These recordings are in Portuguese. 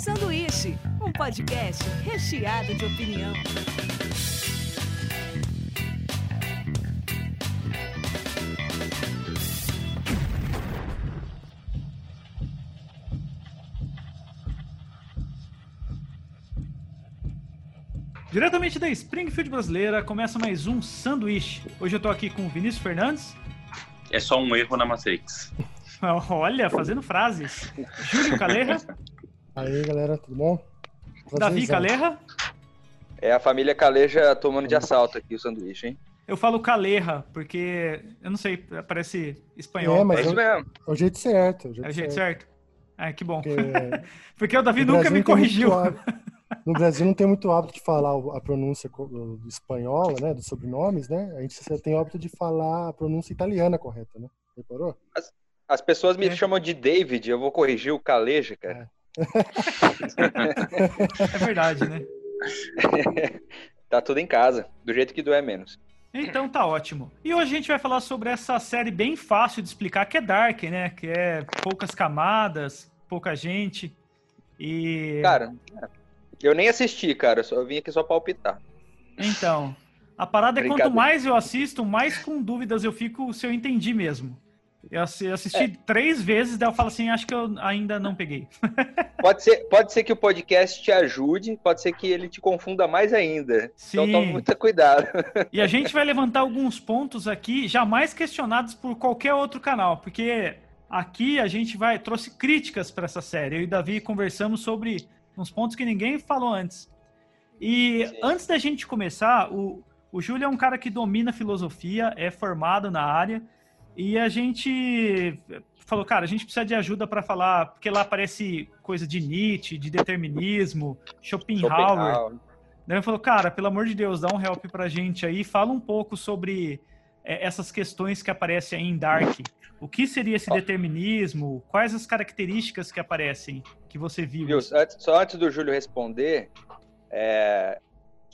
Sanduíche, um podcast recheado de opinião. Diretamente da Springfield brasileira, começa mais um sanduíche. Hoje eu tô aqui com o Vinícius Fernandes. É só um erro na Matrix. Olha, fazendo frases. Júlio Calerra. Aí, galera, tudo bom? Davi Calerra. É a família Caleja tomando de assalto aqui o sanduíche, hein? Eu falo Calerra, porque, eu não sei, parece espanhol. É, mas É isso mesmo. É o jeito certo. É o jeito, É o jeito certo? Ah, que bom. Porque Porque o Davi nunca me corrigiu. No Brasil não tem muito hábito de falar o- a pronúncia espanhola, né? Dos sobrenomes, né? A gente só tem hábito de falar a pronúncia italiana correta, né? Reparou? As pessoas me É. chamam de David, eu vou corrigir o Caleja, cara. É verdade, né? tá tudo em casa, do jeito que doer menos. Então tá ótimo. E hoje a gente vai falar sobre essa série bem fácil de explicar, que é Dark, né? Que é poucas camadas, pouca gente. E. Cara, eu nem assisti, cara, eu vim aqui só palpitar. Então, a parada é quanto mais eu assisto, mais com dúvidas eu fico se eu entendi mesmo. Eu assi- eu assisti É. três vezes, daí eu falo assim, acho que eu ainda não peguei. Pode ser, pode ser que o podcast te ajude, pode ser que ele te confunda mais ainda. Então Sim. toma muito cuidado. E a gente vai levantar alguns pontos aqui jamais questionados por qualquer outro canal, porque aqui a gente vai trouxe críticas para essa série. Eu e o Davi conversamos sobre uns pontos que ninguém falou antes. E Sim. antes da gente começar, o, o Júlio é um cara que domina filosofia, é formado na área, e a gente falou, cara, a gente precisa de ajuda para falar, porque lá aparece coisa de Nietzsche, de determinismo, Schopenhauer. Schopenhauer. Daí ele falou, cara, pelo amor de Deus, dá um help pra gente aí, fala um pouco sobre é, essas questões que aparecem aí em Dark. O que seria esse determinismo? Quais as características que aparecem que você viu? Viu? Só antes do Júlio responder, é,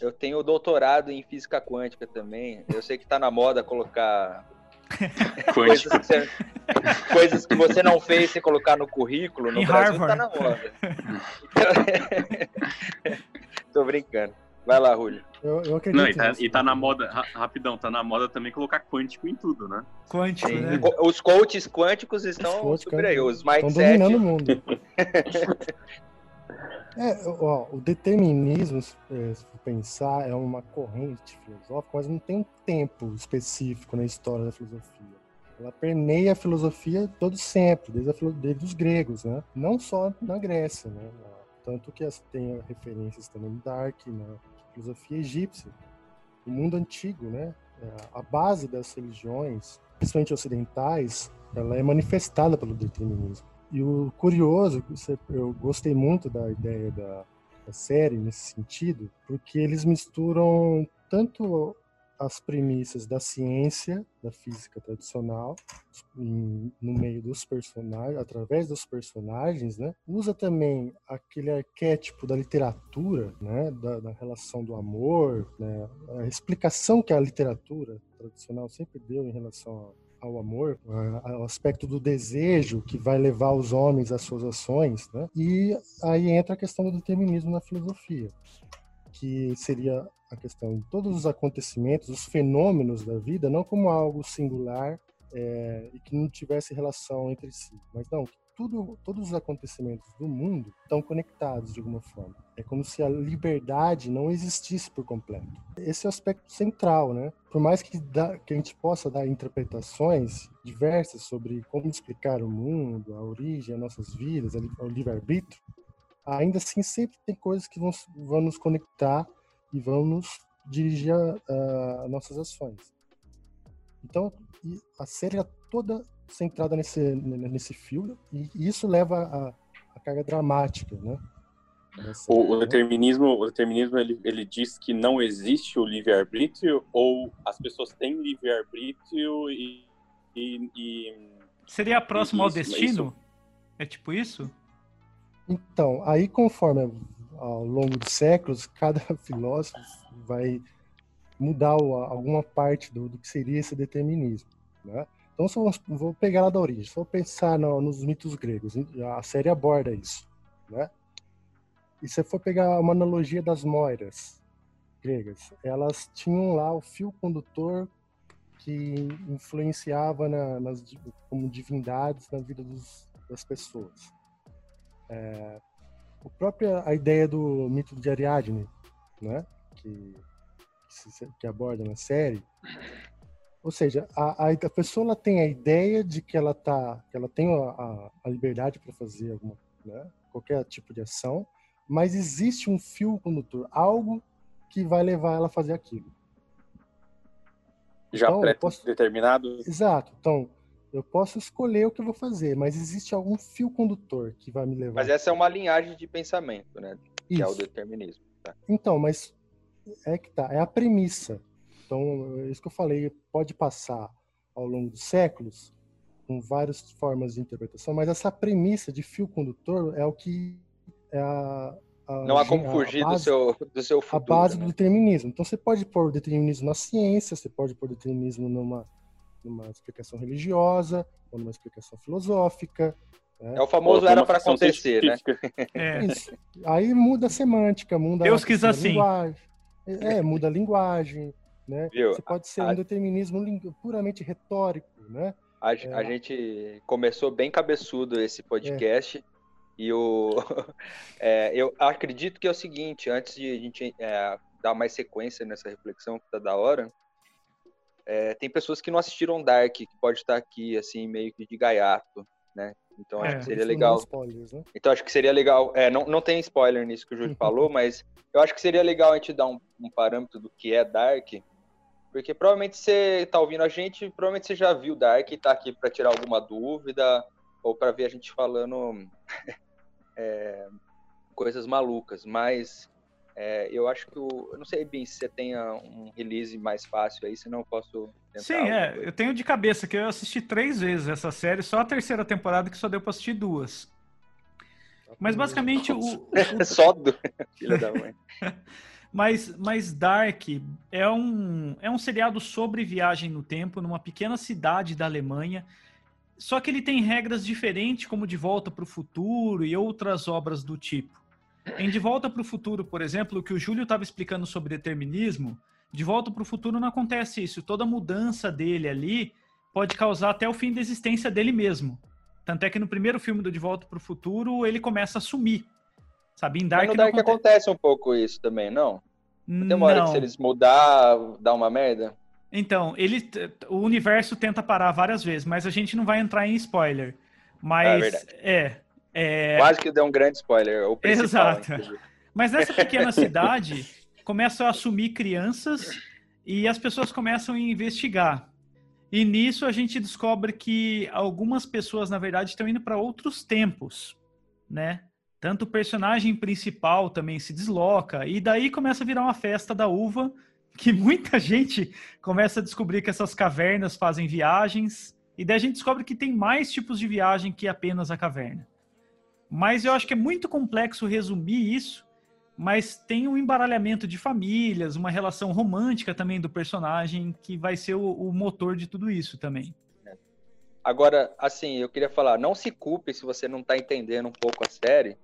eu tenho doutorado em física quântica também. Eu sei que tá na moda colocar coisas que, você, coisas que você não fez você colocar no currículo. No Em Brasil Harvard. tá na moda. Tô brincando. Vai lá, Júlio. Eu, eu acredito. Não, e tá, e tá na moda, ra- rapidão, tá na moda também colocar quântico em tudo, né? Quântico, Sim. né? Os coaches quânticos estão Os coaches super aí. Os Estão mindset. dominando o mundo. É, ó, o determinismo, se é, pensar, é uma corrente filosófica, mas não tem um tempo específico na história da filosofia. Ela permeia a filosofia todo sempre, desde, a desde os gregos, né? Não só na Grécia, né? Tanto que tem referências também no Dark, na filosofia egípcia. O mundo antigo, né? É, A base das religiões, principalmente ocidentais, ela é manifestada pelo determinismo. E o curioso, você- eu gostei muito da ideia da, da série nesse sentido, porque eles misturam tanto as premissas da ciência, da física tradicional, em- no meio dos personagens, através dos personagens, né? Usa também aquele arquétipo da literatura, né? Da, da relação do amor, né? A explicação que a literatura tradicional sempre deu em relação a ao amor, ao aspecto do desejo que vai levar os homens às suas ações, né? E aí entra a questão do determinismo na filosofia, que seria a questão de todos os acontecimentos, os fenômenos da vida, não como algo singular é, e que não tivesse relação entre si, mas não, que tudo, todos os acontecimentos do mundo estão conectados de alguma forma. É como se a liberdade não existisse por completo. Esse é o aspecto central, né? Por mais que, dá- que a gente possa dar interpretações diversas sobre como explicar o mundo, a origem, as nossas vidas, o livre-arbítrio, ainda assim sempre tem coisas que vão, vão nos conectar e vão nos dirigir a, nossas ações. Então, a série toda centrada nesse, nesse fio e isso leva a, a carga dramática, né? série, O, o né? determinismo, o determinismo ele, ele diz que não existe o livre-arbítrio ou as pessoas têm livre-arbítrio e, e, e- Seria próximo ao Isso, destino? É tipo isso? Então, aí conforme ao longo dos séculos, cada filósofo vai mudar alguma parte do, do que seria esse determinismo. Né? Então, se eu vou- pegar lá da origem, se eu pensar no- nos mitos gregos, a série aborda isso. Né? e se for pegar uma analogia das moiras gregas, elas tinham lá o fio condutor que influenciava na, nas, como divindades na vida dos, das pessoas. É, a própria a ideia do mito de Ariadne, né, que, que aborda na série, ou seja, a, a, a pessoa ela tem a ideia de que ela tá, que ela tem a, a liberdade para fazer alguma, né, qualquer tipo de ação, mas existe um fio condutor, algo que vai levar ela a fazer aquilo. Já então, pré-determinado? Posso... Exato. Então, eu posso escolher o que eu vou fazer, mas existe algum fio condutor que vai me levar. Mas essa é uma linhagem de pensamento, né? Que Isso. é o determinismo. Tá? Então, mas é que tá, é a premissa. Então, é isso que eu falei, pode passar ao longo dos séculos com várias formas de interpretação, mas essa premissa de fio condutor é o que é a, a não há como fugir base, do, seu, do seu futuro. A base né? do determinismo. Então você pode pôr o determinismo na ciência, você pode pôr o determinismo numa, numa explicação religiosa, ou numa explicação filosófica. Né? É o famoso era para acontecer, né? É. Isso. Aí muda a semântica, muda Deus a, quis a assim. linguagem. É, muda a linguagem. Né? Você pode ser a... um determinismo puramente retórico, né? A, é. a, gente começou bem cabeçudo esse podcast. É. E o, é, eu acredito que é o seguinte, antes de a gente é, dar mais sequência nessa reflexão que tá da hora, é, tem pessoas que não assistiram Dark, que pode estar aqui, assim, meio que de gaiato, né? Então acho é, que seria legal. Spoilers, né? Então acho que seria legal. É, não, não tem spoiler nisso que o Júlio falou, mas eu acho que seria legal a gente dar um, um parâmetro do que é Dark, porque provavelmente você tá ouvindo a gente, provavelmente você já viu Dark e tá aqui para tirar alguma dúvida ou para ver a gente falando é, coisas malucas. Mas é, eu acho que o. Eu não sei bem se você tenha um release mais fácil aí, senão eu posso. Sim, é. Coisa. Eu tenho de cabeça que eu assisti três vezes essa série, só a terceira temporada que só deu pra assistir duas. Mas basicamente o. o... só do. Filha da mãe. Mas, mas Dark é um, é um seriado sobre viagem no tempo numa pequena cidade da Alemanha. Só que ele tem regras diferentes, como De Volta para o Futuro e outras obras do tipo. Em De Volta para o Futuro, por exemplo, o que o Júlio estava explicando sobre determinismo, De Volta para o Futuro não acontece isso. Toda mudança dele ali pode causar até o fim da existência dele mesmo. Tanto é que no primeiro filme do De Volta para o Futuro ele começa a sumir. Sabe, em Dark, Mas no Dark acontece... acontece... um pouco isso também, não? Tem uma hora que se eles mudar, dá uma merda? Então, ele, o universo tenta parar várias vezes, mas a gente não vai entrar em spoiler. Mas é, é, é... quase que deu um grande spoiler. O Exato. Mas nessa pequena cidade começam a assumir crianças e as pessoas começam a investigar. E nisso a gente descobre que algumas pessoas, na verdade, estão indo para outros tempos, né? Tanto o personagem principal também se desloca, e daí começa a virar uma festa da uva, que muita gente começa a descobrir que essas cavernas fazem viagens, e daí a gente descobre que tem mais tipos de viagem que apenas a caverna. Mas eu acho que é muito complexo resumir isso, mas tem um embaralhamento de famílias, uma relação romântica também do personagem, que vai ser o, o motor de tudo isso também. Agora, assim, eu queria falar, não se culpe se você não está entendendo um pouco a série,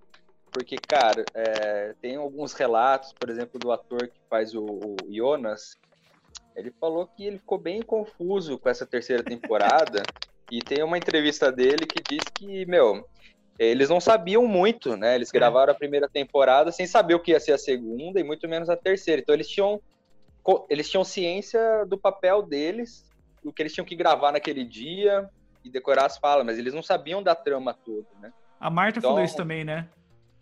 porque, cara, é, tem alguns relatos, por exemplo, do ator que faz o, o, Jonas. Ele falou que ele ficou bem confuso com essa terceira temporada. e tem uma entrevista dele que diz que, meu, eles não sabiam muito, né? Eles é. gravaram a primeira temporada sem saber o que ia ser a segunda e muito menos a terceira. Então eles tinham, eles tinham ciência do papel deles, do que eles tinham que gravar naquele dia e decorar as falas, mas eles não sabiam da trama toda, né? A Marta então, falou isso também, né?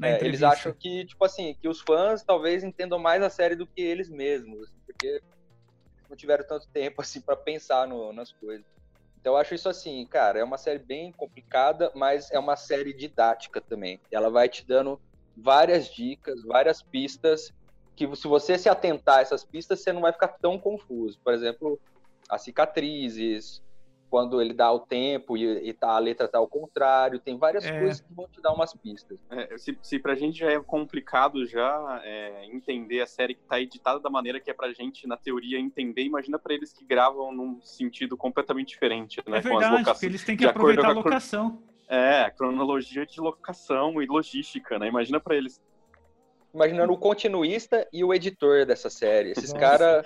É, eles acham que, tipo assim, que os fãs talvez entendam mais a série do que eles mesmos, porque não tiveram tanto tempo assim para pensar no, nas coisas. Então eu acho isso assim, cara, é uma série bem complicada, mas é uma série didática também. Ela vai te dando várias dicas, várias pistas que se você se atentar a essas pistas, você não vai ficar tão confuso. Por exemplo, as cicatrizes, quando ele dá o tempo e, e tá, a letra tá ao contrário, tem várias é. coisas que vão te dar umas pistas. É, se, se pra gente já é complicado já é, entender a série que tá editada da maneira que é pra gente, na teoria, entender, imagina para eles que gravam num sentido completamente diferente, né? É verdade, porque eles têm que aproveitar a locação. É, cronologia de locação e logística, né? Imagina para eles imaginando o continuista e o editor dessa série. Esses caras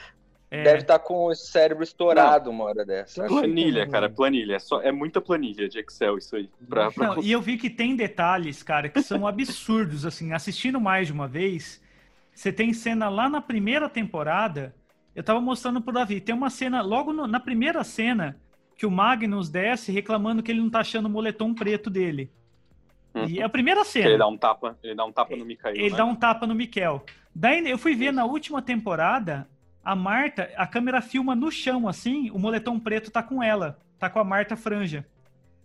É, devem estar com o cérebro estourado uma hora dessa. Não. Planilha, cara, planilha. É, só, é muita planilha de Excel isso aí. Pra, pra Não, e eu vi que tem detalhes, cara, que são absurdos, assim, assistindo mais de uma vez, você tem cena lá na primeira temporada, eu tava mostrando pro Davi, tem uma cena, logo no- na primeira cena, que o Magnus desce reclamando que ele não tá achando o moletom preto dele. E é a primeira cena. Ele dá um tapa, ele dá um tapa no Mikael. Ele né? dá um tapa no Mikel. Daí eu fui ver na última temporada, a Marta, a câmera filma no chão, assim, o moletom preto tá com ela. Tá com a Marta Franja.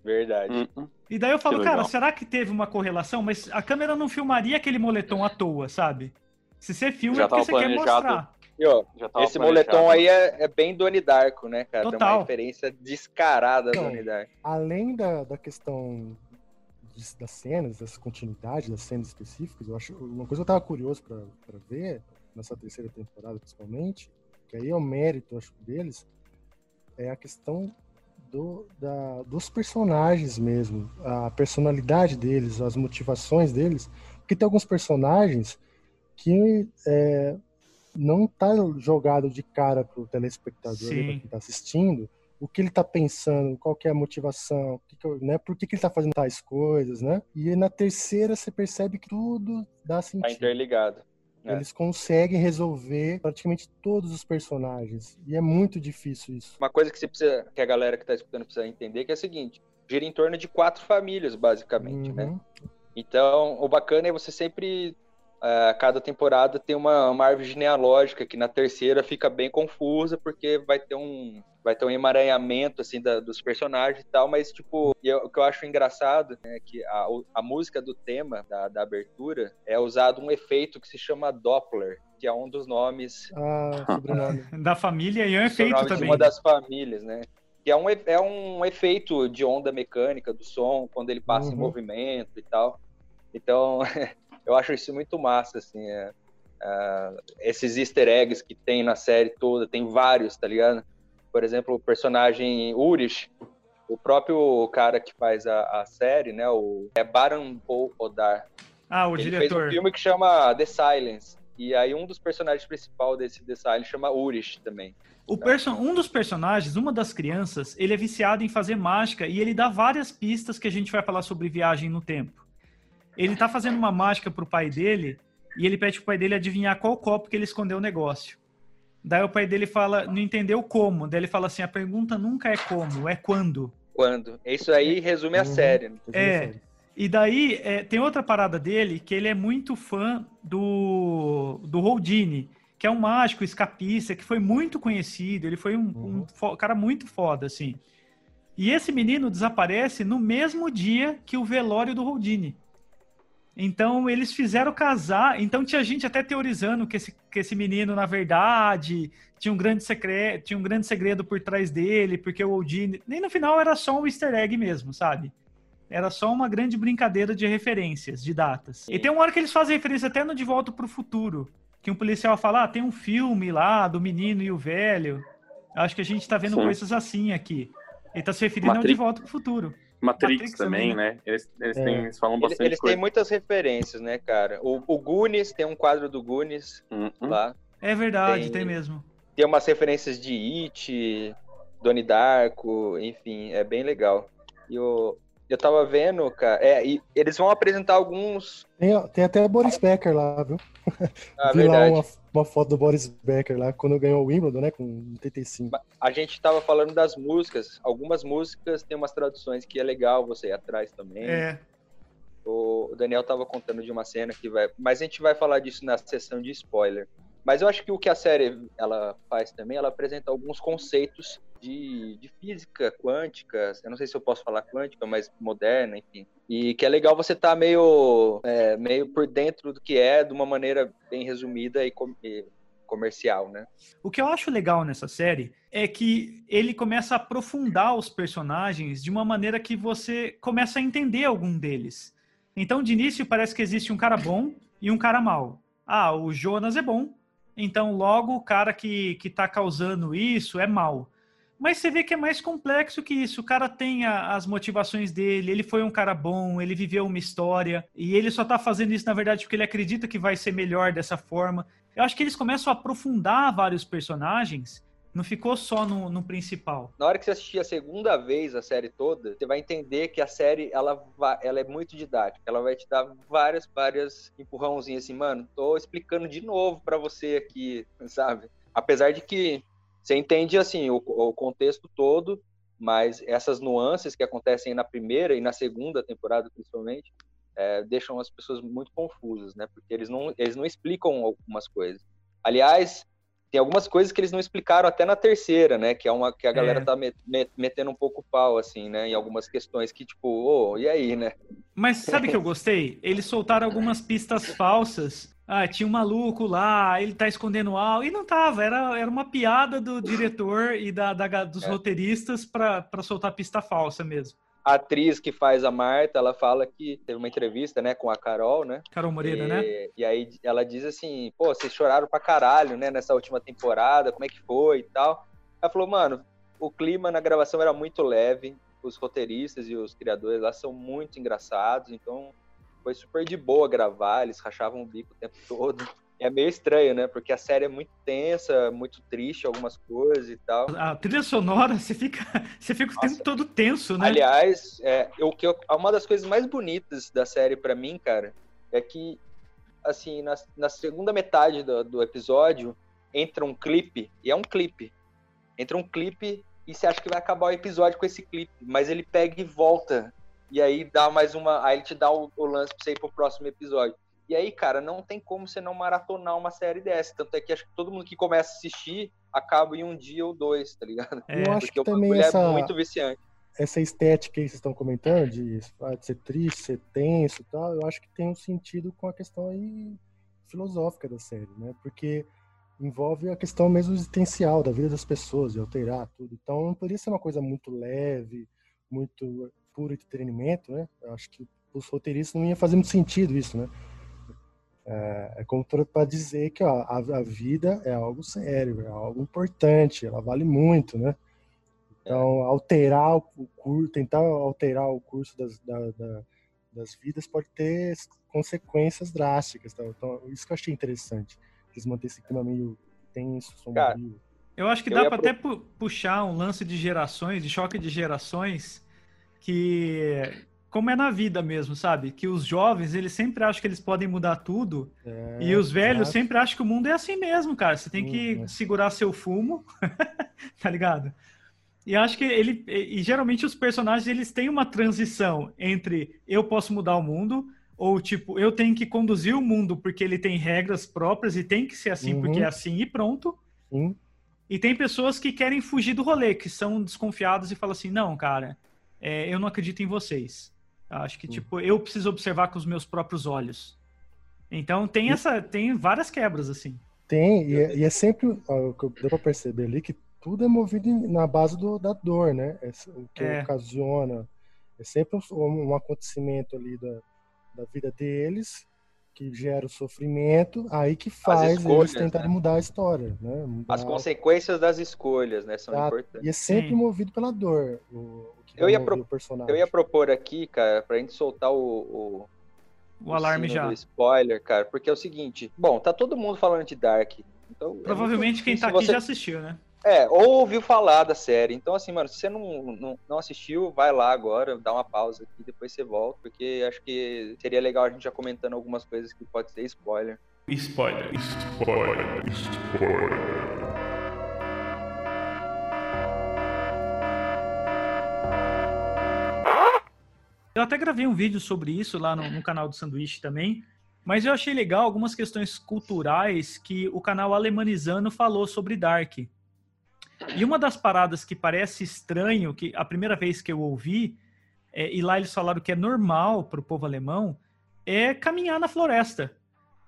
Verdade. Hum, hum. E daí eu falo, Que cara, será que teve uma correlação? Mas a câmera não filmaria aquele moletom à toa, sabe? Se você filma Já é porque você quer planejado. mostrar. E, ó, esse planejado. moletom aí é, é bem Doni Darko, né, cara? Tem Total. uma referência descarada Então, Doni Darko. além da, da questão de- das cenas, das continuidades, das cenas específicas, eu acho uma coisa que eu tava curioso pra ver, nessa terceira temporada principalmente, que aí é o mérito, acho, deles, é a questão do, da- dos personagens mesmo, a personalidade deles, as motivações deles, porque tem alguns personagens que é, não tá jogado de cara pro telespectador, né, Sim. pra quem tá assistindo, o que ele tá pensando, qual que é a motivação, o que que eu- né, por que, que ele tá fazendo tais coisas, né? E na terceira você percebe que tudo dá Tá sentido. interligado. É. Eles conseguem resolver praticamente todos os personagens. E é muito difícil isso. Uma coisa que você precisa, que a galera que tá escutando precisa entender, que é o seguinte: gira em torno de quatro famílias, basicamente, né? Uhum. Então, o bacana é você sempre, a cada temporada, tem uma, uma árvore genealógica que na terceira fica bem confusa, porque vai ter um, vai ter um emaranhamento, assim, da- dos personagens e tal, mas, tipo, eu- o que eu acho engraçado é que a, a música do tema, da, da abertura, é usado um efeito que se chama Doppler, que é um dos nomes Ah. Da família e é um efeito de também. uma das famílias, né? Que é um, é um efeito de onda mecânica do som, quando ele passa em Uhum. movimento e tal. Então, eu acho isso muito massa, assim. é, é, esses easter eggs que tem na série toda, tem vários, tá ligado? Por exemplo, o personagem Urish, o próprio cara que faz a, a série, né? O, é Baran Paul Odar. Ah, o Ele fez diretor. um filme que chama The Silence. E aí um dos personagens principais desse The Silence chama Urish também. O perso- um dos personagens, uma das crianças, ele é viciado em fazer mágica e ele dá várias pistas que a gente vai falar sobre viagem no tempo. Ele tá fazendo uma mágica pro pai dele e ele pede pro pai dele adivinhar qual copo que ele escondeu o negócio. Daí o pai dele fala, não entendeu como. Daí ele fala assim: a pergunta nunca é como, é quando. Quando? Isso aí resume a Uhum. série. É. E daí é, tem outra parada dele que ele é muito fã do, do Houdini, que é um mágico escapista que foi muito conhecido. Ele foi um, um Uhum. fo- cara muito foda, assim. E esse menino desaparece no mesmo dia que o velório do Houdini. Então eles fizeram casar. Então tinha gente até teorizando que esse, que esse menino, na verdade, tinha um grande secreto, tinha um grande segredo por trás dele, porque o Houdini. Nem no final era só um easter egg mesmo, sabe? Era só uma grande brincadeira de referências, de datas. E tem uma hora que eles fazem referência até no De Volta pro Futuro. Que um policial fala, ah, tem um filme lá do menino e o velho. Acho que a gente tá vendo Sim. coisas assim aqui. Ele tá se referindo ao De Matrix. Volta pro Futuro. Matrix, Matrix também, também, né? Eles, eles, É. têm, eles falam bastante Eles coisa. têm muitas referências, né, cara? O, o Goonies, tem um quadro do Goonies Hum, hum. lá. É verdade, Tem- tem mesmo. Tem umas referências de It, Donnie Darko, enfim, é bem legal. E eu, eu tava vendo, cara, é, e eles vão apresentar alguns. Tem, tem até Boris Becker lá, viu? Ah, Vi lá verdade. uma, uma foto do Boris Becker lá, quando ganhou o Wimbledon, né? Com 85. A gente tava falando das músicas. Algumas músicas tem umas traduções que é legal você ir atrás também. É. O Daniel tava contando de uma cena que vai. Mas a gente vai falar disso na sessão de spoiler. Mas eu acho que o que a série ela faz também, ela apresenta alguns conceitos de, de física quântica. Eu não sei se eu posso falar quântica, mas moderna, enfim. E que é legal você estar meio, é, meio por dentro do que é, de uma maneira bem resumida e, com- e comercial, né? O que eu acho legal nessa série é que ele começa a aprofundar os personagens de uma maneira que você começa a entender algum deles. Então, de início, parece que existe um cara bom e um cara mau. Ah, o Jonas é bom, então logo o cara que, que tá causando isso é mau. Mas você vê que é mais complexo que isso. O cara tem a, as motivações dele, ele foi um cara bom, ele viveu uma história, e ele só tá fazendo isso, na verdade, porque ele acredita que vai ser melhor dessa forma. Eu acho que eles começam a aprofundar vários personagens não ficou só no, no, principal. Na hora que você assistir a segunda vez a série toda, você vai entender que a série ela, ela é muito didática. Ela vai te dar várias, várias empurrãozinhas assim, mano, tô explicando de novo para você aqui, sabe? Apesar de que você entende assim o, o contexto todo, mas essas nuances que acontecem na primeira e na segunda temporada, principalmente, é, deixam as pessoas muito confusas, né? Porque eles não, eles não explicam algumas coisas. Aliás, tem algumas coisas que eles não explicaram até na terceira, né? Que é uma que a galera é. tá met, metendo um pouco pau, assim, né? Em algumas questões que, tipo, ô, oh, e aí, né? Mas sabe que eu gostei? Eles soltaram algumas pistas falsas. Ah, tinha um maluco lá, ele tá escondendo algo. E não tava, era, era uma piada do diretor e da, da dos é. roteiristas para soltar pista falsa mesmo a atriz que faz a Marta, ela fala que teve uma entrevista, né, com a Carol, né? Carol Moreira, né? e, né? E aí ela diz assim, pô, vocês choraram pra caralho, né, nessa última temporada, como é que foi e tal. Ela falou, mano, o clima na gravação era muito leve, os roteiristas e os criadores lá são muito engraçados, então foi super de boa gravar, eles rachavam o bico o tempo todo é meio estranho, né? Porque a série é muito tensa, muito triste, algumas coisas e tal. A trilha sonora, você fica, você fica o tempo todo tenso, né? Aliás, é, eu, que eu, uma das coisas mais bonitas da série para mim, cara, é que, assim, na, na segunda metade do, do, episódio, entra um clipe, e é um clipe. Entra um clipe e você acha que vai acabar o episódio com esse clipe, mas ele pega e volta. E aí dá mais uma. Aí ele te dá o, o lance pra você ir pro próximo episódio. E aí, cara, não tem como você não maratonar uma série dessa. Tanto é que acho que todo mundo que começa a assistir acaba em um dia ou dois, tá ligado? É, eu acho Porque que também é essa, é muito viciante. Essa estética que vocês estão comentando, de, ah, de ser triste, ser tenso e tal, eu acho que tem um sentido com a questão aí filosófica da série, né? Porque envolve a questão mesmo existencial da vida das pessoas, de alterar tudo. Então não poderia ser uma coisa muito leve, muito puro entretenimento, né? Eu acho que os roteiristas não ia fazer muito sentido isso, né? É, é como para dizer que ó, a, a, vida é algo sério, é algo importante, ela vale muito, né? Então, alterar o curso, tentar alterar o curso das, da, da, das vidas pode ter consequências drásticas. Tá? Então, isso que eu achei interessante. Eles manter esse clima meio tenso, sombrio. eu acho que dá para até puxar um lance de gerações, de choque de gerações, que como é na vida mesmo, sabe? Que os jovens, eles sempre acham que eles podem mudar tudo. É, e os velhos exato. sempre acham que o mundo é assim mesmo, cara. Você tem que uhum. segurar seu fumo, tá ligado? E acho que ele. E, geralmente os personagens, eles têm uma transição entre eu posso mudar o mundo, ou tipo, eu tenho que conduzir o mundo porque ele tem regras próprias e tem que ser assim uhum. porque é assim e pronto. Uhum. E tem pessoas que querem fugir do rolê, que são desconfiados e falam assim: não, cara, é, eu não acredito em vocês. Acho que, hum. tipo, eu preciso observar com os meus próprios olhos. Então tem essa, tem várias quebras, assim. Tem, e é, e é sempre, ó, o que deu pra perceber ali, que tudo é movido na base do, da dor, né? É, o que é. ocasiona, é sempre um, um acontecimento ali da, da vida deles que gera o sofrimento, aí que faz escolhas, eles tentarem né? mudar a história, né? Mudar... As consequências das escolhas, né, são importantes. E é sempre Sim. movido pela dor, o, eu ia, pro... eu ia propor aqui, cara, pra gente soltar o, o, o, o alarme já. spoiler, cara, porque é o seguinte, bom, tá todo mundo falando de Dark. Então, Provavelmente é quem tá aqui você... já assistiu, né? É, ou ouviu falar da série. Então, assim, mano, se você não, não, não assistiu, vai lá agora, dá uma pausa aqui, depois você volta, porque acho que seria legal a gente já comentando algumas coisas que pode ser spoiler. Spoiler, spoiler, spoiler. Eu até gravei um vídeo sobre isso lá no, no canal do Sanduíche também, mas eu achei legal algumas questões culturais que o canal Alemanizando falou sobre Dark. E uma das paradas que parece estranho, que a primeira vez que eu ouvi, é, e lá eles falaram que é normal para o povo alemão, é caminhar na floresta.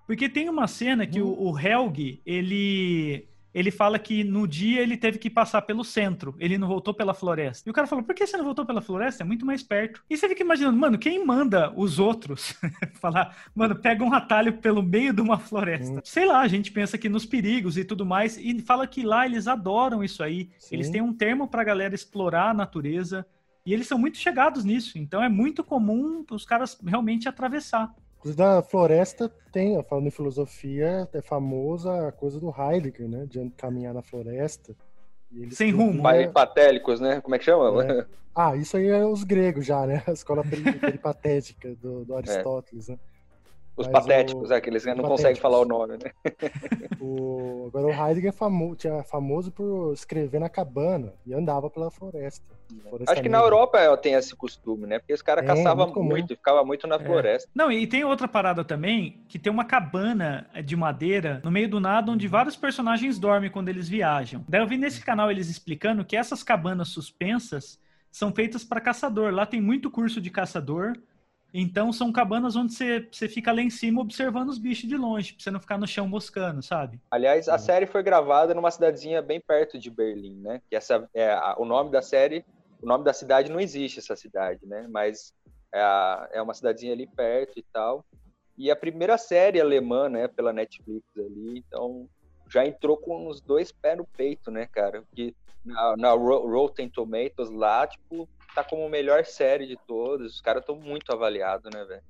Porque tem uma cena que o, o Helg, ele ele fala que no dia ele teve que passar pelo centro, ele não voltou pela floresta. E o cara falou, por que você não voltou pela floresta? É muito mais perto. E você fica imaginando, mano, quem manda os outros falar, mano, pega um atalho pelo meio de uma floresta? Hum. Sei lá, a gente pensa que nos perigos e tudo mais, e fala que lá eles adoram isso aí. Sim. Eles têm um termo pra galera explorar a natureza. E eles são muito chegados nisso, então é muito comum os caras realmente atravessar. Da floresta tem, falando em filosofia, é famosa a coisa do Heidegger, né? De caminhar na floresta. Sem rumo. Patélicos, né? Como é que chama? É. Ah, isso aí é os gregos já, né? A escola peripatética do, do Aristóteles, é. né? Os Mas patéticos, o... é, que eles não conseguem falar o nome, né? o... Agora o Heidegger é famo... tinha famoso por escrever na cabana e andava pela floresta. floresta Acho que na Europa tem esse costume, né? Porque os caras é, caçavam muito, muito ficava muito na é. floresta. Não, e tem outra parada também, que tem uma cabana de madeira no meio do nada, onde vários personagens dormem quando eles viajam. Daí eu vi nesse canal eles explicando que essas cabanas suspensas são feitas para caçador. Lá tem muito curso de caçador. Então são cabanas onde você, você fica lá em cima observando os bichos de longe, pra você não ficar no chão moscando, sabe? Aliás, a série foi gravada numa cidadezinha bem perto de Berlim, né? Que essa é a, o nome da série, o nome da cidade não existe essa cidade, né? Mas é, a, é uma cidadezinha ali perto e tal. E a primeira série alemã, né, pela Netflix ali, então já entrou com os dois pés no peito, né, cara? Que na, na Rotten Tomatoes lá, tipo, tá como a melhor série de todas. Os caras estão muito avaliados, né, velho?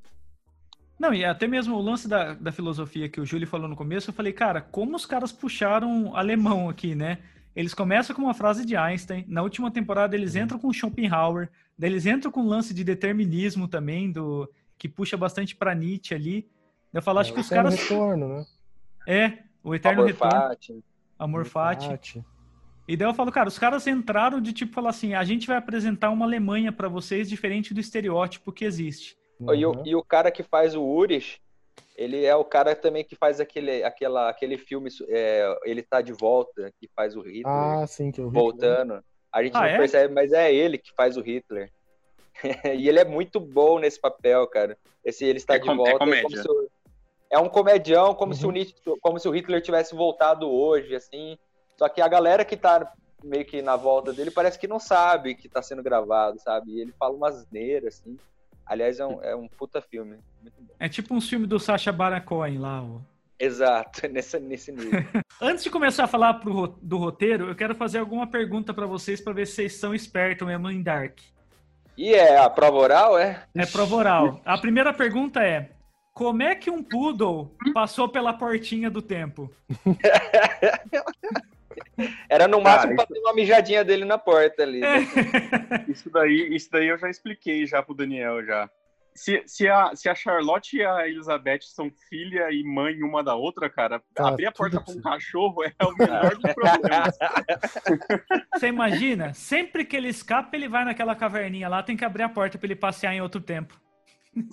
Não, e até mesmo o lance da, da filosofia que o Júlio falou no começo, eu falei, cara, como os caras puxaram alemão aqui, né? Eles começam com uma frase de Einstein, na última temporada eles entram com Schopenhauer, daí eles entram com um lance de determinismo também, do que puxa bastante para Nietzsche ali. Eu falo, é, acho que os caras. retorno, né? É, o eterno Amor retorno. Fati. Amor Fati. E daí eu falo, cara, os caras entraram de tipo falar assim: a gente vai apresentar uma Alemanha para vocês diferente do estereótipo que existe. Uhum. E, o, e, o, cara que faz o Uris, ele é o cara também que faz aquele, aquela, aquele filme, é, ele tá de volta, que faz o Hitler. Ah, sim, que é o Hitler. Voltando. A gente ah, não é? percebe, mas é ele que faz o Hitler. e ele é muito bom nesse papel, cara. Esse ele está é de com, é volta. É, como se, é um comedião, como, uhum. se o, uhum. como se o Hitler tivesse voltado hoje, assim. Só que a galera que tá meio que na volta dele parece que não sabe que tá sendo gravado, sabe? E ele fala umas neiras, assim. Aliás, é um, é um puta filme. É tipo um filme do Sacha Baron Cohen lá, ó. Exato, nesse, nesse nível. Antes de começar a falar pro, do roteiro, eu quero fazer alguma pergunta para vocês para ver se vocês são espertos mesmo em Dark. E é a prova oral, é? É prova oral. A primeira pergunta é: como é que um poodle passou pela portinha do tempo? Era no máximo para ter uma mijadinha dele na porta ali. Né? isso, daí, isso daí eu já expliquei já pro Daniel já. Se, se, a, se a Charlotte e a Elizabeth são filha e mãe uma da outra, cara, tá, abrir a porta com um cachorro é o melhor dos problemas. Você imagina? Sempre que ele escapa, ele vai naquela caverninha lá, tem que abrir a porta para ele passear em outro tempo.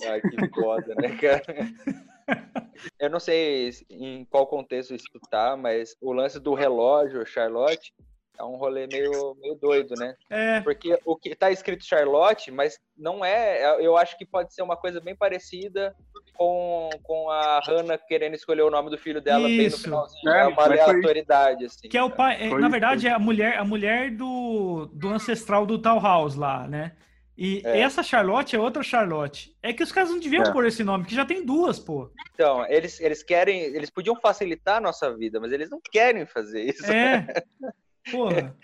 Ai, que foda, né, cara? Eu não sei em qual contexto isso tá, mas o lance do relógio, Charlotte, é um rolê meio, meio doido, né? É. Porque o que tá escrito Charlotte, mas não é. é eu acho que pode ser uma coisa bem parecida com, com a Hannah querendo escolher o nome do filho dela Isso. bem no finalzinho. É, é uma aleatoriedade, assim. Que é o pai. É, na verdade, é a mulher, a mulher do, do ancestral do Tal House lá, né? E é. essa Charlotte é outra Charlotte. É que os caras não deviam é. pôr esse nome, que já tem duas, pô. Então, eles, eles querem. Eles podiam facilitar a nossa vida, mas eles não querem fazer isso. É. Porra.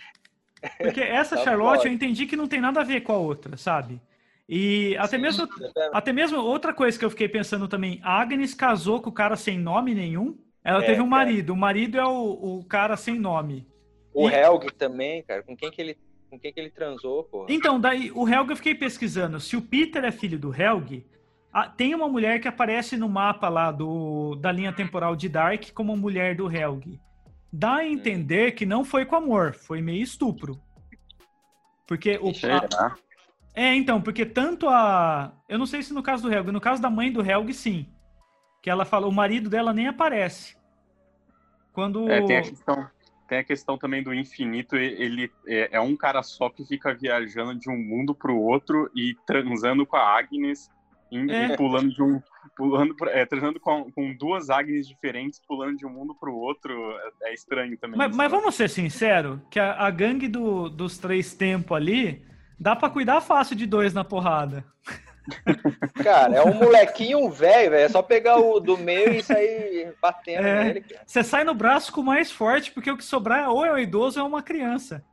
Porque essa tá Charlotte eu entendi que não tem nada a ver com a outra, sabe? E até Sim, mesmo, é até mesmo outra coisa que eu fiquei pensando também, a Agnes casou com o cara sem nome nenhum. Ela é, teve um marido. O marido é o, o cara sem nome. O e... Helg também, cara. Com quem que ele com quem que ele transou, pô. Então, daí o Helg eu fiquei pesquisando. Se o Peter é filho do Helg, tem uma mulher que aparece no mapa lá do, da linha temporal de Dark como mulher do Helg. Dá a entender hum. que não foi com amor, foi meio estupro. Porque o. A, é, então, porque tanto a. Eu não sei se no caso do Helg, no caso da mãe do Helg, sim. Que ela falou, o marido dela nem aparece. Quando. É, tem a questão tem a questão também do infinito, ele é, é um cara só que fica viajando de um mundo para o outro e transando com a Agnes Em, é. Pulando de um. Pulando, é, transando com, com duas Agnes diferentes, pulando de um mundo pro outro. É, é estranho também. Mas, mas, vamos ser sinceros, que a, a gangue do, dos três tempos ali dá pra cuidar fácil de dois na porrada. Cara, é um molequinho um velho, velho. É só pegar o do meio e sair batendo é, nele. Você sai no braço com o mais forte, porque o que sobrar ou é o idoso ou é uma criança.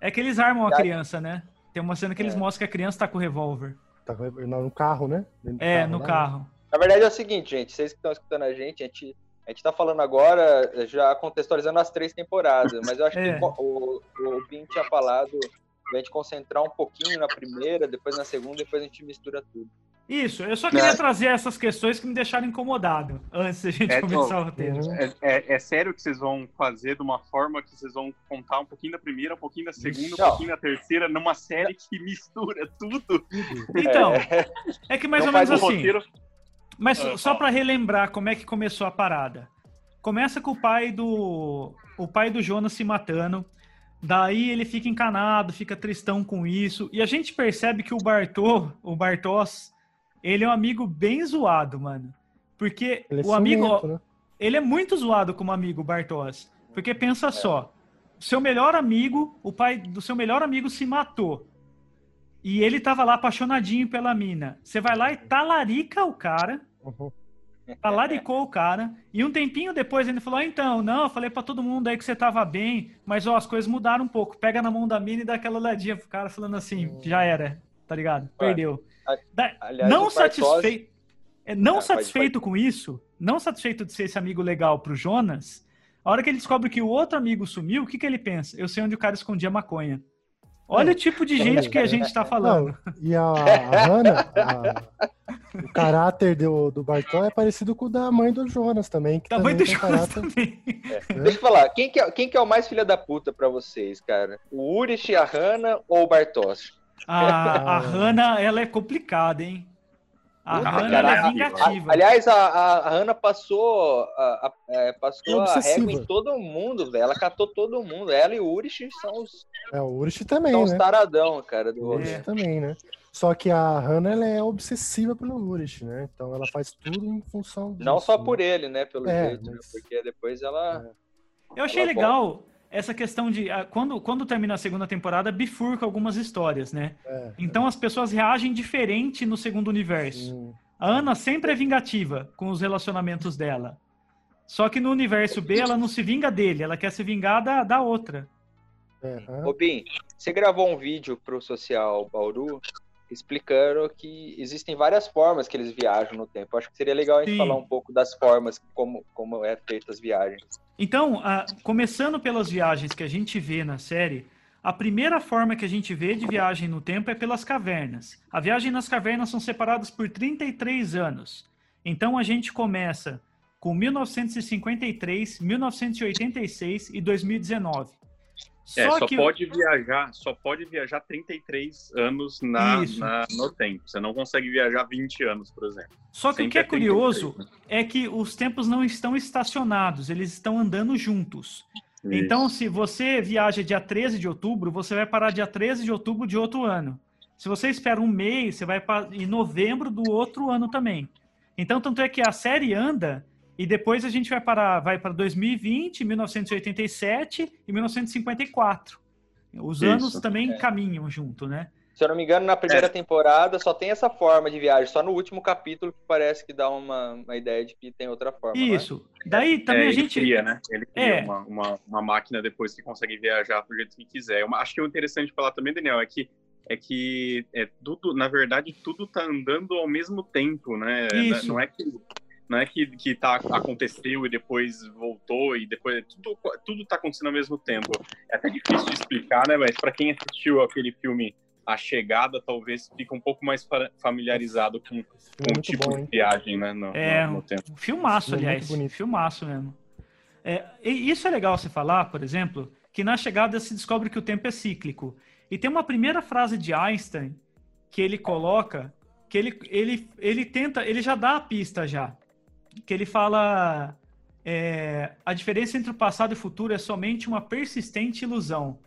é que eles armam a criança, né? Tem uma cena que eles é. mostram que a criança tá com o revólver. Tá no carro, né? é, carro, no lá. carro. Na verdade é o seguinte, gente. Vocês que estão escutando a gente, a gente, a gente tá falando agora, já contextualizando as três temporadas, mas eu acho é. que o, o, o Bin tinha falado a gente concentrar um pouquinho na primeira, depois na segunda, depois a gente mistura tudo. Isso, eu só queria é. trazer essas questões que me deixaram incomodado antes da gente é, começar o roteiro. É, é, é, sério que vocês vão fazer de uma forma que vocês vão contar um pouquinho da primeira, um pouquinho da segunda, um pouquinho da terceira, numa série que mistura tudo? Então, é, é que mais Não ou menos assim. Roteiro... Mas ah, só para relembrar como é que começou a parada. Começa com o pai do o pai do Jonas se matando. Daí ele fica encanado, fica tristão com isso. E a gente percebe que o Bartô, o Bartos, ele é um amigo bem zoado, mano. Porque é o amigo. Né? Ele é muito zoado como amigo, Bartos. Porque pensa é. só: seu melhor amigo, o pai do seu melhor amigo se matou. E ele tava lá apaixonadinho pela mina. Você vai lá e talarica o cara. Uhum. Talaricou o cara. E um tempinho depois ele falou: ah, então, não, eu falei para todo mundo aí que você tava bem, mas ó, as coisas mudaram um pouco. Pega na mão da mina e dá aquela olhadinha pro cara falando assim: hum. já era, tá ligado? Perdeu. Aliás, não satisfeito. É, não ah, satisfeito pode, pode. com isso, não satisfeito de ser esse amigo legal pro Jonas, a hora que ele descobre que o outro amigo sumiu, o que, que ele pensa? Eu sei onde o cara escondia maconha. Olha é. o tipo de gente que a gente está falando. Não, e a, a Hannah, a, o caráter do, do Bartol é parecido com o da mãe do Jonas também. Que da mãe do Jonas caráter... também. É. Deixa eu falar, quem que, é, quem que é o mais filha da puta pra vocês, cara? O Urich, a Hannah ou o Bartos? A, a Hannah, ela é complicada, hein? A Hannah é vingativa. aliás, a, a, Hannah passou, a, a é, passou a régua em todo mundo, velho. Ela catou todo mundo. Ela e o Urich são os. É, o Urich também. São né? os taradão, cara. Do o Urich também, né? Só que a Hannah ela é obsessiva pelo Urich, né? Então ela faz tudo em função disso. Não só né? por ele, né? Pelo é, jeito, né? mas... né? Porque depois ela. É. Eu achei ela legal. Volta essa questão de ah, quando, quando termina a segunda temporada, bifurca algumas histórias, né? É, então é. as pessoas reagem diferente no segundo universo. Sim. A Ana sempre é vingativa com os relacionamentos dela. Só que no universo B ela não se vinga dele, ela quer se vingar da, da outra. Ô, Bim, você gravou um vídeo pro Social Bauru explicando que existem várias formas que eles viajam no tempo. Acho que seria legal a gente Sim. falar um pouco das formas, como, como é feita as viagens. Então, a, começando pelas viagens que a gente vê na série, a primeira forma que a gente vê de viagem no tempo é pelas cavernas. A viagem nas cavernas são separadas por 33 anos. Então a gente começa com 1953, 1986 e 2019. É, só, que... pode viajar, só pode viajar 33 anos na, na, no tempo. Você não consegue viajar 20 anos, por exemplo. Só que Sempre o que é, é curioso é que os tempos não estão estacionados, eles estão andando juntos. Isso. Então, se você viaja dia 13 de outubro, você vai parar dia 13 de outubro de outro ano. Se você espera um mês, você vai para em novembro do outro ano também. Então, tanto é que a série anda e depois a gente vai para vai para 2020, 1987 e 1954. Os Isso. anos também é. caminham junto, né? Se eu não me engano, na primeira é. temporada só tem essa forma de viagem. Só no último capítulo que parece que dá uma, uma ideia de que tem outra forma. É? Isso. Né? Daí também é, a gente. Ele cria, né? Ele cria é. uma, uma, uma, máquina depois que consegue viajar do jeito que quiser. Uma, acho que o interessante falar também, Daniel, é que é que é tudo, na verdade, tudo tá andando ao mesmo tempo, né? Isso. Não é que não é que, que tá, aconteceu e depois voltou e depois tudo, tudo tá acontecendo ao mesmo tempo. É até difícil de explicar, né? Mas para quem assistiu aquele filme A Chegada, talvez fique um pouco mais familiarizado com, com o tipo bom, de viagem, né? No, é, no, no tempo. Um filmaço, aliás. Filmaço mesmo. É, isso é legal você falar, por exemplo, que na chegada se descobre que o tempo é cíclico. E tem uma primeira frase de Einstein que ele coloca, que ele, ele, ele tenta, ele já dá a pista já que ele fala é, a diferença entre o passado e o futuro é somente uma persistente ilusão.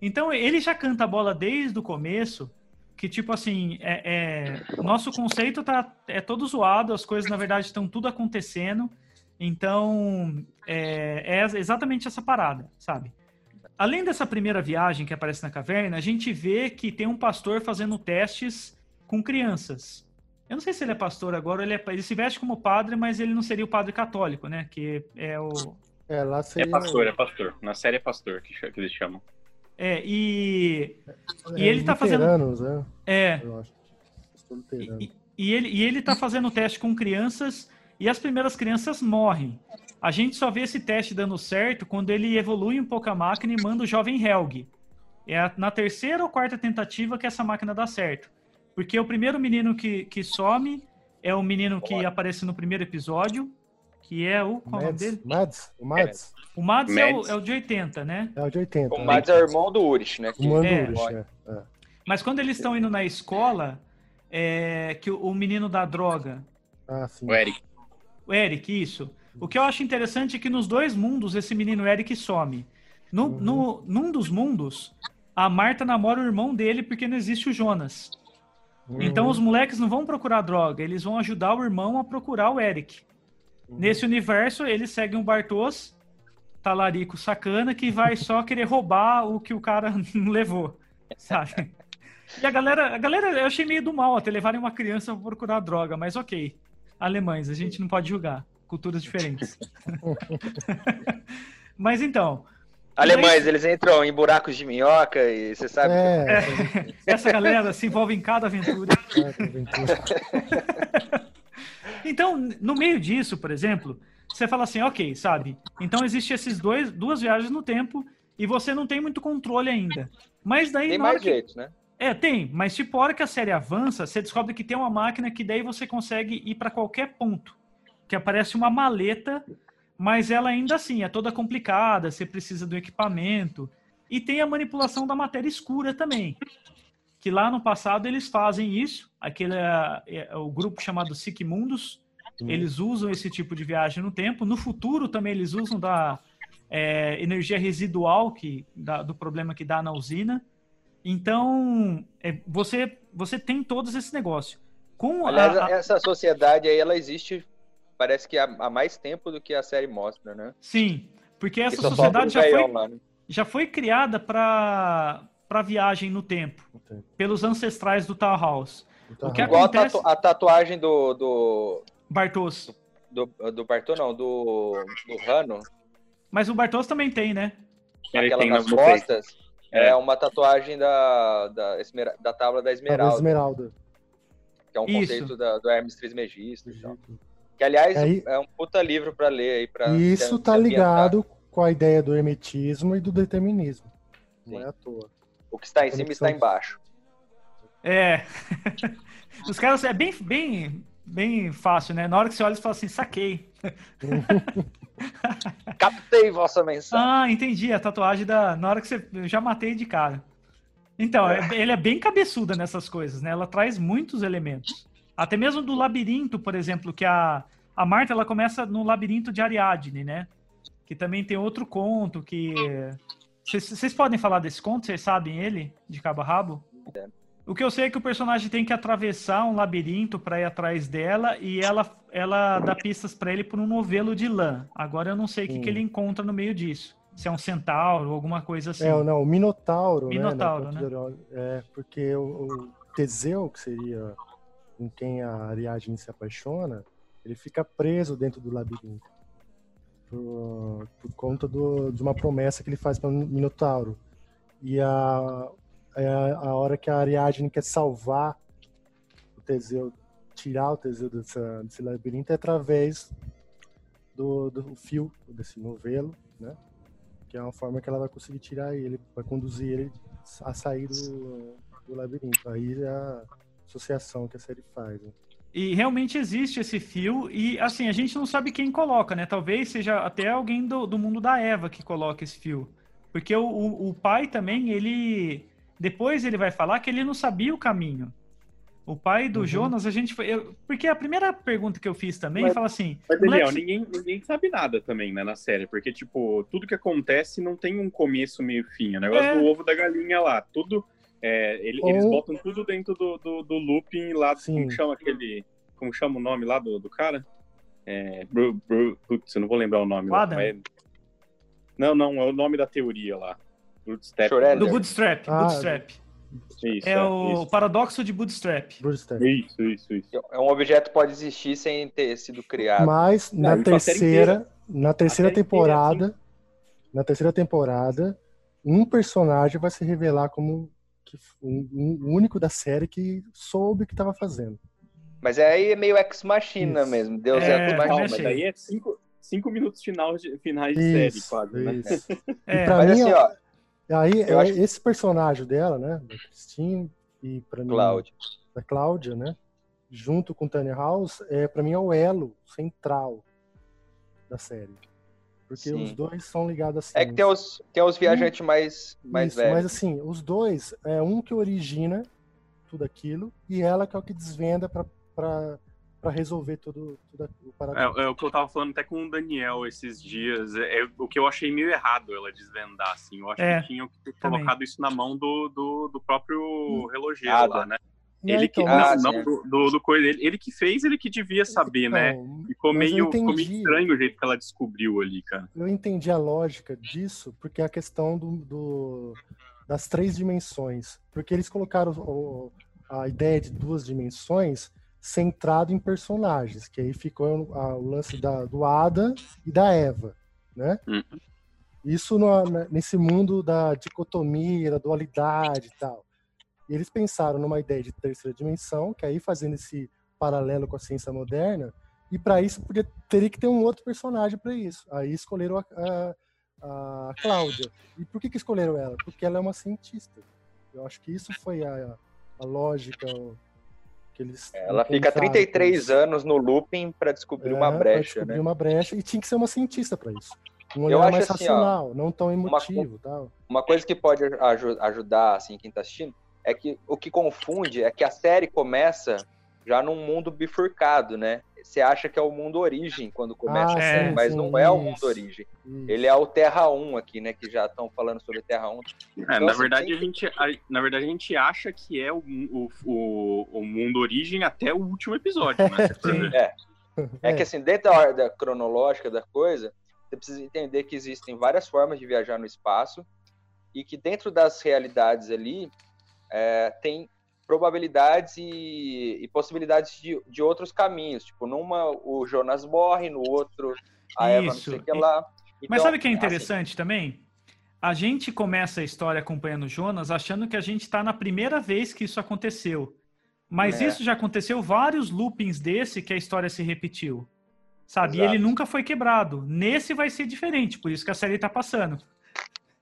Então ele já canta a bola desde o começo que tipo assim, é, é, nosso conceito tá é todo zoado, as coisas na verdade estão tudo acontecendo. Então, é, é exatamente essa parada, sabe? Além dessa primeira viagem que aparece na caverna, a gente vê que tem um pastor fazendo testes com crianças. Eu não sei se ele é pastor agora, ele, é, ele se veste como padre, mas ele não seria o padre católico, né? Que é o. É, lá É seria... pastor, é pastor. Na série é pastor que, que eles chamam. É, e. é, e ele tá fazendo- né? É. Eu acho. Luterano. E, e ele, e ele tá fazendo teste com crianças e as primeiras crianças morrem. A gente só vê esse teste dando certo quando ele evolui um pouco a máquina e manda o jovem Helg. É na terceira ou quarta tentativa que essa máquina dá certo. Porque o primeiro menino que, que some é o menino que aparece no primeiro episódio, que é o. Qual é o nome Mads, dele? Mads, o Mads. O Mads, É, o, Mads. é o de 80, né? É o de 80. O né? Mads é o irmão do Urich, né? O Mando É. Urich, é. é. Mas quando eles estão indo na escola, é, que o, o menino da droga, Ah, sim. O Eric. O Eric, isso. O que eu acho interessante é que nos dois mundos esse menino Eric some. No, Uhum. no, num dos mundos, a Marta namora o irmão dele porque não existe o Jonas. Uhum. Então os moleques não vão procurar droga, eles vão ajudar o irmão a procurar o Eric. Uhum. Nesse universo, eles seguem um Bartos, talarico sacana, que vai só querer roubar o que o cara levou, sabe? E a galera, a galera, eu achei meio do mal até levarem uma criança pra procurar droga, mas ok. Alemães, a gente não pode julgar. Culturas diferentes. mas então, Alemães, eles entram em buracos de minhoca e você sabe. É, essa galera se envolve em cada aventura. é, que. Então, no meio disso, por exemplo, você fala assim, ok, sabe? Então existe esses dois, duas viagens no tempo e você não tem muito controle ainda. Mas daí Tem mais que- jeitos, né? É, tem, mas tipo, a hora que a série avança, você descobre que tem uma máquina que daí você consegue ir para qualquer ponto. Que aparece uma maleta, mas ela ainda assim é toda complicada, você precisa do equipamento. E tem a manipulação da matéria escura também. Que lá no passado eles fazem isso, aquele é, é o grupo chamado Sigmundos, eles usam esse tipo de viagem no tempo. No futuro também eles usam da é, energia residual que, da- do problema que dá na usina. Então, é, você, você tem todos esse negócio. Com a- Aliás, a- essa sociedade aí, ela existe, parece que há, há mais tempo do que a série mostra, né? sim, porque essa só sociedade já foi, lá, né? já foi criada para para viagem no tempo, Entendi. pelos ancestrais do Tauhaus. Então, O que Igual a, acontece- tatu- a tatuagem do, do, Bartos. do, do Bartô, não, do, do Rano, Mas o Bartos também tem, né? Aquela tem nas costas, É. é. uma tatuagem da, da, esmera- da tábua da Esmeralda. Esmeralda, Esmeralda. que é um Isso. conceito da- do Hermes Trismegisto. e tal. Que, aliás, Aí- é um puta livro pra ler aí. Pra isso tá ligado com a ideia do hermetismo e do determinismo. Não Sim. é à toa. O que está em cima está embaixo. É. Os caras é bem, bem, bem fácil, né? Na hora que você olha, você fala assim, saquei. Captei vossa mensagem. Ah, entendi. A tatuagem da. Na hora que você. Eu já matei de cara. Então, é- ele é bem cabeçuda nessas coisas, né? Ela traz muitos elementos. Até mesmo do labirinto, por exemplo, que a, a Marta ela começa no labirinto de Ariadne, né? Que também tem outro conto que. Vocês podem falar desse conto? Vocês sabem ele? De cabo a rabo? O que eu sei é que o personagem tem que atravessar um labirinto para ir atrás dela e ela, ela dá pistas para ele por um novelo de lã. Agora eu não sei o que, que ele encontra no meio disso. Se é um centauro ou alguma coisa assim. É, não, o Minotauro, Minotauro, né? né? É, porque o, o Teseu, que seria com quem a Ariadne se apaixona, ele fica preso dentro do labirinto. Por, por conta do- de uma promessa que ele faz para o Minotauro. E a, é a, a hora que a Ariadne quer salvar o Teseu, tirar o Teseu desse labirinto, é através do, do fio desse novelo, né? que é uma forma que ela vai conseguir tirar ele, vai conduzir ele a sair do, do labirinto. Aí a associação que a série faz. Né? E realmente existe esse fio, e assim, a gente não sabe quem coloca, né? Talvez seja até alguém do, do mundo da Eva que coloca esse fio. Porque o, o, o pai também, ele. Depois ele vai falar que ele não sabia o caminho. O pai do Uhum. Jonas, a gente foi. eu- porque a primeira pergunta que eu fiz também Mas- fala assim. Mas, Daniel, moleque, ninguém, ninguém sabe nada também, né, na série. Porque, tipo, tudo que acontece não tem um começo, meio fim. O negócio É. do ovo da galinha lá. Tudo, É, ele, Ou... Eles botam tudo dentro do, do, do looping lá, Sim. como chama aquele. Como chama o nome lá do, do cara? É, Bru, Bru, putz, eu não vou lembrar o nome. Lá, mas... Não, não, é o nome da teoria lá. Bootstrap. Do Bootstrap. Ah, Bootstrap. Isso, é, é o isso. paradoxo de Bootstrap. Bootstrap. Isso, isso, isso. É um objeto pode existir sem ter sido criado. Mas na terceira, na terceira temporada, assim. na terceira temporada, um personagem vai se revelar como um, um único da série que soube o que estava fazendo. Mas aí é meio ex-machina mesmo. Deus é, é ex-machina. Mas aí é cinco, cinco minutos final de, finais de série, quase, né? É. pra mas mim, assim, ó, aí, é, acho... esse personagem dela, né? Da Christine e pra mim... Cláudia. Da Cláudia, né? Junto com Tanya House, é, pra mim é o elo central da série. Porque Sim. os dois são ligados assim. É que tem os, tem os viajantes um, mais, mais isso, velhos. Mas assim, os dois, é um que origina tudo aquilo e ela que é o que desvenda para para resolver tudo, tudo o. É, é, o que eu tava falando até com o Daniel esses dias. É, é o que eu achei meio errado ela desvendar, assim. Eu acho é, que tinham que ter também. colocado isso na mão do, do, do próprio hum. relogeiro lá, né? Ele que, então, não, não do, do, do, coisa, ele, ele que fez, ele que devia saber, né? então, né? Ficou meio, ficou meio estranho o jeito que ela descobriu ali, cara. Eu entendi a lógica disso, porque é a questão do, do das três dimensões. Porque eles colocaram o, a ideia de duas dimensões centrado em personagens, que aí ficou a, o lance da, do Adam e da Eva, né? Uhum. Isso no, nesse mundo da dicotomia, da dualidade e tal. E eles pensaram numa ideia de terceira dimensão, que aí fazendo esse paralelo com a ciência moderna, e para isso podia, teria que ter um outro personagem para isso. Aí escolheram a, a, a Cláudia. E por que, que escolheram ela? Porque ela é uma cientista. Eu acho que isso foi a, a lógica, que eles Ela fica 33 anos no looping para descobrir é, uma brecha, descobrir né? uma brecha e tinha que ser uma cientista para isso. Um olhar mais assim, racional, ó, não tão emotivo, uma, tal. Uma coisa que pode ajudar assim quem está assistindo é que o que confunde é que a série começa já num mundo bifurcado, né? Você acha que é o mundo origem quando começa ah, a série, mas sim, não é o mundo origem. Isso. Ele é o Terra 1 aqui, né? Que já estão falando sobre Terra 1. Então, é, na, assim, verdade, tem... a gente, a, na verdade, a gente acha que é o, o, o, o mundo origem até o último episódio, né? é. É que assim, dentro da ordem cronológica da coisa, você precisa entender que existem várias formas de viajar no espaço e que dentro das realidades ali é, tem probabilidades e, e possibilidades de, de, outros caminhos. Tipo, numa o Jonas morre, no outro a Eva não sei o que lá. Então, Mas sabe o que é assim, interessante assim... também? A gente começa a história acompanhando Jonas achando que a gente está na primeira vez que isso aconteceu. Mas é. isso já aconteceu vários loopings desse que a história se repetiu. Sabe? Exato. E ele nunca foi quebrado. Nesse vai ser diferente, por isso que a série está passando.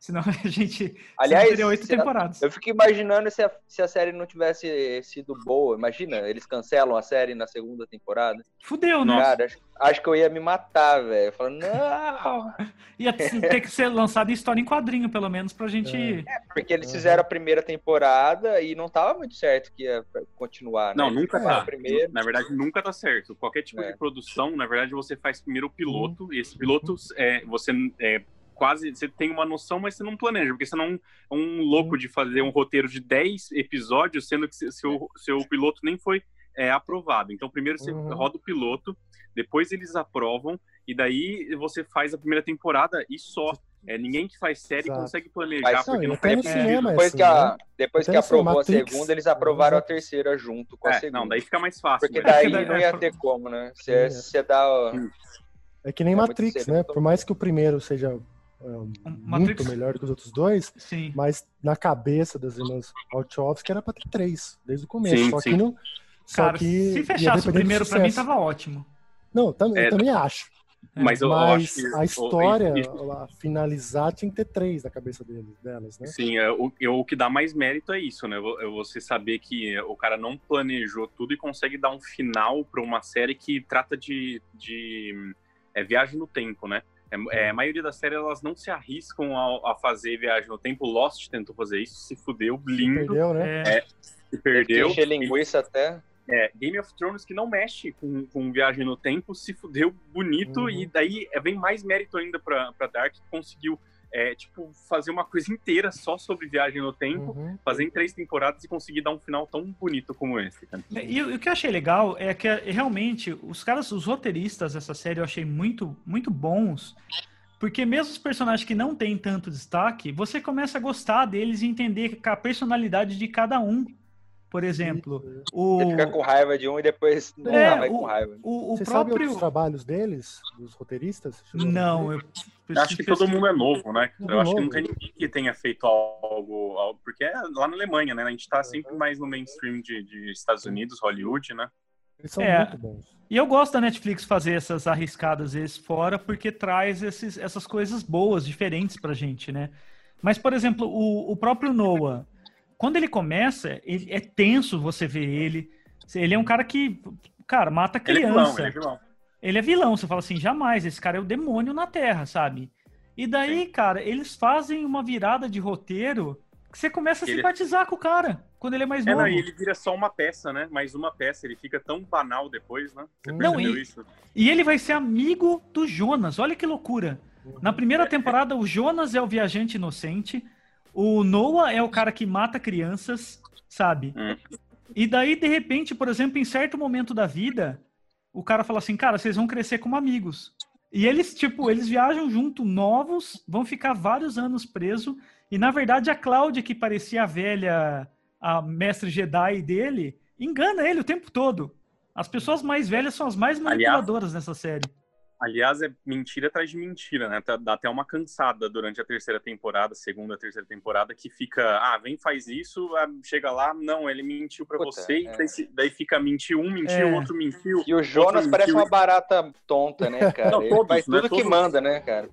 Senão a gente Aliás, teria oito temporadas. Eu fico imaginando se a, se a série não tivesse sido boa. Imagina, eles cancelam a série na segunda temporada. Fudeu, né? Cara, acho, acho, que eu ia me matar, velho. Falando, não! ia ter que ser lançado em história em quadrinho, pelo menos, pra gente. É, porque eles fizeram a primeira temporada e não tava muito certo que ia continuar. Né? Não, nunca tá. Primeiro. Na verdade, nunca tá certo. Qualquer tipo é. de produção, na verdade, você faz primeiro o piloto, e esse piloto é, você. É, quase. Você tem uma noção, mas você não planeja, porque você não é um louco de fazer um roteiro de 10 episódios, sendo que seu, seu piloto nem foi é, aprovado. Então, primeiro você uhum. roda o piloto, depois eles aprovam, e daí você faz a primeira temporada e só. É, ninguém que faz série Exato. consegue planejar, Mas, porque não, não é cinema, Depois, assim, que, a, né? depois que aprovou a segunda, eles aprovaram a terceira junto com a é, segunda. Não, daí fica mais fácil. Porque daí não ia ter como, né? Você, você dá. É que nem é Matrix, né? Por mais que o primeiro seja é, muito melhor que os outros dois, sim. mas na cabeça das irmãs Wachowski era pra ter três, desde o começo. Sim, só sim. que não. Só Cara, que se fechasse o primeiro, pra mim tava ótimo. Não, tam, é, eu também acho. Mas, eu, mas eu a história, a finalizar, tinha que ter três na cabeça deles, delas, né? Sim, é, o, o que dá mais mérito é isso, né? É você saber que o cara não planejou tudo e consegue dar um final para uma série que trata de, de é, viagem no tempo, né? É, é, a maioria das séries elas não se arriscam a, a, fazer viagem no tempo. Lost tentou fazer isso, se fudeu, lindo. Se perdeu, né? É, se perdeu. Linguiça até. É, Game of Thrones que não mexe com, com viagem no tempo, se fudeu bonito, uhum. e daí é, vem mais mérito ainda pra, pra Dark, que conseguiu é, tipo, fazer uma coisa inteira só sobre viagem no tempo, uhum. fazer em três temporadas e conseguir dar um final tão bonito como esse. Cara. É, e, e, o que eu achei legal é que realmente os caras, os roteiristas dessa série eu achei muito, muito bons. Porque mesmo os personagens que não têm tanto destaque, você começa a gostar deles e entender a personalidade de cada um. Por exemplo, o... Você fica com raiva de um e depois não é, vai o, com raiva. O, o Você próprio... sabe os trabalhos deles, dos roteiristas? Não, eu... Acho que todo mundo é novo, né? eu acho que não tem ninguém que tenha feito algo, algo, porque é lá na Alemanha, né? A gente tá sempre mais no mainstream de, de Estados Unidos, Hollywood, né? Eles são é, muito bons. E eu gosto da Netflix fazer essas arriscadas vezes fora, porque traz esses, essas coisas boas, diferentes pra gente, né? Mas, por exemplo, o, o próprio Noah, quando ele começa, ele, é tenso você ver ele. Ele é um cara que, cara, mata criança. Ele é vilão, ele é vilão. Ele é vilão. Você fala assim, jamais, esse cara é o demônio na Terra, sabe? E daí, Sim. cara, eles fazem uma virada de roteiro que você começa a ele... simpatizar com o cara quando ele é mais é, novo. Não, e ele vira só uma peça, né? Mais uma peça. Ele fica tão banal depois, né? Você não, e, isso? E ele vai ser amigo do Jonas. Olha que loucura. Na primeira temporada, o Jonas é o viajante inocente. O Noah é o cara que mata crianças, sabe? Hum. E daí, de repente, por exemplo, em certo momento da vida, o cara fala assim, cara, vocês vão crescer como amigos. E eles, tipo, eles viajam junto, novos, vão ficar vários anos presos. E, na verdade, a Cláudia, que parecia a velha, a mestre Jedi dele, engana ele o tempo todo. As pessoas mais velhas são as mais manipuladoras Aliás, nessa série. Aliás, é mentira atrás de mentira, né? Tá, dá até uma cansada durante a terceira temporada, segunda, terceira temporada, que fica, ah, vem, faz isso, ah, chega lá, não, ele mentiu para você, é. daí, daí, fica mentiu um, mentiu, é. outro mentiu. E o Jonas parece mentiu. uma barata tonta, né, cara? Não, todos, faz né? tudo né? que manda, né, cara?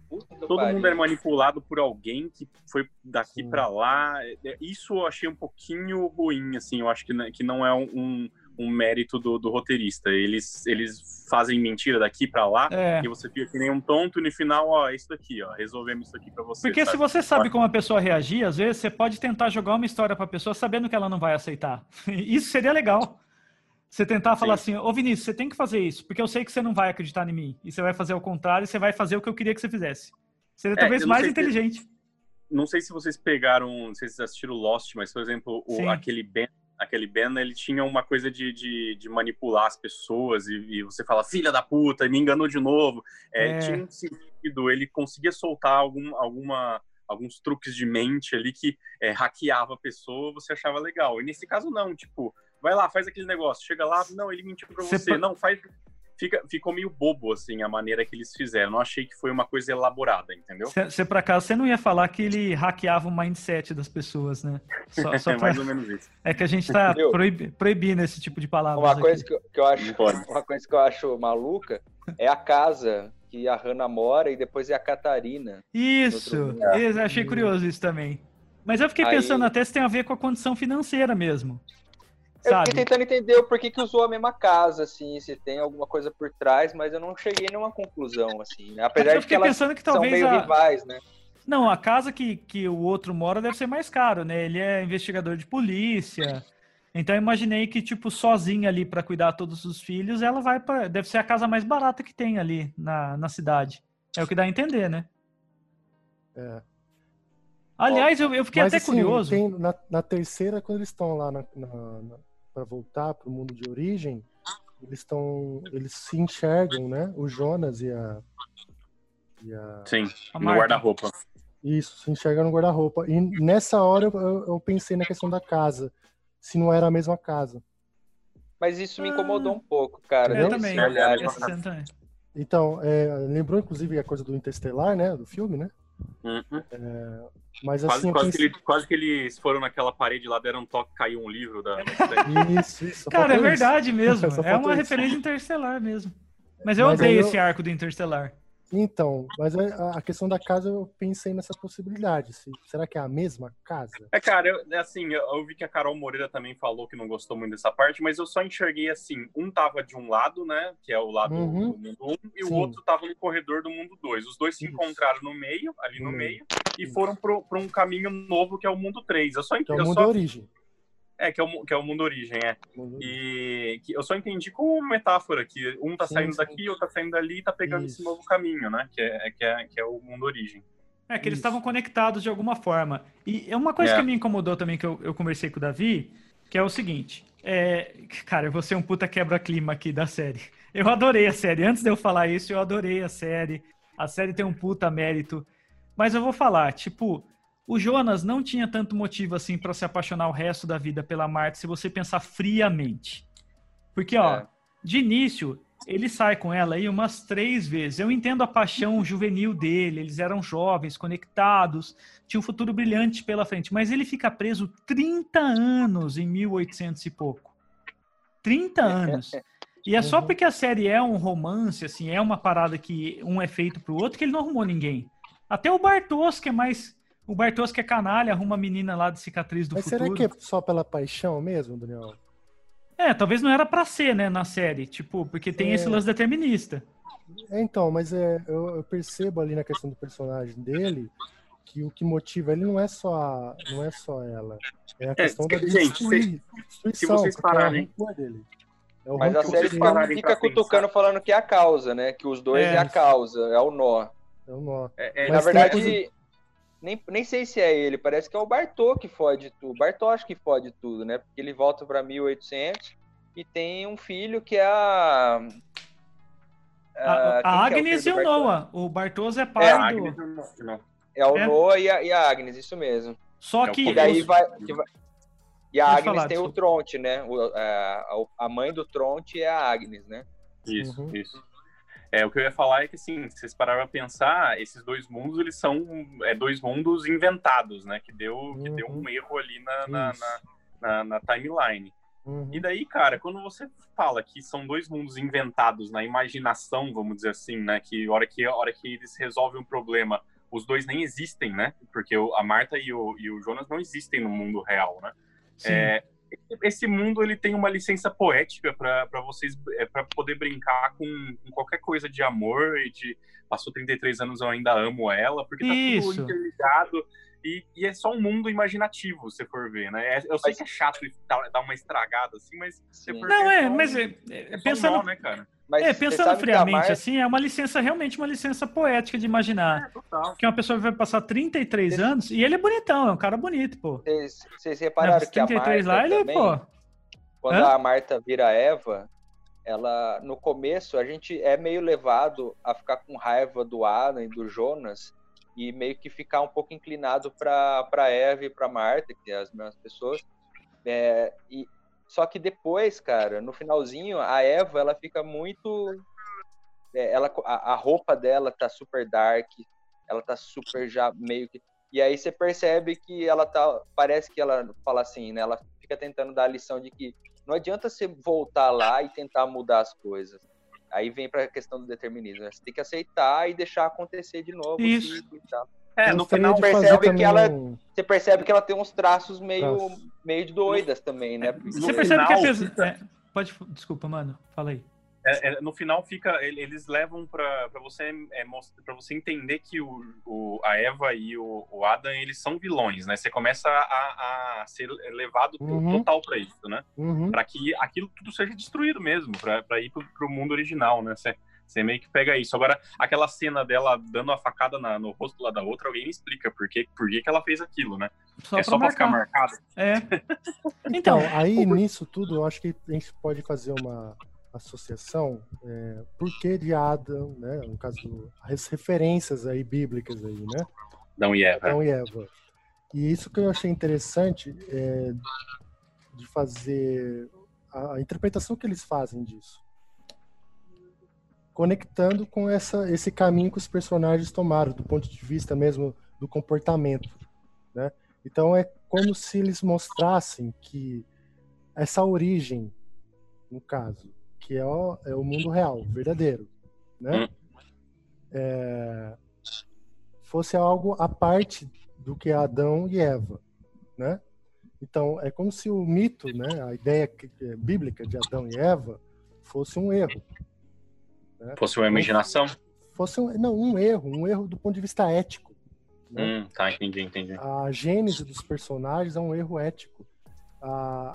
todo mundo é manipulado por alguém que foi daqui para lá. É, isso eu achei um pouquinho ruim, assim, eu acho que, que não é um um mérito do, do, roteirista. Eles, eles fazem mentira daqui para lá é. e você fica que nem um tonto e no final, ó, é isso daqui, ó, resolvemos isso aqui para você. Porque sabe? se você sabe como a pessoa reagir, às vezes você pode tentar jogar uma história para a pessoa sabendo que ela não vai aceitar. Isso seria legal. Você tentar falar Sim. assim, ô Vinícius, você tem que fazer isso, porque eu sei que você não vai acreditar em mim. E você vai fazer o contrário, e você vai fazer o que eu queria que você fizesse. Seria é, talvez mais inteligente. Se, não sei se vocês pegaram, não sei se vocês assistiram Lost, mas, por exemplo, o, aquele Ben aquele Ben, ele tinha uma coisa de, de, de manipular as pessoas e, e, você fala, filha da puta, me enganou de novo. É, é. Tinha um sentido, ele conseguia soltar algum, alguma, alguns truques de mente ali que é, hackeava a pessoa, você achava legal. E nesse caso, não, tipo, vai lá, faz aquele negócio, chega lá, não, ele mentiu pra você, você não, faz fica, ficou meio bobo, assim, a maneira que eles fizeram. Não achei que foi uma coisa elaborada, entendeu? Você, por acaso, você não ia falar que ele hackeava o mindset das pessoas, né? Só, só é pra... mais ou menos isso. É que a gente tá proib... proibindo esse tipo de palavras. Uma coisa que, que, eu acho, uma coisa que eu acho maluca é a casa que a Hannah mora e depois é a Catarina. Isso, eu achei curioso isso também. Mas eu fiquei Aí... pensando até se tem a ver com a condição financeira mesmo. Eu sabe? fiquei tentando entender o porquê que usou a mesma casa, assim, se tem alguma coisa por trás, mas eu não cheguei a nenhuma conclusão, assim, né? Apesar de que elas pensando que talvez são meio a... rivais, né? Não, a casa que, que o outro mora deve ser mais caro, né? Ele é investigador de polícia. Então eu imaginei que, tipo, sozinha ali para cuidar todos os filhos, ela vai para. Deve ser a casa mais barata que tem ali na, na cidade. É o que dá a entender, né? É. Aliás, eu, eu fiquei Mas, até assim, curioso. Tem, na, na, terceira, quando eles estão lá na, na, para voltar para o mundo de origem, eles estão, eles se enxergam, né? O Jonas e a, e a sim, no guarda-roupa. Isso, se enxergam no guarda-roupa. E nessa hora eu, eu, pensei na questão da casa, se não era a mesma casa. Mas isso me incomodou ah, um pouco, cara. Eu também. também. Então, é, lembrou inclusive a coisa do Interstellar, né? Do filme, né? Uhum. É, mas quase, assim, quase, que ele, quase, que eles foram naquela parede lá, deram um toque, caiu um livro da. isso, isso. Cara, é verdade mesmo. é uma isso. referência interestelar mesmo. Mas eu Mas odeio eu... esse arco do Interstellar. Então, mas a, questão da casa eu pensei nessa possibilidade. será que é a mesma casa? É, cara, eu, é assim, eu, eu, vi que a Carol Moreira também falou que não gostou muito dessa parte, mas eu só enxerguei assim: um tava de um lado, né? Que é o lado uhum. do mundo 1, um, e Sim. o outro tava no corredor do mundo 2. Os dois se Isso. encontraram no meio, ali no meio, e foram para um caminho novo que é o mundo 3. Eu só entendi. É o mundo só... origem. É, que é o, que é o mundo origem, é. Mundo e que eu só entendi como metáfora, que um tá sim, saindo sim. daqui, outro tá saindo dali e tá pegando Isso. esse novo caminho, né? Que é, que, é, que é o mundo origem. É, que eles estavam conectados de alguma forma. E é uma coisa É. que me incomodou também, que eu, eu conversei com o Davi, que é o seguinte. É, cara, eu vou ser um puta quebra-clima aqui da série. Eu adorei a série. Antes de eu falar isso, eu adorei a série. A série tem um puta mérito. Mas eu vou falar, tipo, o Jonas não tinha tanto motivo assim pra se apaixonar o resto da vida pela Marta, se você pensar friamente. Porque, ó, É. de início, ele sai com ela aí umas três vezes. Eu entendo a paixão juvenil dele, eles eram jovens, conectados, tinha um futuro brilhante pela frente, mas ele fica preso 30 anos em 1800 e pouco. 30 anos. E é só Uhum. porque a série é um romance, assim, é uma parada que um é feito pro outro, que ele não arrumou ninguém. Até o Bartos, que é mais. O Bartos, que é canalha, arruma a menina lá de cicatriz do Mas futuro. será que é só pela paixão mesmo, Daniel? É, talvez não era pra ser, né, na série. Tipo, porque tem É. esse lance determinista. É, então, mas é, eu, eu percebo ali na questão do personagem dele que o que motiva ele não é só a- não é só ela, é a questão da gente, destrui- destruição, vocês porque é pararem-. É o Mas a série vocês dele, fica, pararem fica cutucando falando que é a causa, né? Que os dois É. é, a causa, é o nó. é o nó. É, é, Na verdade, coisa- nem, nem sei se é ele, parece que é o Bartô que fode tudo. Bartosz que fode tudo, né? Porque ele volta pra 1800 e tem um filho que é a. A, Ah, a quem que é o Agnes e o? Noah. O Bartos é pai é, do. Agnes. É o É. Noah e a, e a Agnes, isso mesmo. Só É o que. E daí os- vai. que vai- E a Agnes falar, tem o desculpa. Tronte, né? O- a, a mãe do Tronte é a Agnes, né? Isso, Uhum. isso. É, o que eu ia falar é que, assim, se vocês pararam a pensar, esses dois mundos, eles são é, dois mundos inventados, né? Que deu, que Uhum. deu um erro ali na, na, na, na- na timeline. Uhum. E daí, cara, quando você fala que são dois mundos inventados na imaginação, vamos dizer assim, né? Que a hora que, hora que eles resolvem um problema, os dois nem existem, né? Porque a Marta e o, e o Jonas não existem no mundo real, né? É, esse mundo ele tem uma licença poética para vocês para poder brincar com, com qualquer coisa de amor e de passou 33 anos eu ainda amo ela porque tá Isso. tudo interligado e, e é só um mundo imaginativo se for ver né? É- eu sei Mas- que é chato dar dar uma estragada assim mas se for Não, ver, é, só um- mas é, é, é só um pensando, nó, né cara Mas é, pensando friamente, Marta- assim, é uma licença, realmente uma licença poética de imaginar. é, total Que uma pessoa vai passar 33 anos e ele é bonitão, é um cara bonito, pô. Vocês, vocês repararam que a 33 Marta lá, ele, também, pô. quando Hã? a Marta vira Eva, ela no começo a gente é meio levado a ficar com raiva do Adam e do Jonas e meio que ficar um pouco inclinado para para Eva e para Marta, que é as mesmas pessoas. É, e só que depois, cara, no finalzinho, a Eva ela fica muito é, ela a, a roupa dela tá super dark, ela tá super já meio que e aí você percebe que ela tá parece que ela fala assim, né? Ela fica tentando dar a lição de que não adianta você voltar lá e tentar mudar as coisas. Aí vem para a questão do determinismo. né? Você tem que aceitar e deixar acontecer de novo. Isso. tal. É no final percebe que também ela- Você percebe que ela tem uns traços meio, Traço. meio de doidas também, né? No Você percebe que final, apesar. fica- é, pode. Desculpa, mano. Fala aí. É, é, no final fica ele- eles levam para você é, para você entender que o, o- a Eva e o, o Adam eles são vilões né você começa a, a ser levado Uhum. total para isso né Uhum. para que aquilo tudo seja destruído mesmo para ir pro, pro mundo original né você você meio que pega isso agora aquela cena dela dando a facada na- no rosto lá da outra alguém me explica por que por que, que ela fez aquilo né Só é pra só para ficar marcar. marcado É. Então, Então, aí nisso tudo, eu acho que a gente pode fazer uma associação. É, por que de Adam, né? No caso, do- as referências aí bíblicas aí, né? Adão e Eva Adão e Eva. E isso que eu achei interessante é de fazer a, a interpretação que eles fazem disso. Conectando com essa, esse caminho que os personagens tomaram, do ponto de vista mesmo do comportamento. Né? Então é como se eles mostrassem que essa origem, no caso, que é o, é o mundo real, verdadeiro, né? É, fosse algo à parte do que Adão e Eva, né? Então é como se o mito, né, a ideia é bíblica de Adão e Eva fosse um erro, fosse uma imaginação fosse um, não um erro, um erro do ponto de vista ético. Né? hum, tá entendi entendi A gênese dos personagens é um erro ético Ah,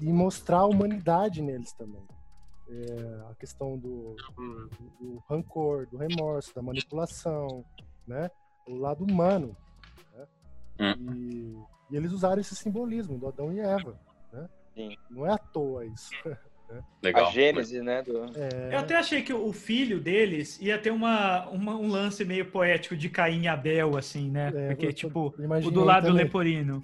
e mostrar a humanidade neles também. É, a questão do, do, do rancor, do remorso, da manipulação, né? o lado humano. Né? Hum. E, e eles usaram esse simbolismo do Adão e Eva. Né? Sim. Não é à toa isso. Legal. A gênese, né? Do... É, Eu até achei que o filho deles ia ter uma, uma- um lance meio poético de Caim e Abel, assim, né? É, Porque, eu tipo, o do lado também. leporino.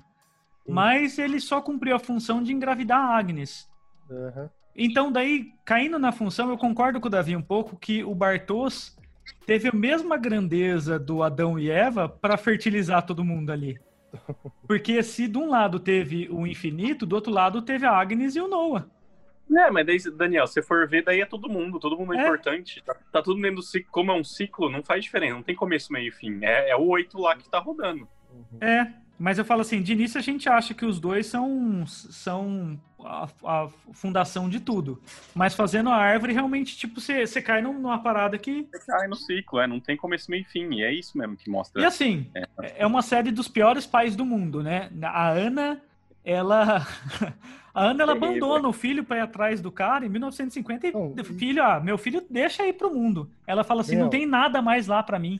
Sim. Mas ele só cumpriu a função de engravidar a Agnes. Aham. Então, daí, caindo na função, eu concordo com o Davi um pouco que o Bartos teve a mesma grandeza do Adão e Eva para fertilizar todo mundo ali. Porque se de um lado teve o infinito, do outro lado teve a Agnes e o Noah. É, mas daí, Daniel, se for ver, daí é todo mundo, todo mundo é, É. importante. Tá, tá tudo dentro do ciclo. Como é um ciclo, não faz diferença, não tem começo, meio e fim. É, é o oito lá que tá rodando. Uhum. É, mas eu falo assim, de início a gente acha que os dois são, são a, a fundação de tudo. Mas fazendo a árvore, realmente, tipo, você você cai num- numa parada que. Você cai no ciclo, é, não tem começo, meio e fim. E é isso mesmo que mostra. E assim, é uma série dos piores pais do mundo, né? A Ana, ela. A Ana, ela abandona o filho para ir atrás do cara em 1950 e Não, e- filho, ah, meu filho deixa ir pro mundo. Ela fala assim, Meu. não tem nada mais lá para mim.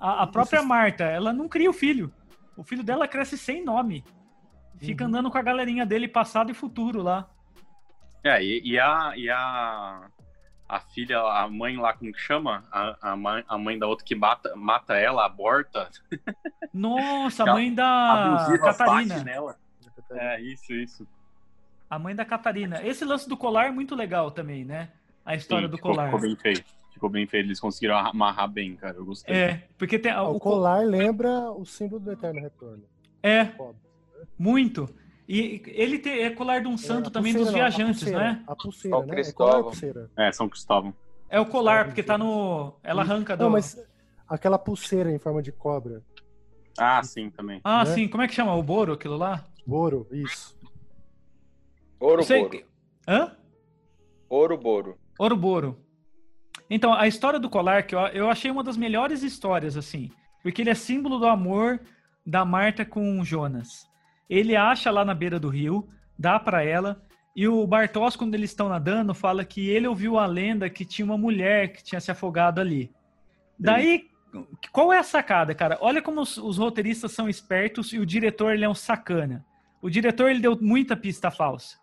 A, a própria Isso- Marta, ela não cria o filho. O filho dela cresce sem nome. Fica Uhum. andando com a galerinha dele passado e futuro lá. É, e, e a, e a, a filha, a mãe lá, como que chama? A, a, mãe, a mãe da outra que mata, mata ela, aborta. Nossa, a mãe da Catarina. nela. É, isso, isso. A mãe da Catarina. Esse lance do colar é muito legal também, né? A história Sim, do ficou, colar. Ficou bem feito. Ficou bem feito. Eles conseguiram amarrar bem, cara. Eu gostei. É, porque tem o o co- colar lembra o símbolo do Eterno Retorno. É, muito. E ele tem, é colar de um santo É, também pulseira dos não, a viajantes, pulseira, né? A pulseira, São né? É Cristóvão. pulseira? É, São Cristóvão. É o colar, porque tá no. Ela arranca do. Não, mas aquela pulseira em forma de cobra. Ah, sim, também. Ah, né? sim, como é que chama? O Boro, aquilo lá? Ouro, isso. Ouro Boro. que- Hã? Ouro Boro. Ouro Então, a história do colar, que eu, eu achei uma das melhores histórias, assim. Porque ele é símbolo do amor da Marta com o Jonas. Ele acha lá na beira do rio, dá pra ela. E o Bartos, quando eles estão nadando, fala que ele ouviu a lenda que tinha uma mulher que tinha se afogado ali. Daí, qual é a sacada, cara? Olha como os, os roteiristas são espertos e o diretor ele é um sacana. O diretor ele deu muita pista falsa.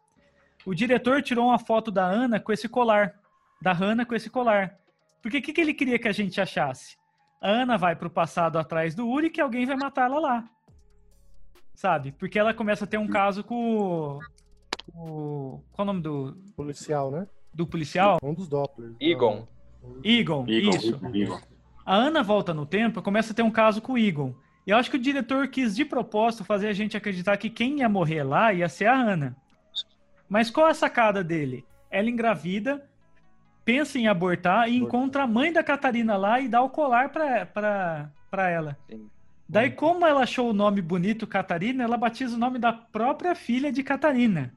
O diretor tirou uma foto da Ana com esse colar, da Hannah com esse colar. Porque o que, que ele queria que a gente achasse? A Ana vai pro passado atrás do Uri que alguém vai matar ela lá. Sabe? Porque ela começa a ter um caso com o. o- qual é o nome do, Policial, né? do policial? Um dos Dopplers. Egon. Egon. Eagle, Isso. Eagle. A Ana volta no tempo e começa a ter um caso com o Egon. E eu acho que o diretor quis de propósito fazer a gente acreditar que quem ia morrer lá ia ser a Ana. Mas qual a sacada dele? Ela engravida, pensa em abortar e encontra a mãe da Catarina lá e dá o colar pra, pra, pra ela. Sim. Daí, como ela achou o nome bonito Catarina, ela batiza o nome da própria filha de Catarina.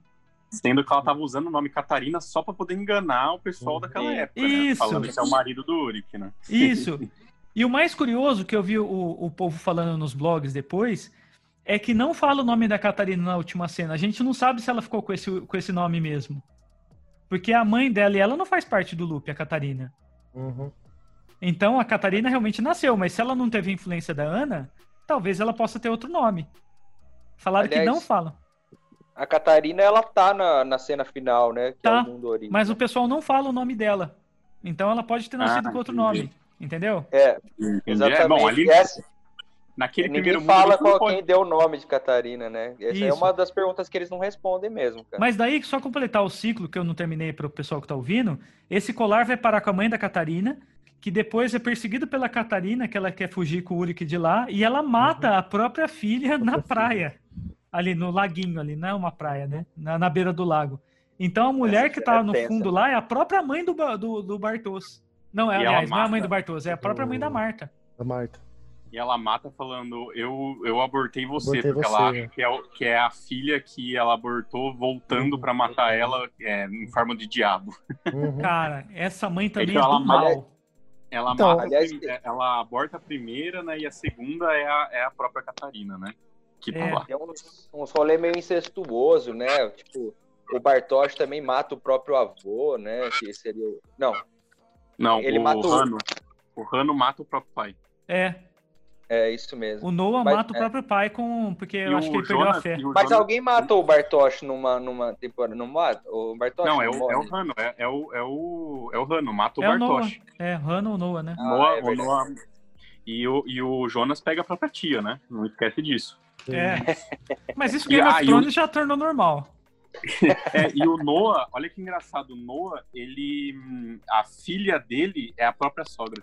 Sendo que ela tava usando o nome Catarina só pra poder enganar o pessoal daquela Isso. época. Né? Isso. Falando que é o marido do Uric, né? Isso. E o mais curioso que eu vi o, o povo falando nos blogs depois é que não fala o nome da Catarina na última cena. A gente não sabe se ela ficou com esse, com esse nome mesmo. Porque a mãe dela e ela não faz parte do loop, a Catarina. Uhum. Então a Catarina realmente nasceu, mas se ela não teve influência da Ana, talvez ela possa ter outro nome. Falaram que Aliás, não falam. A Catarina, ela tá na, na cena final, né? Que Tá, é o mundo origem. Mas o pessoal não fala o nome dela. Então ela pode ter nascido Ah, com outro entendi. nome. Entendeu? É, exatamente. É, bom, ali Essa- naquele ninguém primeiro mundo. fala qual, pode- quem deu o nome de Catarina, né? Essa é Isso. uma das perguntas que eles não respondem mesmo, cara. Mas daí, só completar o ciclo que eu não terminei para o pessoal que tá ouvindo, esse colar vai parar com a mãe da Catarina, que depois é perseguido pela Catarina, que ela quer fugir com o Uric de lá, e ela mata a própria filha na praia. Ali no laguinho, ali, não é uma praia, né? Na, na beira do lago. Então a mulher Essa que tá é no tensa. fundo lá é a própria mãe do, do, do Bartos. Não, é, aliás, não é a mãe mata do Bartos, é a própria mãe da Marta. Da Marta. E ela mata falando, eu, eu abortei você, Abortei porque você, ela acha que é, que é a filha que ela abortou voltando pra matar ela é, em forma de diabo. Uhum. Cara, essa mãe também Então é ela do mata- mal. Ela Então, mata, aliás, prim- ela aborta a primeira, né? E a segunda é a, é a própria Catarina, né? Que tá É. lá. Tem uns, uns rolê meio incestuoso, né? Tipo, o Bartosz também mata o próprio avô, né? Que seria o... Não, Não, Ele o mata o- Rano. O Rano mata o próprio pai. É, É isso mesmo. O Noah Mas- mata o é. próprio pai com. Porque eu E acho que o ele perdeu a Jonas- fé. o Mas Jonas- alguém matou o Bartosz numa, numa temporada, não mata? O Bartosz Não, é o, morre? é o Rano, é, é o, é o, é o Rano, mata o É o Noah. Bartosz. É, Hannah ou Noah, né? Ah, Noah- é o. Noah- e, o, e o Jonas pega a própria tia, né? Não esquece disso. É. Mas isso Game of e o- Thrones já tornou normal. É, e o Noah, olha que engraçado, o Noah, ele. hum, A filha dele é a própria sogra.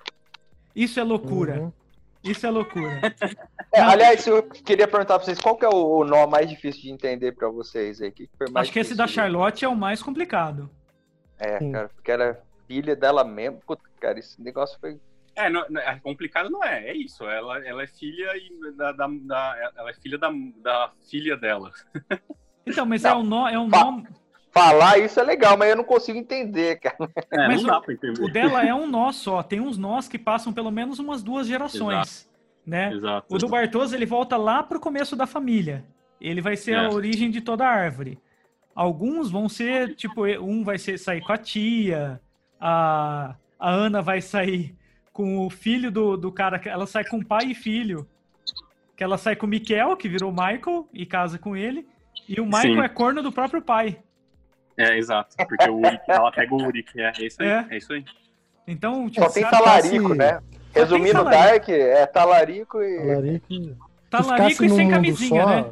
Isso é loucura. Uhum. Isso é loucura. É, aliás, eu queria perguntar pra vocês, qual que é o, o nó mais difícil de entender pra vocês aí? Que que foi mais Acho que esse da Charlotte é o mais complicado. É, Sim. cara, porque era filha dela mesmo. Puta, cara, esse negócio foi... É, não, não, é complicado não é, é isso. Ela, ela é filha e da, da- da- ela é filha da, da filha dela. Então, mas Não. é um nó, é um Fa- nó. Falar isso é legal, mas eu não consigo entender, cara. É, Mas não dá pra entender. O dela é um nó só. Tem uns nós que passam pelo menos umas duas gerações. Né? Exato. O do Bartosz, ele volta lá pro começo da família. Ele vai ser É. a origem de toda a árvore. Alguns vão ser, tipo, um vai ser sair com a tia, a, a Ana vai sair com o filho do, do cara, que ela sai com pai e filho. Que ela sai com o Miquel, que virou Michael, e casa com ele. E o Michael Sim. é corno do próprio pai. É, exato. Porque o Uri, ela pega o Uri, é, é isso aí. É. É, isso aí. Então, tipo, Só tem talarico, se- né? Resumindo. Dark é talarico e... Talarico. Se talarico e sem camisinha, só- né?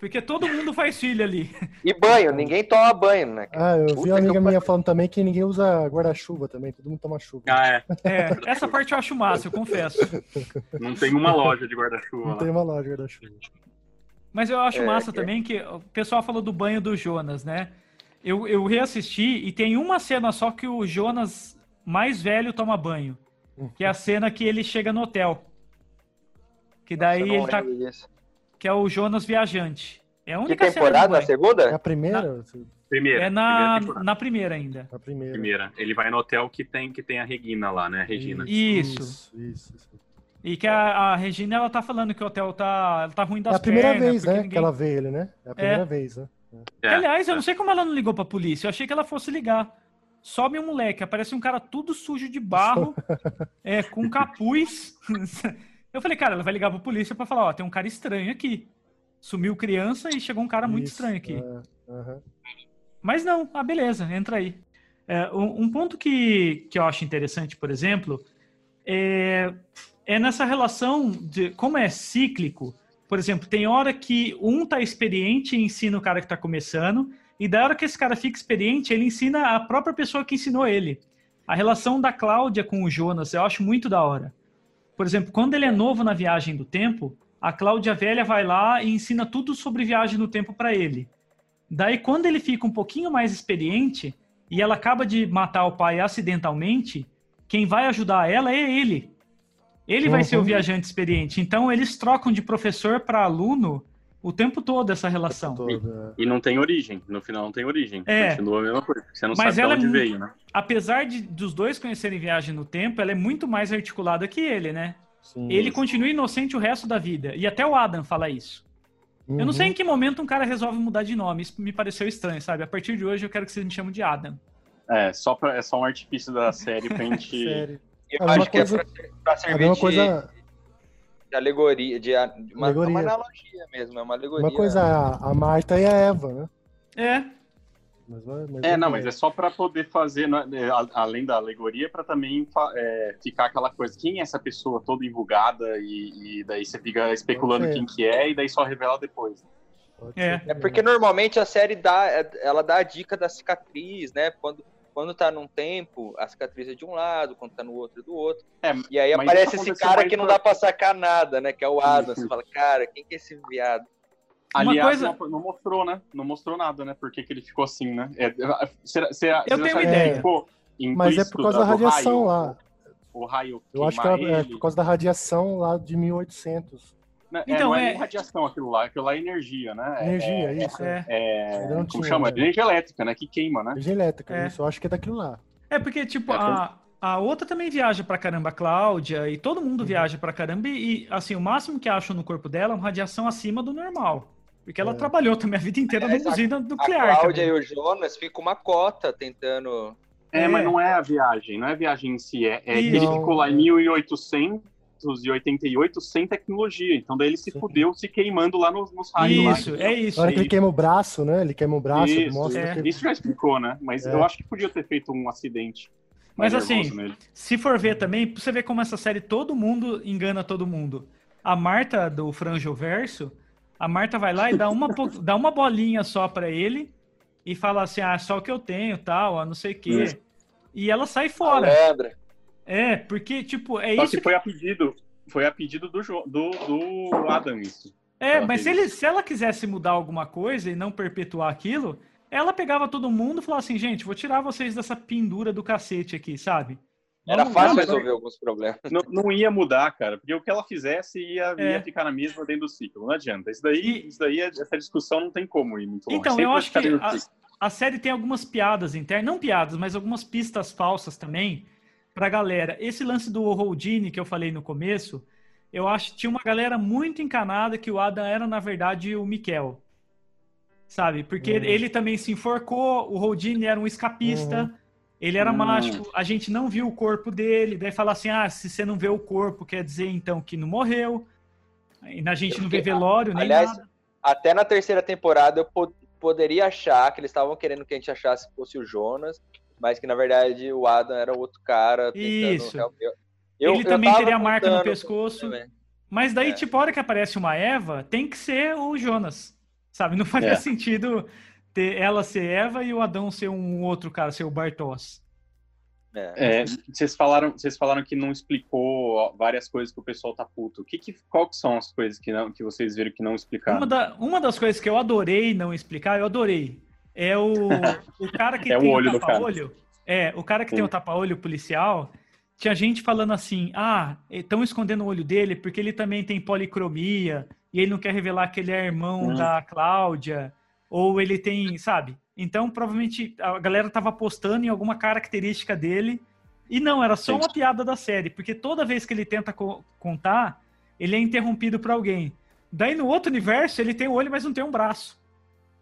Porque todo mundo faz filho ali. e banho. Ninguém toma banho, né? Ah, eu vi Puta uma que amiga minha falando também que ninguém usa guarda-chuva também, todo mundo toma chuva. Ah, é. É, essa parte eu acho massa, eu confesso. Não tem uma loja de guarda-chuva Não lá. tem uma loja de guarda-chuva. Mas eu acho É, massa que- também que o pessoal falou do banho do Jonas, né? Eu, eu reassisti e tem uma cena só que o Jonas mais velho toma banho. Que é a cena que ele chega no hotel. Que daí não ele tá. disso. Que é o Jonas viajante. É a Que única cena temporada? Na banho. É segunda? a primeira? assim, Primeira. É na, primeira na primeira ainda. A primeira. Primeira. Ele vai no hotel que tem, que tem a Regina lá, né? A Regina. Isso. Isso, isso. isso. E que a, a Regina ela tá falando que o hotel tá, ela tá ruim das É a primeira pernas, vez, né, ninguém- que ela vê ele, né? É a primeira vez, né? É, Aliás, eu é. não sei como ela não ligou pra polícia. Eu achei que ela fosse ligar. Sobe um moleque, aparece um cara tudo sujo de barro, é, com capuz. Eu falei, cara, ela vai ligar pra polícia pra falar, ó, tem um cara estranho aqui. Sumiu criança e chegou um cara muito Isso, estranho aqui. é, aham. Mas não, ah, beleza, entra aí. É, um, um ponto que, que eu acho interessante, por exemplo, é, é nessa relação de como é cíclico. Por exemplo, tem hora que um tá experiente e ensina o cara que tá começando, e da hora que esse cara fica experiente, ele ensina a própria pessoa que ensinou ele. A relação da Cláudia com o Jonas, eu acho muito da hora. Por exemplo, quando ele é novo na viagem do tempo, a Cláudia velha vai lá e ensina tudo sobre viagem no tempo para ele. Daí, quando ele fica um pouquinho mais experiente e ela acaba de matar o pai acidentalmente, quem vai ajudar ela é ele. Ele vai ser o Uhum. viajante experiente. Então, eles trocam de professor para aluno o tempo todo essa relação. Toda. E não tem origem. No final não tem origem. É. Continua a mesma coisa. porque Você não Mas sabe de ela é onde mu- veio, né? Apesar de dos dois conhecerem viagem no tempo, ela é muito mais articulada que ele, né? Sim. Ele continua inocente o resto da vida. E até o Adam fala isso. Eu não Uhum. sei em que momento um cara resolve mudar de nome. Isso me pareceu estranho, sabe? A partir de hoje eu quero que vocês me chamem de Adam. É, só pra, é só um artifício da série pra gente. Sério. Eu A mesma acho que coisa- é pra, pra A servir mesma de, coisa, de alegoria, de, de uma, Alegoria. uma analogia mesmo, é uma alegoria. uma coisa a, a Marta e a Eva, né? É, Mas, mas É, não, mas é só pra poder fazer, né, é, a- além da alegoria, pra também é, ficar aquela coisa, quem é essa pessoa toda enrugada e, e daí você fica especulando quem que é e daí só revela depois. Pode É. É porque normalmente a série dá, é- ela dá a dica da cicatriz, né? Quando, quando tá num tempo, a cicatriz é de um lado, quando tá no outro é do outro. É, E aí aparece esse cara que não dá pra sacar nada, né? Que é o Adam. Você fala, cara, quem que é esse viado? Uma Aliás, coisa- não, não mostrou, né? Não mostrou nada, né? Por que, que ele ficou assim, né? É, será, será, Eu tenho uma ideia. Mas é por causa da radiação raio, lá. O, o raio Eu acho que é, é por causa da radiação lá de 1800. É, Então, não é, é- nem radiação aquilo lá, aquilo lá é energia, né? É- Energia, é, isso. é. É, Ainda não como tinha, chama? né? Energia elétrica, né? Que queima, né? Energia elétrica, É. isso. Eu acho que é daquilo lá. É porque, tipo, É, a, a outra também viaja pra caramba, a Cláudia, e todo mundo Uhum. viaja pra caramba, e, assim, o máximo que acham no corpo dela é uma radiação acima do normal. Porque ela É. trabalhou também a vida inteira É, numa a- usina A nuclear. Cláudia também. e o Jonas ficam uma cota tentando. É, É. mas não é a viagem, não é a viagem em si, é, é ele ficou lá em 1800 1988 sem tecnologia. Então daí ele se Sim. fudeu se queimando lá nos, nos raios. Isso, lá, é isso. Na hora que ele queima o braço, né? Ele queima o braço, isso, mostra é. que... Isso já explicou, né? Mas é. eu acho que podia ter feito um acidente. Mas assim, se for ver também, você vê como essa série todo mundo engana todo mundo. A Marta do Franjo Verso, a Marta vai lá e dá uma, dá uma bolinha só para ele e fala assim: ah, só o que eu tenho, tal, não sei o quê. E ela sai fora. Malandra. É, porque, tipo, é Só isso. que foi a pedido, foi a pedido do, do, do Adam isso. É, mas se, ele, se ela quisesse mudar alguma coisa e não perpetuar aquilo, ela pegava todo mundo e falava assim, gente, vou tirar vocês dessa pendura do cacete aqui, sabe? Era fácil resolver alguns problemas. Não, não, ia mudar, cara, porque o que ela fizesse ia, é. ia ficar na mesma dentro do ciclo, não adianta. Isso daí, e... isso daí essa discussão não tem como ir muito longe. Então, Sempre eu acho que a, a, série tem algumas piadas internas, não piadas, mas algumas pistas falsas também pra galera. Esse lance do Houdini que eu falei no começo, eu acho que tinha uma galera muito encanada que o Adam era, na verdade, o Mikel. Sabe? Porque uhum. ele também se enforcou, o Houdini era um escapista. Uhum ele era hum. mágico, a gente não viu o corpo dele, daí fala assim: ah, se você não vê o corpo, quer dizer então que não morreu. E a gente não vê velório, nem aliás, nada. Até na terceira temporada eu pod poderia achar que eles estavam querendo que a gente achasse que fosse o Jonas, mas que na verdade o Adam era outro cara. Isso. Eu, eu, ele também teria a marca no pescoço. Mas daí, é. tipo, a hora que aparece uma Eva, tem que ser o Jonas. Sabe? Não faria é. sentido ter ela ser Eva e o Adão ser um outro cara, ser o Bartos. É. É, vocês falaram, vocês falaram que não explicou várias coisas que o pessoal tá puto. Que, que qual que são as coisas que não que vocês viram que não explicaram? Uma, da, uma das coisas que eu adorei não explicar, eu adorei. É o, o cara que é tem o, olho o tapa-olho. É, o cara que Sim. tem o tapa-olho policial. Tinha gente falando assim: ah, estão escondendo o olho dele porque ele também tem policromia e ele não quer revelar que ele é irmão hum. da Cláudia ou ele tem, sabe? Então, provavelmente a galera tava apostando em alguma característica dele. E não, era só uma piada da série, porque toda vez que ele tenta co contar, ele é interrompido por alguém. Daí no outro universo, ele tem o olho, mas não tem um braço.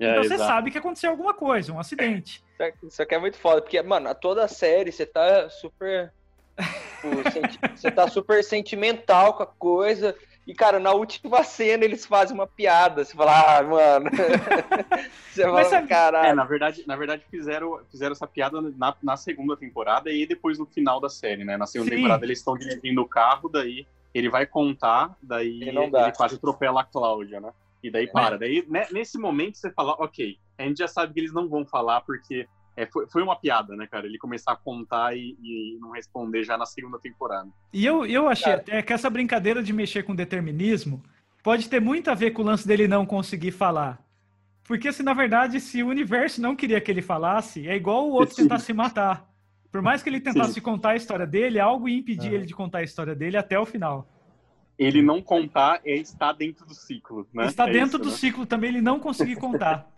É, então você sabe que aconteceu alguma coisa, um acidente. Isso aqui é muito foda, porque, mano, toda a série você tá super. Tipo, você tá super sentimental com a coisa. E, cara, na última cena eles fazem uma piada. Você fala, ah, mano. você fala, sabe... caralho. É, na verdade, na verdade fizeram, fizeram essa piada na, na segunda temporada e depois no final da série, né? Na segunda Sim. temporada eles estão dirigindo o carro, daí ele vai contar, daí ele quase atropela a Cláudia, né? E daí para. Daí, né, nesse momento, você fala, ok, a gente já sabe que eles não vão falar porque é, foi, foi uma piada, né, cara? Ele começar a contar e, e, não responder já na segunda temporada. E eu, eu achei cara. até que essa brincadeira de mexer com determinismo pode ter muito a ver com o lance dele não conseguir falar. Porque, se assim, na verdade, se o universo não queria que ele falasse, é igual o outro Sim. tentar se matar. Por mais que ele tentasse Sim. contar a história dele, algo ia impedir é. ele de contar a história dele até o final. Ele não contar é estar dentro do ciclo, né? Está é dentro isso, do né? ciclo também, ele não conseguir contar.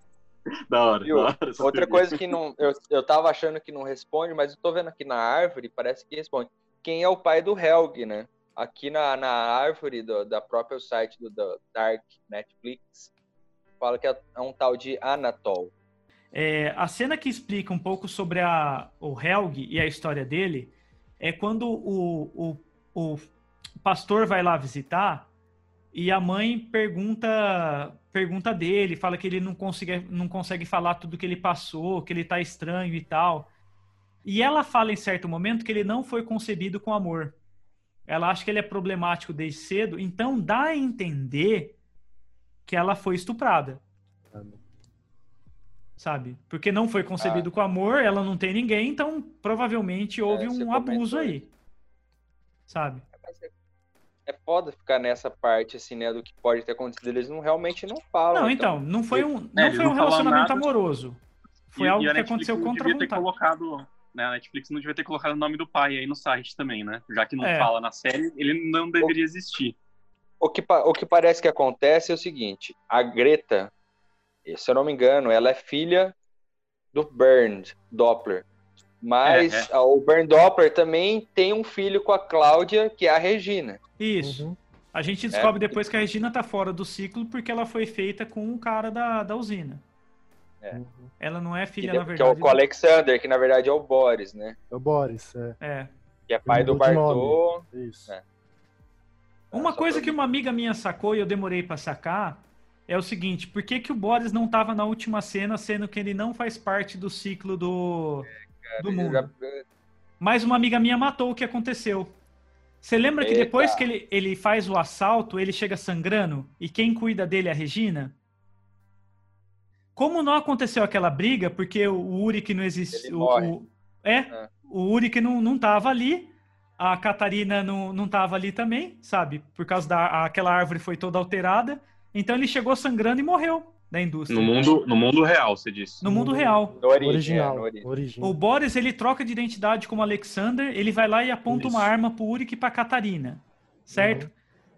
da hora, da hora Outra coisa que não. Eu, eu tava achando que não responde, mas eu tô vendo aqui na árvore, parece que responde. Quem é o pai do Helg, né? Aqui na, na árvore do, da própria site do, do Dark Netflix, fala que é, é um tal de Anatol. É, a cena que explica um pouco sobre a, o Helg e a história dele é quando o, o, o pastor vai lá visitar e a mãe pergunta pergunta dele, fala que ele não consegue, não consegue falar tudo que ele passou, que ele tá estranho e tal. E ela fala em certo momento que ele não foi concebido com amor. Ela acha que ele é problemático desde cedo, então dá a entender que ela foi estuprada. Sabe? Porque não foi concebido ah. com amor, ela não tem ninguém, então provavelmente houve é, um abuso aí. Sabe? É foda ficar nessa parte, assim, né, do que pode ter acontecido. Eles não realmente não falam. Não, então, então não foi um, não é, foi um relacionamento amoroso. Foi e, algo e que aconteceu contra a vontade. Ter colocado, né, a Netflix não devia ter colocado o nome do pai aí no site também, né? Já que não é. fala na série, ele não deveria o, existir. O que, o que parece que acontece é o seguinte, a Greta, se eu não me engano, ela é filha do Bernd Doppler. Mas é, é. o Bernd Doppler também tem um filho com a Cláudia, que é a Regina. Isso. Uhum. A gente descobre é. depois que a Regina tá fora do ciclo porque ela foi feita com um cara da, da usina. É. Uhum. Ela não é filha, que, na verdade. Que é o, Alexander, que na verdade é o Boris, né? É o Boris, é. é. Que é pai do Bartô. Isso. É. Uma Só coisa que mim. uma amiga minha sacou e eu demorei pra sacar é o seguinte: por que, que o Boris não tava na última cena, sendo que ele não faz parte do ciclo do, do mundo? já- Mas uma amiga minha matou o que aconteceu. Você lembra que Eita. depois que ele, ele faz o assalto, ele chega sangrando e quem cuida dele é a Regina? Como não aconteceu aquela briga, porque o Uri que não existe. Ele o- o- é, É. o Uri que não, não tava ali, a Catarina não, não tava ali também, sabe? Por causa da aquela árvore foi toda alterada. Então ele chegou sangrando e morreu da indústria. No mundo, no mundo real, você disse. No mundo real. No origem, original. é, origem. O Boris, ele troca de identidade como Alexander, ele vai lá e aponta Isso. uma arma pro Uric e pra Catarina, certo?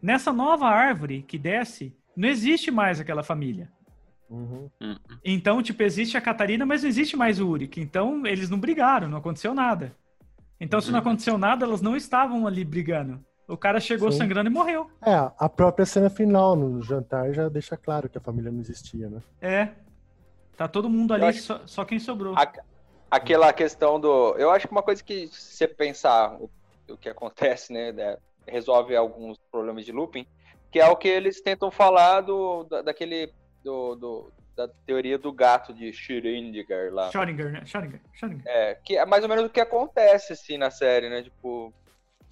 Nessa nova árvore que desce, não existe mais aquela família. Uhum. Então, tipo, existe a Catarina, mas não existe mais o Uric. Então, eles não brigaram, não aconteceu nada. Então, se não aconteceu nada, elas não estavam ali brigando. O cara chegou Sim. sangrando e morreu. É, a própria cena final no jantar já deixa claro que a família não existia, né? É. Tá todo mundo ali, acho- só, só quem sobrou. A- aquela questão do. Eu acho que uma coisa que, se você pensar o, o que acontece, né, né, resolve alguns problemas de looping, que é o que eles tentam falar do, da- daquele. Do, do- da teoria do gato de Schrödinger lá. Schrödinger, né? Schrödinger, Schrödinger. É, que é mais ou menos o que acontece, assim, na série, né? Tipo,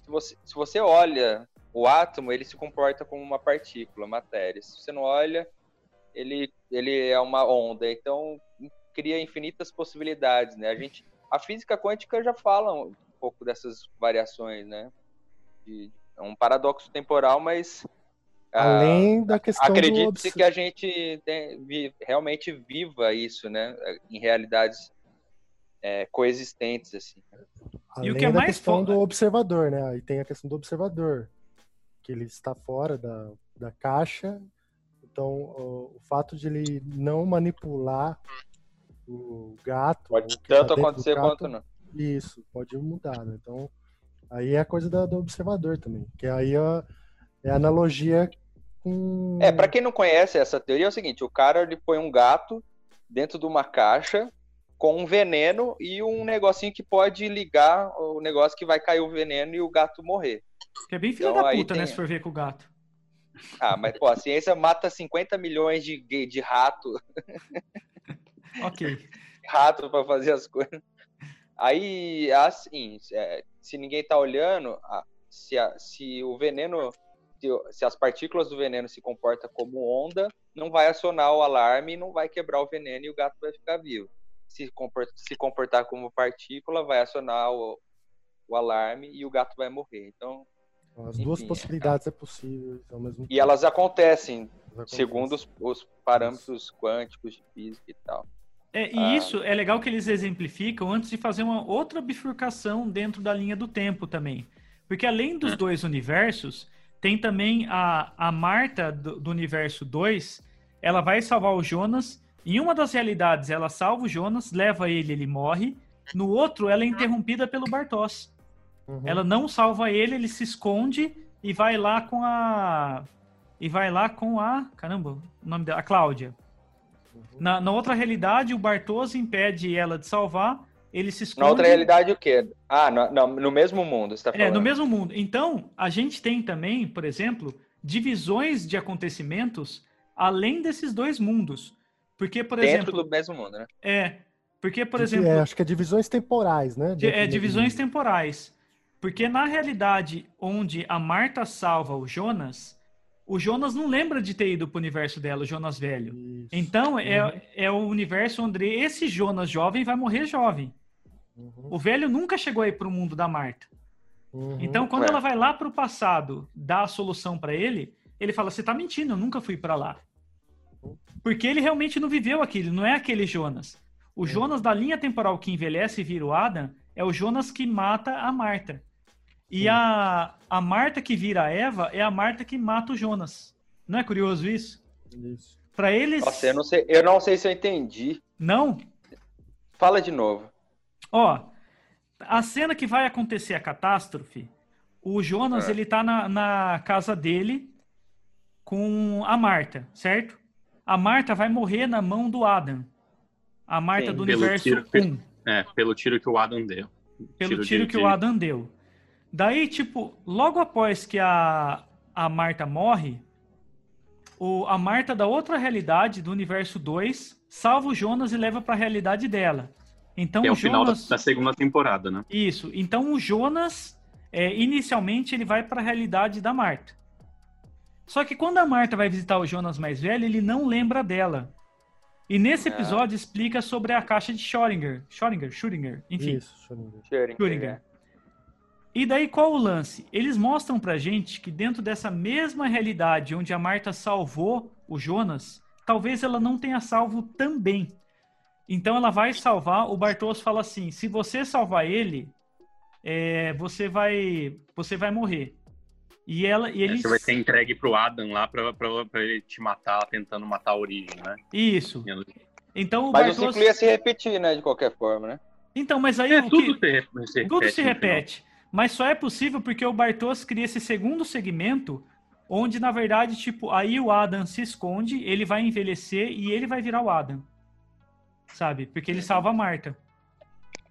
se você, se você olha o átomo, ele se comporta como uma partícula, matéria. Se você não olha, ele, ele é uma onda. Então, cria infinitas possibilidades, né? A gente, a física quântica já fala um pouco dessas variações, né? De, é um paradoxo temporal, mas ah, Além da questão acredite obs- que a gente tem- vi- realmente viva isso, né? Em realidades é, coexistentes, assim. Além E o que é da mais questão foda- do observador, né? Aí tem a questão do observador, que ele está fora da, da caixa. Então, o, o fato de ele não manipular o gato. Pode o tá tanto do acontecer gato, quanto não. Isso, pode mudar, né? Então, aí é a coisa da- do observador também. Que aí é, é a analogia com. É, pra quem não conhece essa teoria, é o seguinte: o cara ele põe um gato dentro de uma caixa com um veneno e um negocinho que pode ligar o negócio que vai cair o veneno e o gato morrer. Que é bem filho Então, da puta, né? tem- Se for ver com o gato. Ah, mas pô, a ciência mata 50 milhões de, de, rato, Ok. rato para fazer as coisas. Aí, assim, é, se ninguém tá olhando, se, a- se o veneno, se as partículas do veneno se comportam como onda, não vai acionar o alarme, não vai quebrar o veneno e o gato vai ficar vivo. Se, compor- se comportar como partícula, vai acionar o, o alarme e o gato vai morrer. Então, As duas enfim, possibilidades é possível ao mesmo e elas acontecem tempo. segundo os, os parâmetros quânticos de física e tal. É, e Ah. isso é legal que eles exemplificam antes de fazer uma outra bifurcação dentro da linha do tempo também. Porque além dos dois universos, tem também a, a Marta do, do universo 2, ela vai salvar o Jonas. Em uma das realidades, ela salva o Jonas, leva ele, ele morre. No outro, ela é interrompida pelo Bartos. Uhum. Ela não salva ele, ele se esconde e vai lá com a. E vai lá com a. Caramba, o nome dela? A Cláudia. Uhum. Na, na outra realidade, o Bartos impede ela de salvar, ele se esconde. Na outra realidade, o quê? Ah, no, no, no mesmo mundo, você tá É, falando. no mesmo mundo. Então, a gente tem também, por exemplo, divisões de acontecimentos além desses dois mundos. Porque, por Dentro exemplo. do mesmo mundo, né? É. Porque, por Divi- exemplo. é, acho que é divisões temporais, né? Dentro é, divisões mundo. temporais. Porque na realidade onde a Marta salva o Jonas, o Jonas não lembra de ter ido pro universo dela, o Jonas velho. Isso. Então Uhum. é, é o universo onde esse Jonas jovem vai morrer jovem. Uhum, O velho nunca chegou aí pro mundo da Marta. uhum. Então quando É. ela vai lá pro passado dar a solução para ele, ele fala: "Você tá mentindo, eu nunca fui para lá". Porque ele realmente não viveu aquilo, não é aquele Jonas. O Jonas da linha temporal que envelhece e vira o Adam é o Jonas que mata a Marta. E a, a Marta que vira a Eva é a Marta que mata o Jonas. Não é curioso isso? Isso. Para eles. Nossa, eu não sei, eu não sei se eu entendi. Não? Fala de novo. Ó, a cena que vai acontecer a catástrofe, o Jonas É. ele tá na, na casa dele com a Marta, certo? A Marta vai morrer na mão do Adam. A Marta Sim, do pelo universo tiro. 1. É, pelo tiro que o Adam deu. Pelo Tiro tiro de- que de- o Adam deu. Daí, tipo, logo após que a, a Marta morre, o, a Marta da outra realidade, do universo 2, salva o Jonas e leva para a realidade dela. Então Que é o o final da, Jonas. da segunda temporada, né? Isso. Então o Jonas, é, inicialmente, ele vai para a realidade da Marta. Só que quando a Marta vai visitar o Jonas mais velho, ele não lembra dela. E nesse Ah. episódio explica sobre a caixa de Schrödinger. Schrödinger, Schrödinger, enfim. Isso, Schrödinger. Schrödinger. Schrödinger. E daí qual o lance? Eles mostram pra gente que dentro dessa mesma realidade onde a Marta salvou o Jonas, talvez ela não tenha salvo também. Então ela vai salvar, o Bartos fala assim, se você salvar ele, é, você vai você vai morrer. E ela e ele Você vai ser entregue pro Adam lá pra, pra, pra ele te matar, tentando matar a origem, né? Isso. Então o Mas o Bartos ciclo ia se repetir, né? De qualquer forma, né? Então, mas aí É, o tudo que... se, re- se repete. Tudo se repete. Mas só é possível porque o Bartos cria esse segundo segmento, onde, na verdade, tipo, aí o Adam se esconde, ele vai envelhecer e ele vai virar o Adam. Sabe? Porque ele salva a Marta.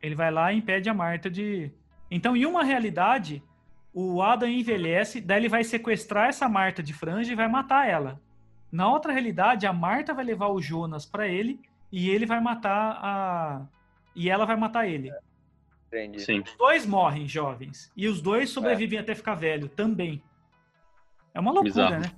Ele vai lá e impede a Marta de. Então, em uma realidade, o Adam envelhece, daí ele vai sequestrar essa Marta de franja e vai matar ela. Na outra realidade, a Marta vai levar o Jonas pra ele e ele vai matar a. E ela vai matar ele. Entendi. Sim. Os dois morrem jovens. E os dois sobrevivem até ficar velho também. É uma loucura, Bizarro. né?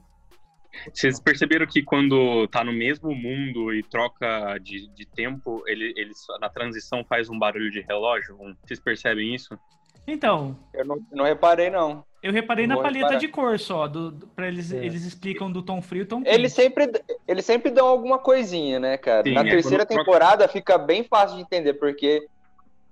Vocês perceberam que quando tá no mesmo mundo e troca de, de tempo, ele, ele só- na transição faz um barulho de relógio? Um- Vocês percebem isso? Então, Eu não, não reparei, não. eu reparei na Vou paleta reparar. de cor só. Do, do- pra eles, É. eles explicam do tom frio e tom quente. Eles sempre, eles sempre dão alguma coisinha, né, cara? Sim, Na é, terceira troca- temporada fica bem fácil de entender, porque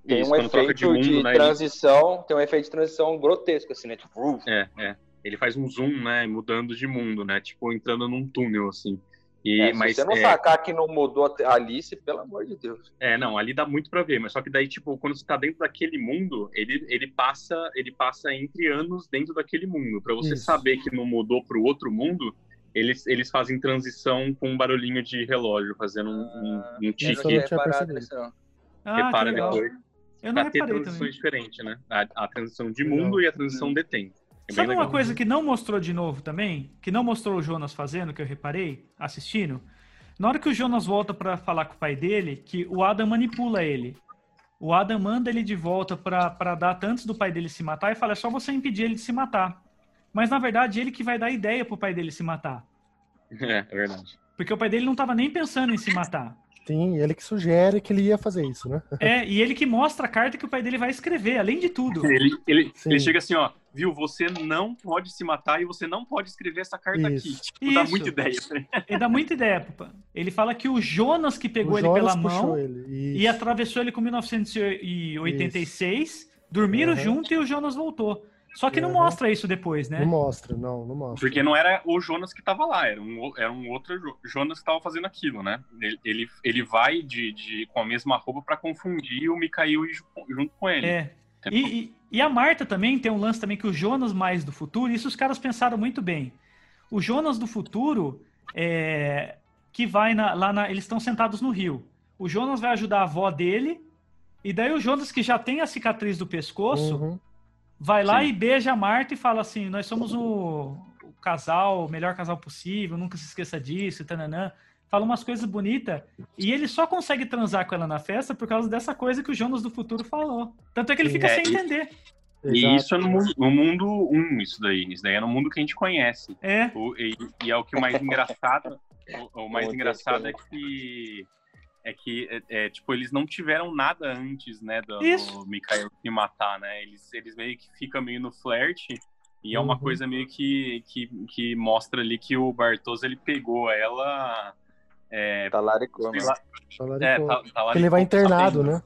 tem Isso, um efeito de de, mundo, né, transição, tem um efeito de transição grotesco, assim, né? Tipo, É, é. Ele faz um zoom, né? Mudando de mundo, né? Tipo, entrando num túnel, assim. E, é, mas, se você não é, sacar que não mudou a Alice, pelo amor de Deus. é, não, ali dá muito pra ver, mas só que daí, tipo, quando você tá dentro daquele mundo, ele, ele passa ele passa entre anos dentro daquele mundo. Pra você Isso. saber que não mudou pro outro mundo, eles, eles fazem transição com um barulhinho de relógio, fazendo um, um, um Eu tique. não não. Ah, Repara depois. Eu não Pra ter transições também. diferentes, né? A, a transição de mundo e a transição de tempo. É Sabe uma legal. coisa que não mostrou de novo também? Que não mostrou o Jonas fazendo, que eu reparei, assistindo? Na hora que o Jonas volta pra falar com o pai dele, que o Adam manipula ele. O Adam manda ele de volta pra pra data antes do pai dele se matar e fala: é só você impedir ele de se matar. Mas na verdade, ele que vai dar ideia pro pai dele se matar. É, é verdade. Porque o pai dele não tava nem pensando em se matar. Sim, ele que sugere que ele ia fazer isso, né? É, e ele que mostra a carta que o pai dele vai escrever, além de tudo. Ele, ele, ele chega assim, ó, viu, você não pode se matar e você não pode escrever essa carta Isso. aqui. Tipo, dá Isso. muita ideia. Ele dá muita ideia. papa. Ele fala que o Jonas que pegou o ele Jonas pela mão ele. e Isso. atravessou ele com 1986, dormiram Aham. junto e o Jonas voltou. Só que não Aham. mostra isso depois, né? Não mostra, não, não mostra. Porque não era o Jonas que tava lá, era um, era um outro Jo- Jonas que tava fazendo aquilo, né? Ele, ele, ele vai de, de, com a mesma roupa pra confundir o Mikhail ju- junto com ele. É. E, e- e a Marta também tem um lance também que o Jonas mais do futuro, isso os caras pensaram muito bem. O Jonas do futuro, é, que vai na- lá na. Eles estão sentados no rio. O Jonas vai ajudar a avó dele, e daí o Jonas, que já tem a cicatriz do pescoço, Uhum. vai lá Sim. e beija a Marta e fala assim: Nós somos o, o casal, o melhor casal possível, nunca se esqueça disso, e tananã. Fala umas coisas bonitas. E ele só consegue transar com ela na festa por causa dessa coisa que o Jonas do futuro falou. Tanto é que ele fica É, sem e- entender. E Exato. isso é no, mu- no mundo 1, isso daí. Isso daí é no mundo que a gente conhece. É. O- e, e é o que o mais engraçado. O, o mais engraçado é que. É que, é, é, tipo, eles não tiveram nada antes, né, do, do Mikhail se matar, né? Eles, eles meio que ficam meio no flerte. E é uma Uhum. coisa meio que, que, que mostra ali que o Bartos, ele pegou ela... É, Tá laricou, sei mano. lá, Falaram é, com- tá, tá ele vai pouco internado, né?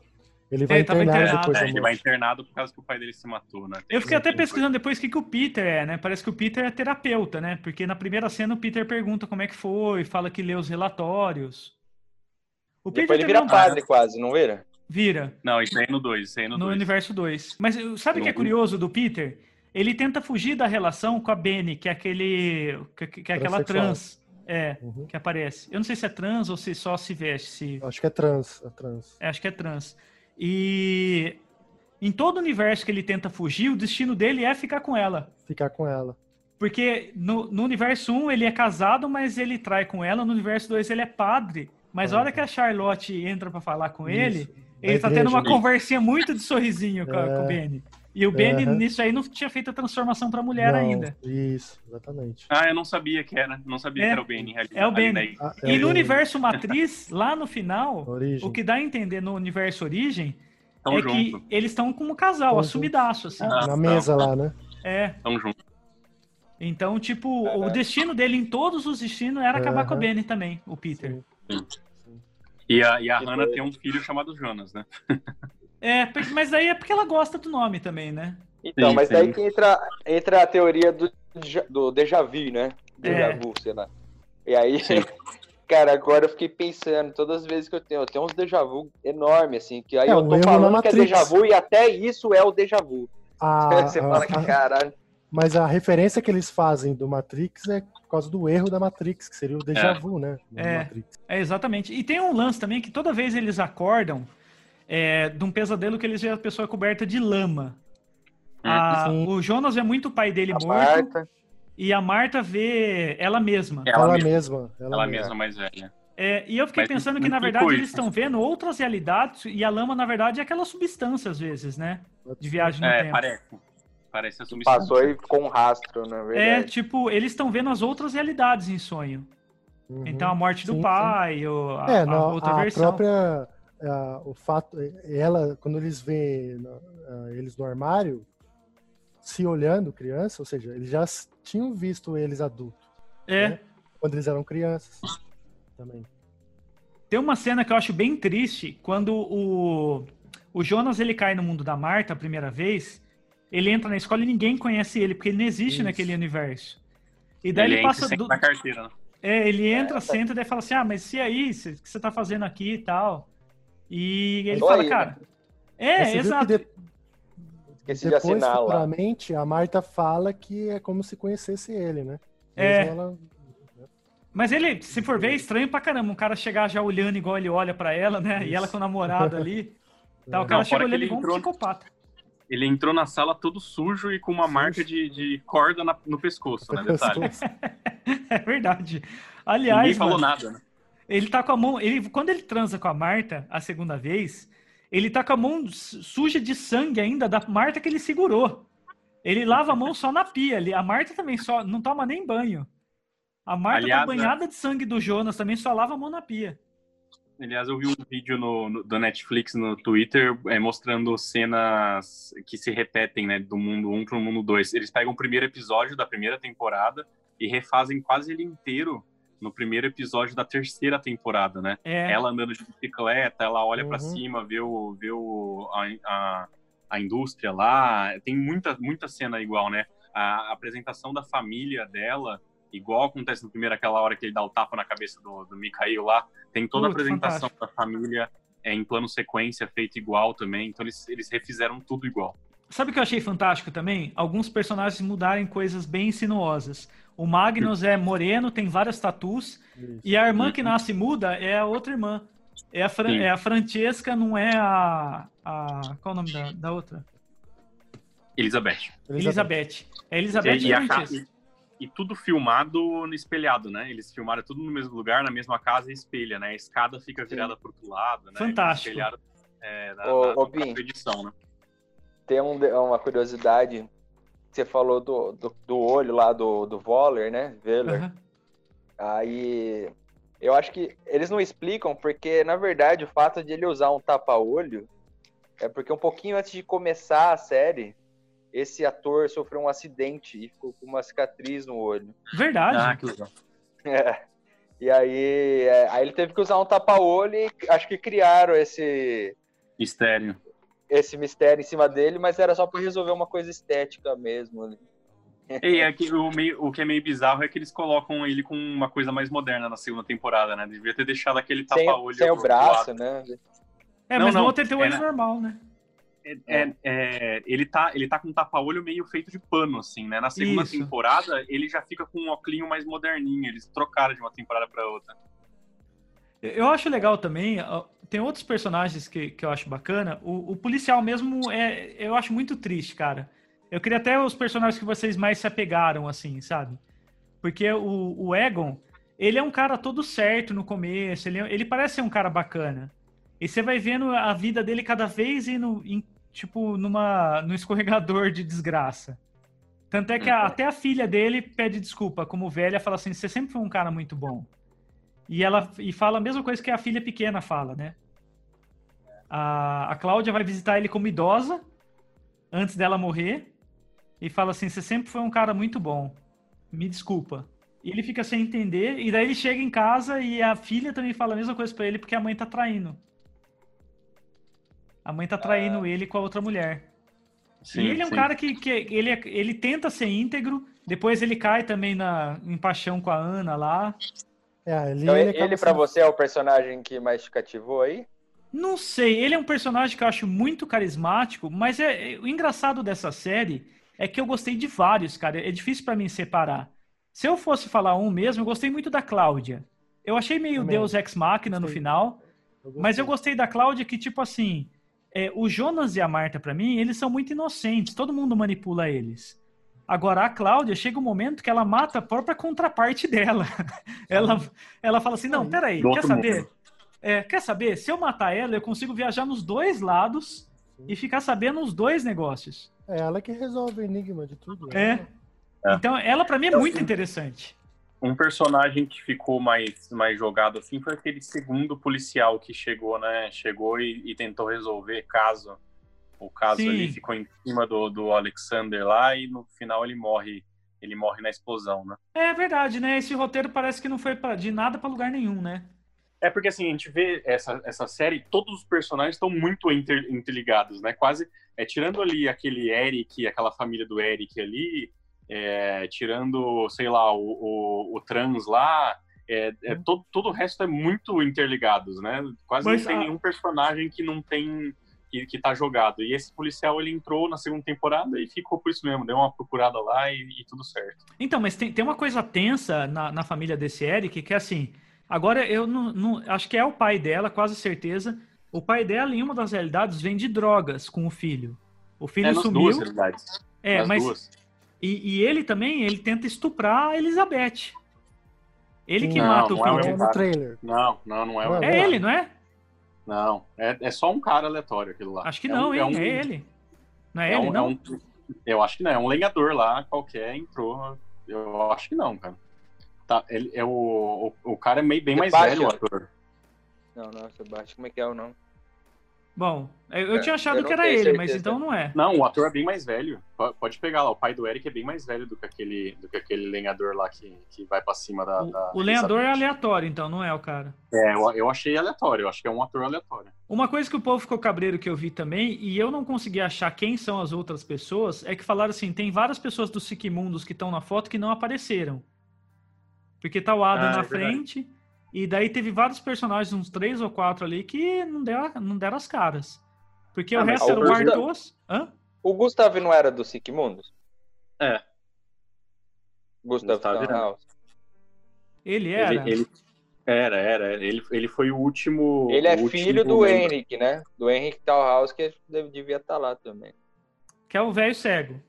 Ele vai Ele internado internado, depois É, ele vai internado por causa que o pai dele se matou, né? Eu fiquei até pesquisando depois o que, que o Peter é, né? Parece que o Peter é terapeuta, né? Porque na primeira cena o Peter pergunta como é que foi, fala que lê os relatórios. O Depois Peter ele também vira é um- padre quase, não vira? Vira. Não, isso aí é no 2, isso aí é no no 2. universo 2. Mas uh, sabe o que é curioso do Peter? Ele tenta fugir da relação com a Benny, que é aquele. que, que é aquela trans. É, Uhum. que aparece. Eu não sei se é trans ou se só se veste. Se... Acho que é trans. É trans. é, acho que é trans. E em todo o universo que ele tenta fugir, o destino dele é ficar com ela. Ficar com ela. Porque no, no universo 1 ele é casado, mas ele trai com ela. No universo 2 ele é padre. Mas a hora que a Charlotte entra pra falar com ele, Isso. ele Da tá tendo uma igreja. conversinha muito de sorrisinho É. com o Benny. E o Benny, Aham. nisso aí, não tinha feito a transformação pra mulher Não, ainda. Isso, exatamente. Ah, eu não sabia que era. Não sabia É, que era o Benny. ali- é o na- Ah, é E no universo Matriz, lá no final, Origem. o que dá a entender no universo Origem Tão é que junto. eles estão como casal, Tão assumidaço, assim. Ah, Na mesa lá, né? É. Tão junto. Então, tipo, o destino dele em todos os destinos era acabar com o. Benny também, o Peter. Sim. E a, e a Hannah foi- tem um filho chamado Jonas, né? É, mas aí é porque ela gosta do nome também, né? Então, Sim, mas sim. daí que entra, entra a teoria do, do déjà vu, né? Déjà É. vu, sei lá. E aí, Sim. cara, agora eu fiquei pensando, todas as vezes que eu tenho, eu tenho uns déjà vu enormes, assim, que aí É, eu tô na falando que é déjà vu e até isso é o déjà vu. A- Você a- fala que, a- caralho, Mas a referência que eles fazem do Matrix é por causa do erro da Matrix, que seria o déjà É. vu, né? do É. É, exatamente. E tem um lance também que toda vez eles acordam é, de um pesadelo que eles veem a pessoa coberta de lama. A- Sim. o Jonas vê muito o pai dele a morto Marta. e a Marta vê ela mesma. Ela, Ela, mesma. mesma. Ela, Ela mesma. mais velha. É, e eu fiquei Mas pensando que, na verdade, coisa. eles estão vendo outras realidades e a lama, na verdade, é aquela substância, às vezes, né? De viagem no É, tempo. parece. Parece a substância. Passou aí com um rastro, na É, verdade. tipo, eles estão vendo as outras realidades em sonho. Uhum. Então, a morte do Sim, pai, ou a, É, a não, outra a versão. própria. A- o fato. Ela, quando eles veem no- a- eles no armário, se olhando criança, ou seja, eles já tinham visto eles adultos, É. né? quando eles eram crianças. Também. Tem uma cena que eu acho bem triste, quando o, o Jonas ele cai no mundo da Marta a primeira vez, ele entra na escola e ninguém conhece ele, porque ele não existe Isso. naquele universo. E daí Ele, ele, entra passa. do- na carteira, né? É, ele entra, senta e daí fala assim: Ah, mas e aí? O que você tá fazendo aqui e tal? E ele Tô fala, aí, cara. Mas É, você exato. de- Esqueci de depois, assinar lá. a Marta fala que é como se conhecesse ele, né? É. Ela- Mas ele, se for ver, é estranho pra caramba. Um cara chegar já olhando igual ele olha pra ela, né? E ela com o namorado ali. Tá, o cara Não, chega olhando ele igual um entrou- psicopata. Ele entrou na sala todo sujo e com uma Sujo. marca de, de corda na- no pescoço, né? Detalhe. É verdade. Aliás, Ninguém falou mano, nada, né? Ele tá com a mão. Ele, quando ele transa com a Marta a segunda vez, ele tá com a mão su- suja de sangue ainda da Marta que ele segurou. Ele lava a mão só na pia ali. A Marta também só não toma nem banho. A Marta Aliás, tá banhada de sangue do Jonas também, só lava a mão na pia. Aliás, eu vi um vídeo no, no- do Netflix no Twitter é, mostrando cenas que se repetem, né? Do mundo 1 pro mundo 2. Eles pegam o primeiro episódio da primeira temporada e refazem quase ele inteiro no primeiro episódio da terceira temporada, né? É. Ela andando de bicicleta, ela olha pra Uhum. cima, vê, o, vê o, a, a, a indústria lá. Tem muita, muita cena igual, né? A apresentação da família dela, igual acontece no primeiro, aquela hora que ele dá o tapa na cabeça do, do Mikhail lá. Tem toda a apresentação da família é, em plano sequência, feito igual também. Então eles, eles refizeram tudo igual. Sabe o que eu achei fantástico também? Alguns personagens mudarem coisas bem insinuosas. O Magnus é moreno, tem várias tatus, Isso. e a irmã Uhum. que nasce muda é a outra irmã. É a, Fran- Sim. é a Francesca, não é a, a. Qual o nome da, da outra? Elizabeth. Elizabeth. É Elizabeth E, e, Francesca. e- e tudo filmado no espelhado, né? Eles filmaram tudo no mesmo lugar, na mesma casa e espelha, né? A escada fica virada pro outro lado, né? Fantástico. Eles espelharam, é, na, Ô, na- ô, na Bim. edição, né? Tem um, uma curiosidade. Você falou do, do, do olho lá do, do Voller, né? Veller. Aham. Aí eu acho que eles não explicam porque, na verdade, o fato de ele usar um tapa-olho é porque um pouquinho antes de começar a série, esse ator sofreu um acidente e ficou com uma cicatriz no olho. Verdade. Ah, que legal. É. E aí, é, aí ele teve que usar um tapa-olho e acho que criaram esse, Mistério. Esse mistério em cima dele, mas era só para resolver uma coisa estética mesmo. né? E é que o, meio- o que é meio bizarro é que eles colocam ele com uma coisa mais moderna na segunda temporada, né? Devia ter deixado aquele Sem, tapa-olho. sem o do braço, lado. né? É, Não, mas não, no outro ele tem o olho era- normal, né? É, é, é, ele, tá, ele tá com um tapa-olho meio feito de pano, assim, né? Na segunda Isso. temporada, ele já fica com um óculos mais moderninho. Eles trocaram de uma temporada pra outra. Eu acho legal também, tem outros personagens que, que eu acho bacana. O, o policial mesmo, é, eu acho muito triste, cara. Eu queria até os personagens que vocês mais se apegaram, assim, sabe? Porque o, o Egon, ele é um cara todo certo no começo, ele, ele parece ser um cara bacana. E você vai vendo a vida dele cada vez indo, em, tipo, numa, no escorregador de desgraça. Tanto é que a, até a filha dele pede desculpa, como velha, fala assim: você sempre foi um cara muito bom. E ela e fala a mesma coisa que a filha pequena fala, né? A, a Cláudia vai visitar ele como idosa, antes dela morrer, e fala assim: você sempre foi um cara muito bom. Me desculpa. E ele fica sem entender, e daí ele chega em casa e a filha também fala a mesma coisa para ele porque a mãe tá traindo. A mãe tá traindo ah. ele com a outra mulher. Sim, e ele é um sim. cara que, que ele, é, ele tenta ser íntegro, depois ele cai também na, em paixão com a Ana lá. É, ele, então, ele, ele para você é o personagem que mais te cativou aí? Não sei, ele é um personagem que eu acho muito carismático, mas é, é o engraçado dessa série é que eu gostei de vários, cara. É difícil para mim separar. Se eu fosse falar um mesmo, eu gostei muito da Cláudia. Eu achei meio Também. Deus Ex Machina no final, eu mas eu gostei da Cláudia que, tipo assim, é, o Jonas e a Marta, para mim, eles são muito inocentes, todo mundo manipula eles. Agora, a Cláudia, chega um momento que ela mata a própria contraparte dela. ela, ela fala assim, não, peraí, quer saber? É, quer saber? Se eu matar ela, eu consigo viajar nos dois lados e ficar sabendo os dois negócios. É ela que resolve o enigma de tudo. Né? É. é. Então, ela para mim é muito interessante. Um personagem que ficou mais, mais jogado assim foi aquele segundo policial que chegou, né? Chegou e, e tentou resolver caso. O caso Sim. ali ficou em cima do, do Alexander lá e no final ele morre. Ele morre na explosão, né? É verdade, né? Esse roteiro parece que não foi pra, de nada para lugar nenhum, né? É porque assim, a gente vê essa, essa série, todos os personagens estão muito inter, interligados, né? Quase, é, tirando ali aquele Eric, aquela família do Eric ali, é, tirando, sei lá, o, o, o trans lá, é, é, uhum. todo, todo o resto é muito interligados, né? Quase Mas, não tem a... nenhum personagem que não tem que, que tá jogado. E esse policial ele entrou na segunda temporada e ficou por isso mesmo, deu uma procurada lá e, e tudo certo. Então, mas tem, tem uma coisa tensa na, na família desse Eric que é assim Agora, eu não, não, acho que é o pai dela, quase certeza. O pai dela, em uma das realidades, vende drogas com o filho. O filho é, sumiu. Duas realidades. É, nas mas. Duas. E, e, ele também, ele tenta estuprar a Elizabeth. Ele que não, mata o filho. É no trailer. Não, não, não é. é ele, não é? Não, é, é só um cara aleatório aquilo lá. Acho que é não, um, hein? É, um, é, ele. Não é, é ele, um, não? Um, eu acho que não. É um lenhador lá, qualquer, entrou. Eu acho que não, cara. Tá, ele é o, o, o cara é meio, bem mais velho, o ator. Não, não, Sebastião, como é que é o nome? Bom, eu, eu tinha achado eu que era ele, certeza. mas então não é. Não, o ator é bem mais velho. Pode pegar lá, o pai do Eric é bem mais velho do que aquele, do que aquele lenhador lá que, que vai pra cima da. O, da o lenhador é aleatório, então, não é o cara. É, eu, eu achei aleatório, eu acho que é um ator aleatório. Uma coisa que o povo ficou cabreiro que eu vi também, e eu não consegui achar quem são as outras pessoas, é que falaram assim: tem várias pessoas do Siquimundos que estão na foto que não apareceram. Porque tá o Adam ah, na é frente, e daí teve vários personagens, uns três ou quatro ali, que não deram, não deram as caras. Porque ah, o resto era o Bartos. Hã? O Gustavo não era do Sigmundos? É. Gustavo, Gustavo Ele era? Ele, ele, era, era. Ele, ele foi o último. Ele é filho do Henrique, né? Do Henrique Talhaus, que devia estar tá lá também. Que é o velho cego.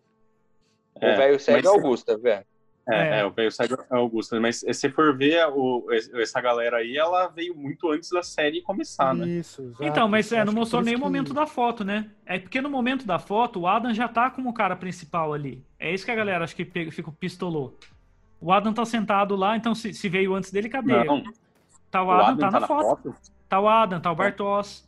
É, o velho cego é o Gustavo, velho. É, é. é, o velho Cego é Augusto. Mas se for ver, o, essa galera aí, ela veio muito antes da série começar, né? Isso, exato. Então, mas é, não mostrou nem o momento da foto, né? É porque no momento da foto, o Adam já tá como o cara principal ali. É isso que a galera acho que fica pistolou. O Adam tá sentado lá, então se, se veio antes dele, cadê? Não. Tá o, o Adam, Adam, tá, tá na, foto. foto. Tá o Adam, tá o Bartos.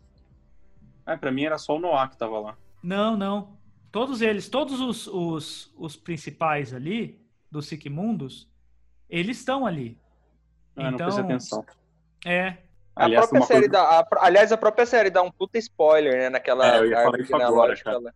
É, pra mim era só o Noah que tava lá. Não, não. Todos eles, todos os, os, os principais ali, do Sigmundos, eles estão ali. Ah, então, não atenção. É. A aliás, própria série coisa... dá, a, aliás, a própria série dá um puta spoiler, né? Naquela é, eu ia agora, cara. Ela...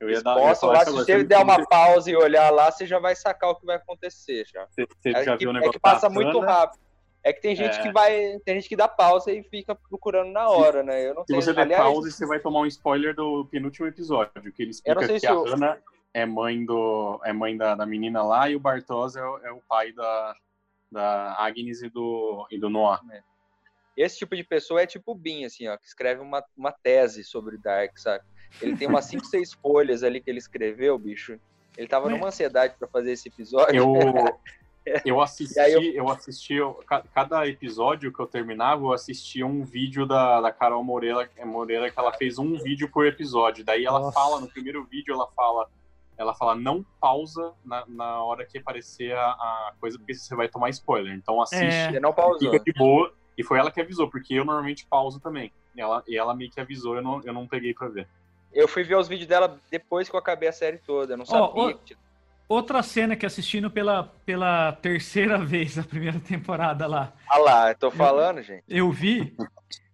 Eu ia dar, Posso lá, se você der uma pausa e olhar lá, você já vai sacar o que vai acontecer já. Você, você é, já que, viu o negócio é que passa muito rápido. É que tem gente é. que vai. Tem gente que dá pausa e fica procurando na hora, né? Eu não se você der aliás, pausa, você vai tomar um spoiler do penúltimo episódio, que ele explica que a Hannah é mãe do é mãe da, da menina lá e o Bartos é, é, o pai da, da Agnes e do, e do Noah. É. Esse tipo de pessoa é tipo o Bin, assim, ó, que escreve uma, uma tese sobre Dark, sabe? Ele tem umas 5, 6 folhas ali que ele escreveu, bicho. Ele tava numa ansiedade para fazer esse episódio. Eu, eu assisti, aí eu... eu- assisti, eu- ca- cada episódio que eu terminava, eu assistia um vídeo da, da Carol Moreira, Moreira, que ela fez um vídeo por episódio. Daí ela Nossa. fala, no primeiro vídeo, ela fala, ela fala, não pausa na, na hora que aparecer a, a coisa, porque você vai tomar spoiler. Então assiste, É. Não pausou. fica de boa. E foi ela que avisou, porque eu normalmente pauso também. E ela, e ela meio que avisou, eu não, eu não peguei pra ver. Eu fui ver os vídeos dela depois que eu acabei a série toda. Eu não sabia. que tinha- Outra cena que assistindo pela, pela terceira vez a primeira temporada lá, Ah lá, eu tô falando, gente. eu vi.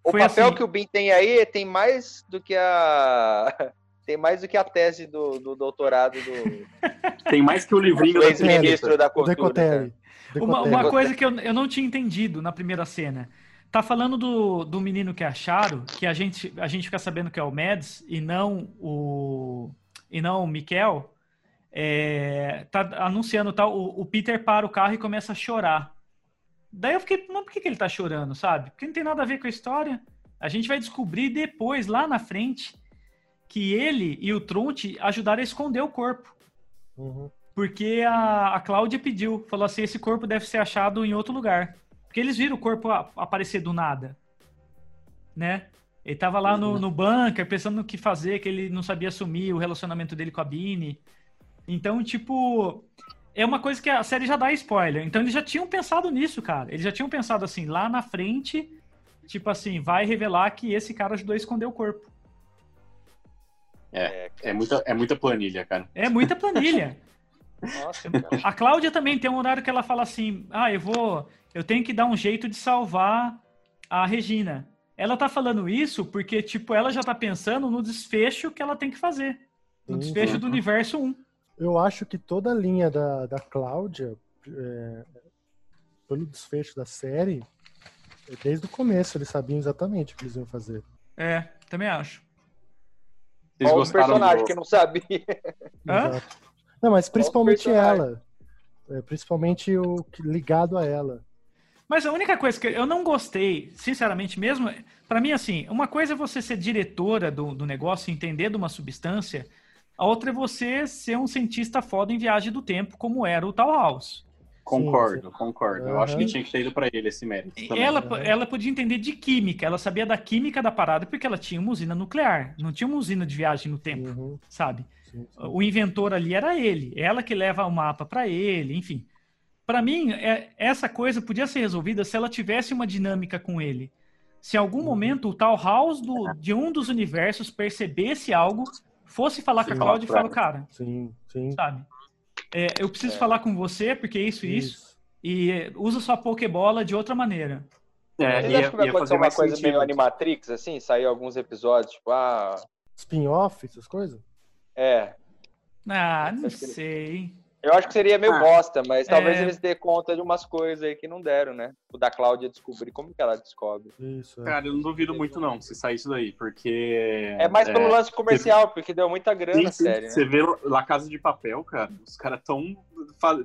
O foi papel assim- que o Bin tem aí tem mais do que a. Tem mais do que a tese do, do doutorado do, Tem mais que o livrinho do ex-ministro da cultura. Cara. Uma, uma coisa que eu, eu não tinha entendido na primeira cena. Tá falando do, do menino que acharam, que a gente, a gente fica sabendo que é o Mads e não o. E não o Mikel. É, tá anunciando tal. O, o Peter para o carro e começa a chorar. Daí eu fiquei, mas por que, que ele tá chorando, sabe? Porque não tem nada a ver com a história. A gente vai descobrir depois, lá na frente, que ele e o Tronte ajudaram a esconder o corpo. Uhum. Porque a, a Cláudia pediu, falou assim, esse corpo deve ser achado em outro lugar. Porque eles viram o corpo a- aparecer do nada. Né? Ele tava lá no, no bunker, pensando no que fazer, que ele não sabia assumir o relacionamento dele com a Bini. Então, tipo, é uma coisa que a série já dá spoiler. Então eles já tinham pensado nisso, cara. Eles já tinham pensado assim, lá na frente, tipo assim, vai revelar que esse cara ajudou a esconder o corpo. É, É muita, é muita planilha, cara. É muita planilha. Nossa, cara. A Cláudia também tem um horário que ela fala assim: ah, eu vou. Eu tenho que dar um jeito de salvar a Regina. Ela tá falando isso porque, tipo, ela já tá pensando no desfecho que ela tem que fazer. No desfecho do universo 1. Eu acho que toda a linha da, da Cláudia, é, pelo desfecho da série, é desde o começo eles sabiam exatamente o que eles iam fazer. É, também acho. Vocês os gostaram personagens do... que não sabia. Hã? Não, mas principalmente ela. É, principalmente o ligado a ela. Mas a única coisa que eu não gostei, sinceramente mesmo, pra mim, assim, uma coisa é você ser diretora do, do negócio, entender de uma substância, a outra é você ser um cientista foda em viagem do tempo, como era o Tal House. Concordo, concordo. Eu acho que tinha que ter ido pra ele esse mérito também. Ela, Uhum. ela podia entender de química, ela sabia da química da parada porque ela tinha uma usina nuclear, não tinha uma usina de viagem no tempo, Uhum, sabe? sim, sim. O inventor ali era ele, ela que leva o mapa pra ele, enfim. Pra mim, é- essa coisa podia ser resolvida se ela tivesse uma dinâmica com ele. Se em algum Uhum. momento o tal House do- de um dos universos percebesse algo, fosse falar com a Sim, Cláudia e falar cara, Sim, sim. sabe? É, eu preciso É. falar com você porque isso e isso. E é, usa sua Pokébola de outra maneira. É, Vocês acham que vai acontecer fazer uma mais coisa sentido. meio Animatrix, assim? Sair alguns episódios, tipo, ah, Spin-off, essas coisas? é. Ah, não sei. Eu acho que seria meio Ah, bosta, mas talvez é. eles dêem conta de umas coisas aí que não deram, né? O da Cláudia descobrir como que ela descobre. Isso. é. Cara, eu não duvido muito não se sair isso daí, porque... É mais pelo lance comercial, porque deu muita grana Sim, a sim. série, né? Você vê La Casa de Papel, cara, os caras tão,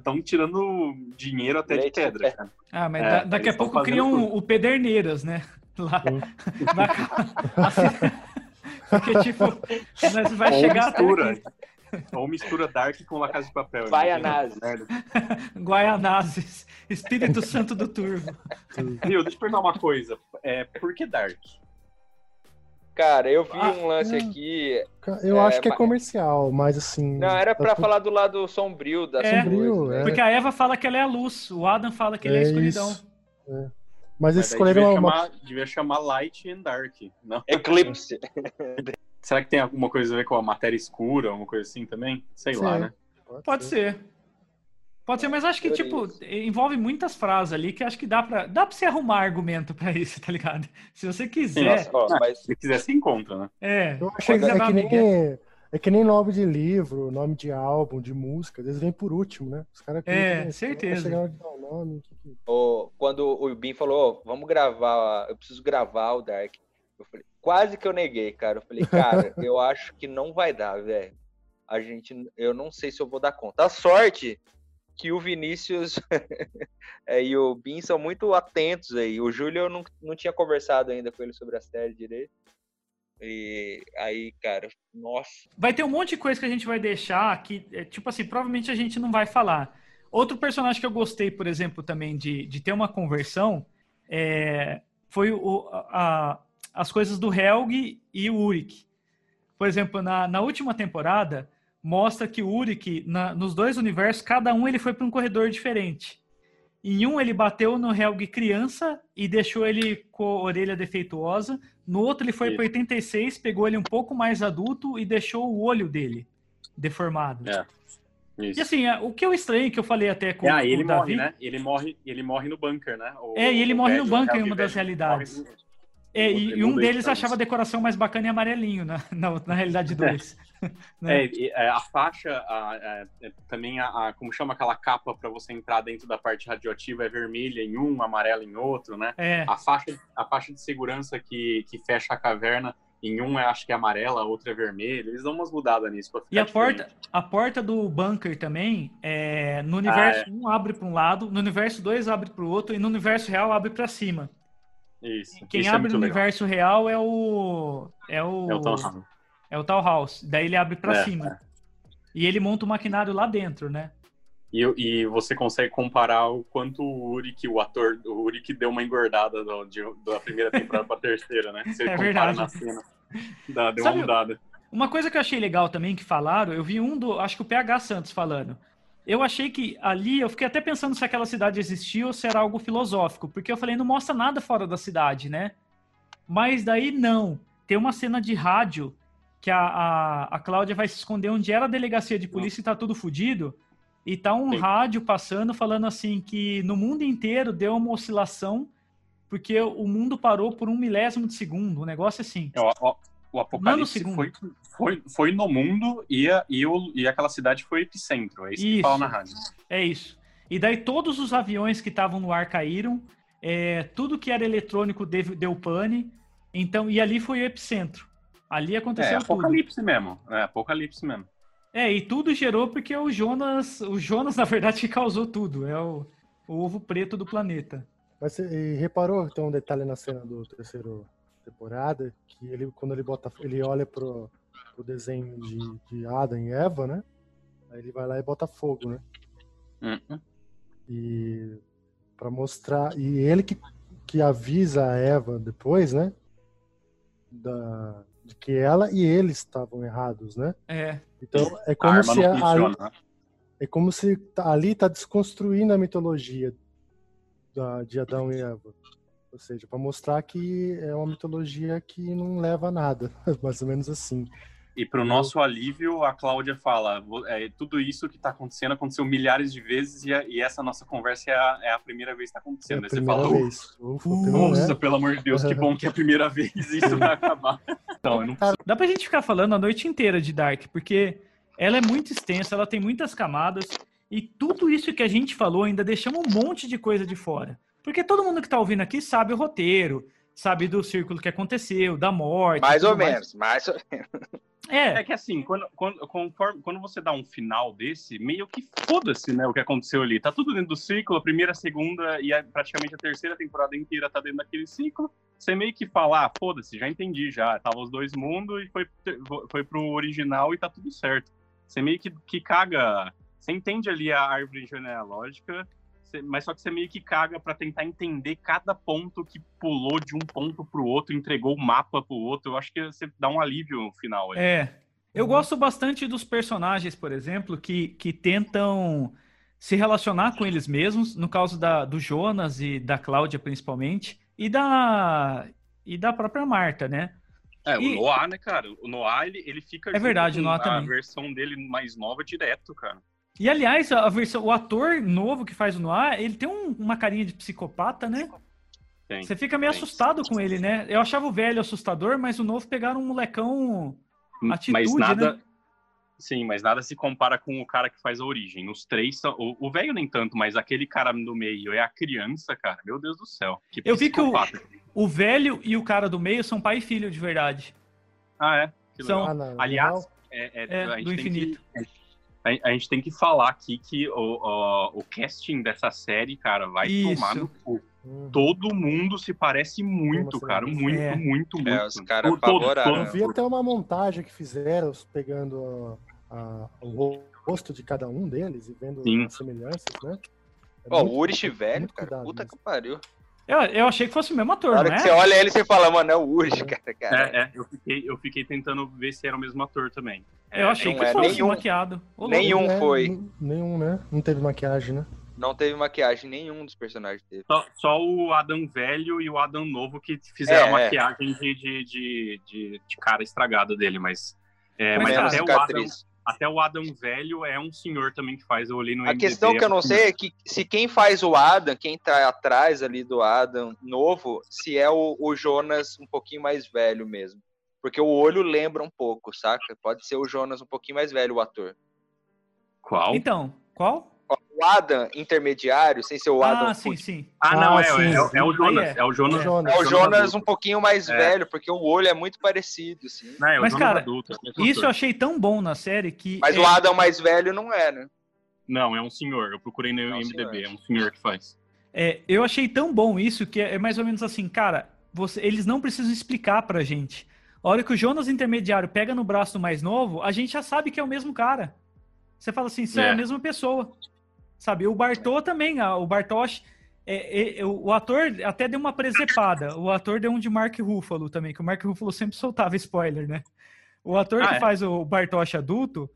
tão tirando dinheiro até de Leite de pedra, pedra. cara. Ah, mas É, da- daqui a pouco criam tudo. o Pederneiras, né? Lá. Na- porque, tipo, nós vai Ou chegar até mistura. aqui. Ou mistura Dark com La Casa de Papel. Anase. Merda. Guaianazes, Espírito Santo do Turvo. Viu, deixa eu perguntar uma coisa. É, por que Dark? Cara, eu vi Ah, um lance não. aqui. Eu É, acho que é comercial, mas assim. Não, era pra tudo- falar do lado sombrio da É. Sombrio, é. Porque a Eva fala que ela é a luz, o Adam fala que ele é a É escuridão. isso. Mas Mas eles escolheram devia, uma. chamar, devia chamar Light and Dark. Não? Eclipse. Será que tem alguma coisa a ver com a matéria escura, alguma coisa assim também? Sei lá, Sim. né? Pode ser. Pode ser, mas acho que, tipo, envolve muitas frases ali que acho que dá pra, dá pra você arrumar argumento pra isso, tá ligado? Se você Sim, quiser. nossa. Ó, mas Se quiser, se encontra, né? É. Eu acho que é que, nem, é que nem nome de livro, nome de álbum, de música. Eles vêm por último, né? Os caras É, clicam, certeza. O nome. que que- o- quando o Bin falou, "Ô, vamos gravar, eu preciso gravar o Dark. Eu falei, quase que eu neguei, cara. Eu falei, cara, eu acho que não vai dar, velho. A gente, eu não sei se eu vou dar conta. A sorte que o Vinícius é, e o Bin são muito atentos aí. O Júlio eu não, não tinha conversado ainda com ele sobre a série direito. E aí, cara, nossa. Vai ter um monte de coisa que a gente vai deixar que, é, tipo assim, provavelmente a gente não vai falar. Outro personagem que eu gostei, por exemplo, também de, de ter uma conversão é, foi o, a, as coisas do Helg e o Urik. Por exemplo, na, na última temporada, mostra que o Urik, na, nos dois universos, cada um ele foi para um corredor diferente. Em um ele bateu no Helg criança e deixou ele com a orelha defeituosa. No outro ele foi para 86, pegou ele um pouco mais adulto e deixou o olho dele deformado. É. Isso. E assim, o que eu estranhei, que eu falei até com, é, ele o Davi... morre, né? Ele morre, ele morre no bunker, né? O, é, e ele morre no bunker em uma das realidades. É, e, um deles achava a decoração mais bacana e amarelinho, na, na, na realidade dois. né? é, a faixa, a, a, é, também a, como chama aquela capa para você entrar dentro da parte radioativa é vermelha em um, amarela em outro, né? É. A faixa, a faixa de segurança que, que fecha a caverna em um é, acho que é amarela, a outra é vermelha. Eles dão umas mudadas nisso. e a porta, a porta do bunker também, é, no universo ah, é. 1 abre para um lado, no universo 2 abre para o outro, e no universo real abre para cima. Isso. Quem Isso é abre é no legal. universo real é o. É o. É o Townhouse. É o House. Daí ele abre para é, cima. É. E ele monta o maquinário lá dentro, né? E, e, você consegue comparar o quanto o Uric, o ator, o Uric deu uma engordada do, de, da primeira temporada pra terceira, né? Você é verdade. na cena. Dá, deu Sabe, uma mudada. Uma coisa que eu achei legal também que falaram, eu vi um do. Acho que o PH Santos falando. Eu achei que ali, eu fiquei até pensando se aquela cidade existia ou se era algo filosófico, porque eu falei, não mostra nada fora da cidade, né? Mas daí não. Tem uma cena de rádio que a, a, a Cláudia vai se esconder onde era a delegacia de polícia e tá tudo fodido. E tá um Sim. rádio passando falando assim que no mundo inteiro deu uma oscilação porque o mundo parou por um milésimo de segundo, um negócio assim. É, o, o apocalipse foi, foi, foi no mundo e, a, e, o, e aquela cidade foi epicentro, é isso, isso que fala na rádio. É isso. E daí todos os aviões que estavam no ar caíram, é, tudo que era eletrônico deu, deu pane, então, e ali foi o epicentro. Ali aconteceu é, apocalipse tudo. mesmo. É, apocalipse mesmo. É, e tudo gerou porque o Jonas, o Jonas, na verdade, que causou tudo. É o, o ovo preto do planeta. Mas você reparou, tem um detalhe na cena do terceiro temporada, que ele, quando ele bota, ele olha pro, pro desenho de, de Adam e Eva, né? Aí ele vai lá e bota fogo, né? Uhum. E para mostrar, e ele que, que avisa a Eva depois, né? Da, de que ela e ele estavam errados, né? É. Então é como se a, ali, né? é como se tá, ali está desconstruindo a mitologia da, de Adão e Eva. Ou seja, para mostrar que é uma mitologia que não leva a nada, mais ou menos assim. E para o nosso alívio, a Cláudia fala: é, tudo isso que está acontecendo aconteceu milhares de vezes e, a, e, essa nossa conversa é a, é a primeira vez que está acontecendo. É a primeira você fala: vez. Ufa, Nossa, pelo amor de Deus, que bom que é a primeira vez isso vai acabar. Então, não... Dá pra gente ficar falando a noite inteira de Dark, porque ela é muito extensa, ela tem muitas camadas e tudo isso que a gente falou ainda deixamos um monte de coisa de fora. Porque todo mundo que está ouvindo aqui sabe o roteiro, sabe do círculo que aconteceu, da morte. Mais ou menos, mais ou menos. É. é que assim, quando, quando, conforme, quando você dá um final desse, meio que foda-se, né, o que aconteceu ali. Tá tudo dentro do ciclo, a primeira, a segunda e a, praticamente a terceira temporada inteira tá dentro daquele ciclo. Você meio que fala, ah, foda-se, já entendi já. Tava os dois mundos e foi, foi pro original e tá tudo certo. Você meio que, que caga. Você entende ali a árvore genealógica, mas só que você meio que caga para tentar entender cada ponto que pulou de um ponto pro outro, entregou o mapa pro outro. Eu acho que você dá um alívio no final. Aí. É. Eu uhum. gosto bastante dos personagens, por exemplo, que, que tentam se relacionar com eles mesmos, no caso da, do Jonas e da Cláudia, principalmente, e da, e da própria Marta, né? É, e... o Noah, né, cara? O Noah, ele, ele fica. É verdade, o Noah a também. A versão dele mais nova direto, cara. E aliás, a versão, o ator novo que faz o Noir, ele tem um, uma carinha de psicopata, né? Tem, Você fica meio tem. assustado com ele, né? Eu achava o velho assustador, mas o novo pegaram um molecão atitude, mas nada, né? Sim, mas nada se compara com o cara que faz a origem. Os três são. O, velho nem tanto, mas aquele cara no meio é a criança, cara. Meu Deus do céu. Eu vi que o, o velho e o cara do meio são pai e filho de verdade. Ah, é? são. Ah, Aliás, é, é, é do infinito. Que, a, a, gente tem que falar aqui que o, o, o casting dessa série, cara, vai Isso. tomar no cu. Uhum. todo mundo se parece muito, cara. Muito, É. muito, muito. É, os caras favoraram. Eu vi até uma montagem que fizeram pegando a- a- o rosto de cada um deles e vendo Sim. as semelhanças, né? É Ó, muito- o Urish velho, muito cara. cuidado Puta que pariu. Eu, eu achei que fosse o mesmo ator, Na hora não que é? você olha ele, você fala, mano, é o Urish, cara. cara. É, é, eu fiquei, eu fiquei tentando ver se era o mesmo ator também. Eu achei que é fosse nenhum- maquiado. Ô, nenhum É, foi. Nenhum, né? Não teve maquiagem, né? Não teve maquiagem nenhum dos personagens dele. Só, só o Adam velho e o Adam novo que fizeram É, a é. maquiagem de, de, de, de, cara estragada dele, mas. É, Mas, mas até, o Adam. Até o Adam velho é um senhor também que faz. Eu olhei no A IMDb, questão que eu não é um sei é que se quem faz o Adam, quem tá atrás ali do Adam novo, se é o, o Jonas um pouquinho mais velho mesmo. Porque o olho lembra um pouco, saca? Pode ser o Jonas um pouquinho mais velho, o ator. Qual? Então, qual? O Adam intermediário, sem ser o Adam. ah, sim, sim. Ah, não, Ah, é, sim. é, é o Jonas. É. É, o Jonas. É. Jonas. É o Jonas adulto. um pouquinho mais É. velho, porque o olho é muito parecido, assim. Não, é o Mas, Jonas cara, adulto. é mesmo Isso eu achei tão bom na série que. Mas é, o Adam mais velho não é, né? Não, é um senhor. Eu procurei no É um IMDb. senhor. É um senhor que faz. é, eu achei tão bom isso que é, é mais ou menos assim, cara, você- eles não precisam explicar pra gente. A hora que o Jonas intermediário pega no braço do mais novo, a gente já sabe que é o mesmo cara. Você fala assim, é, É. a mesma pessoa. Sabe? O Bartô também, o Bartosz. é, é, o, o ator até deu uma presepada. O ator deu um de Mark Ruffalo também, que o Mark Ruffalo sempre soltava spoiler, né? O ator Ah, que é? faz o Bartosz adulto,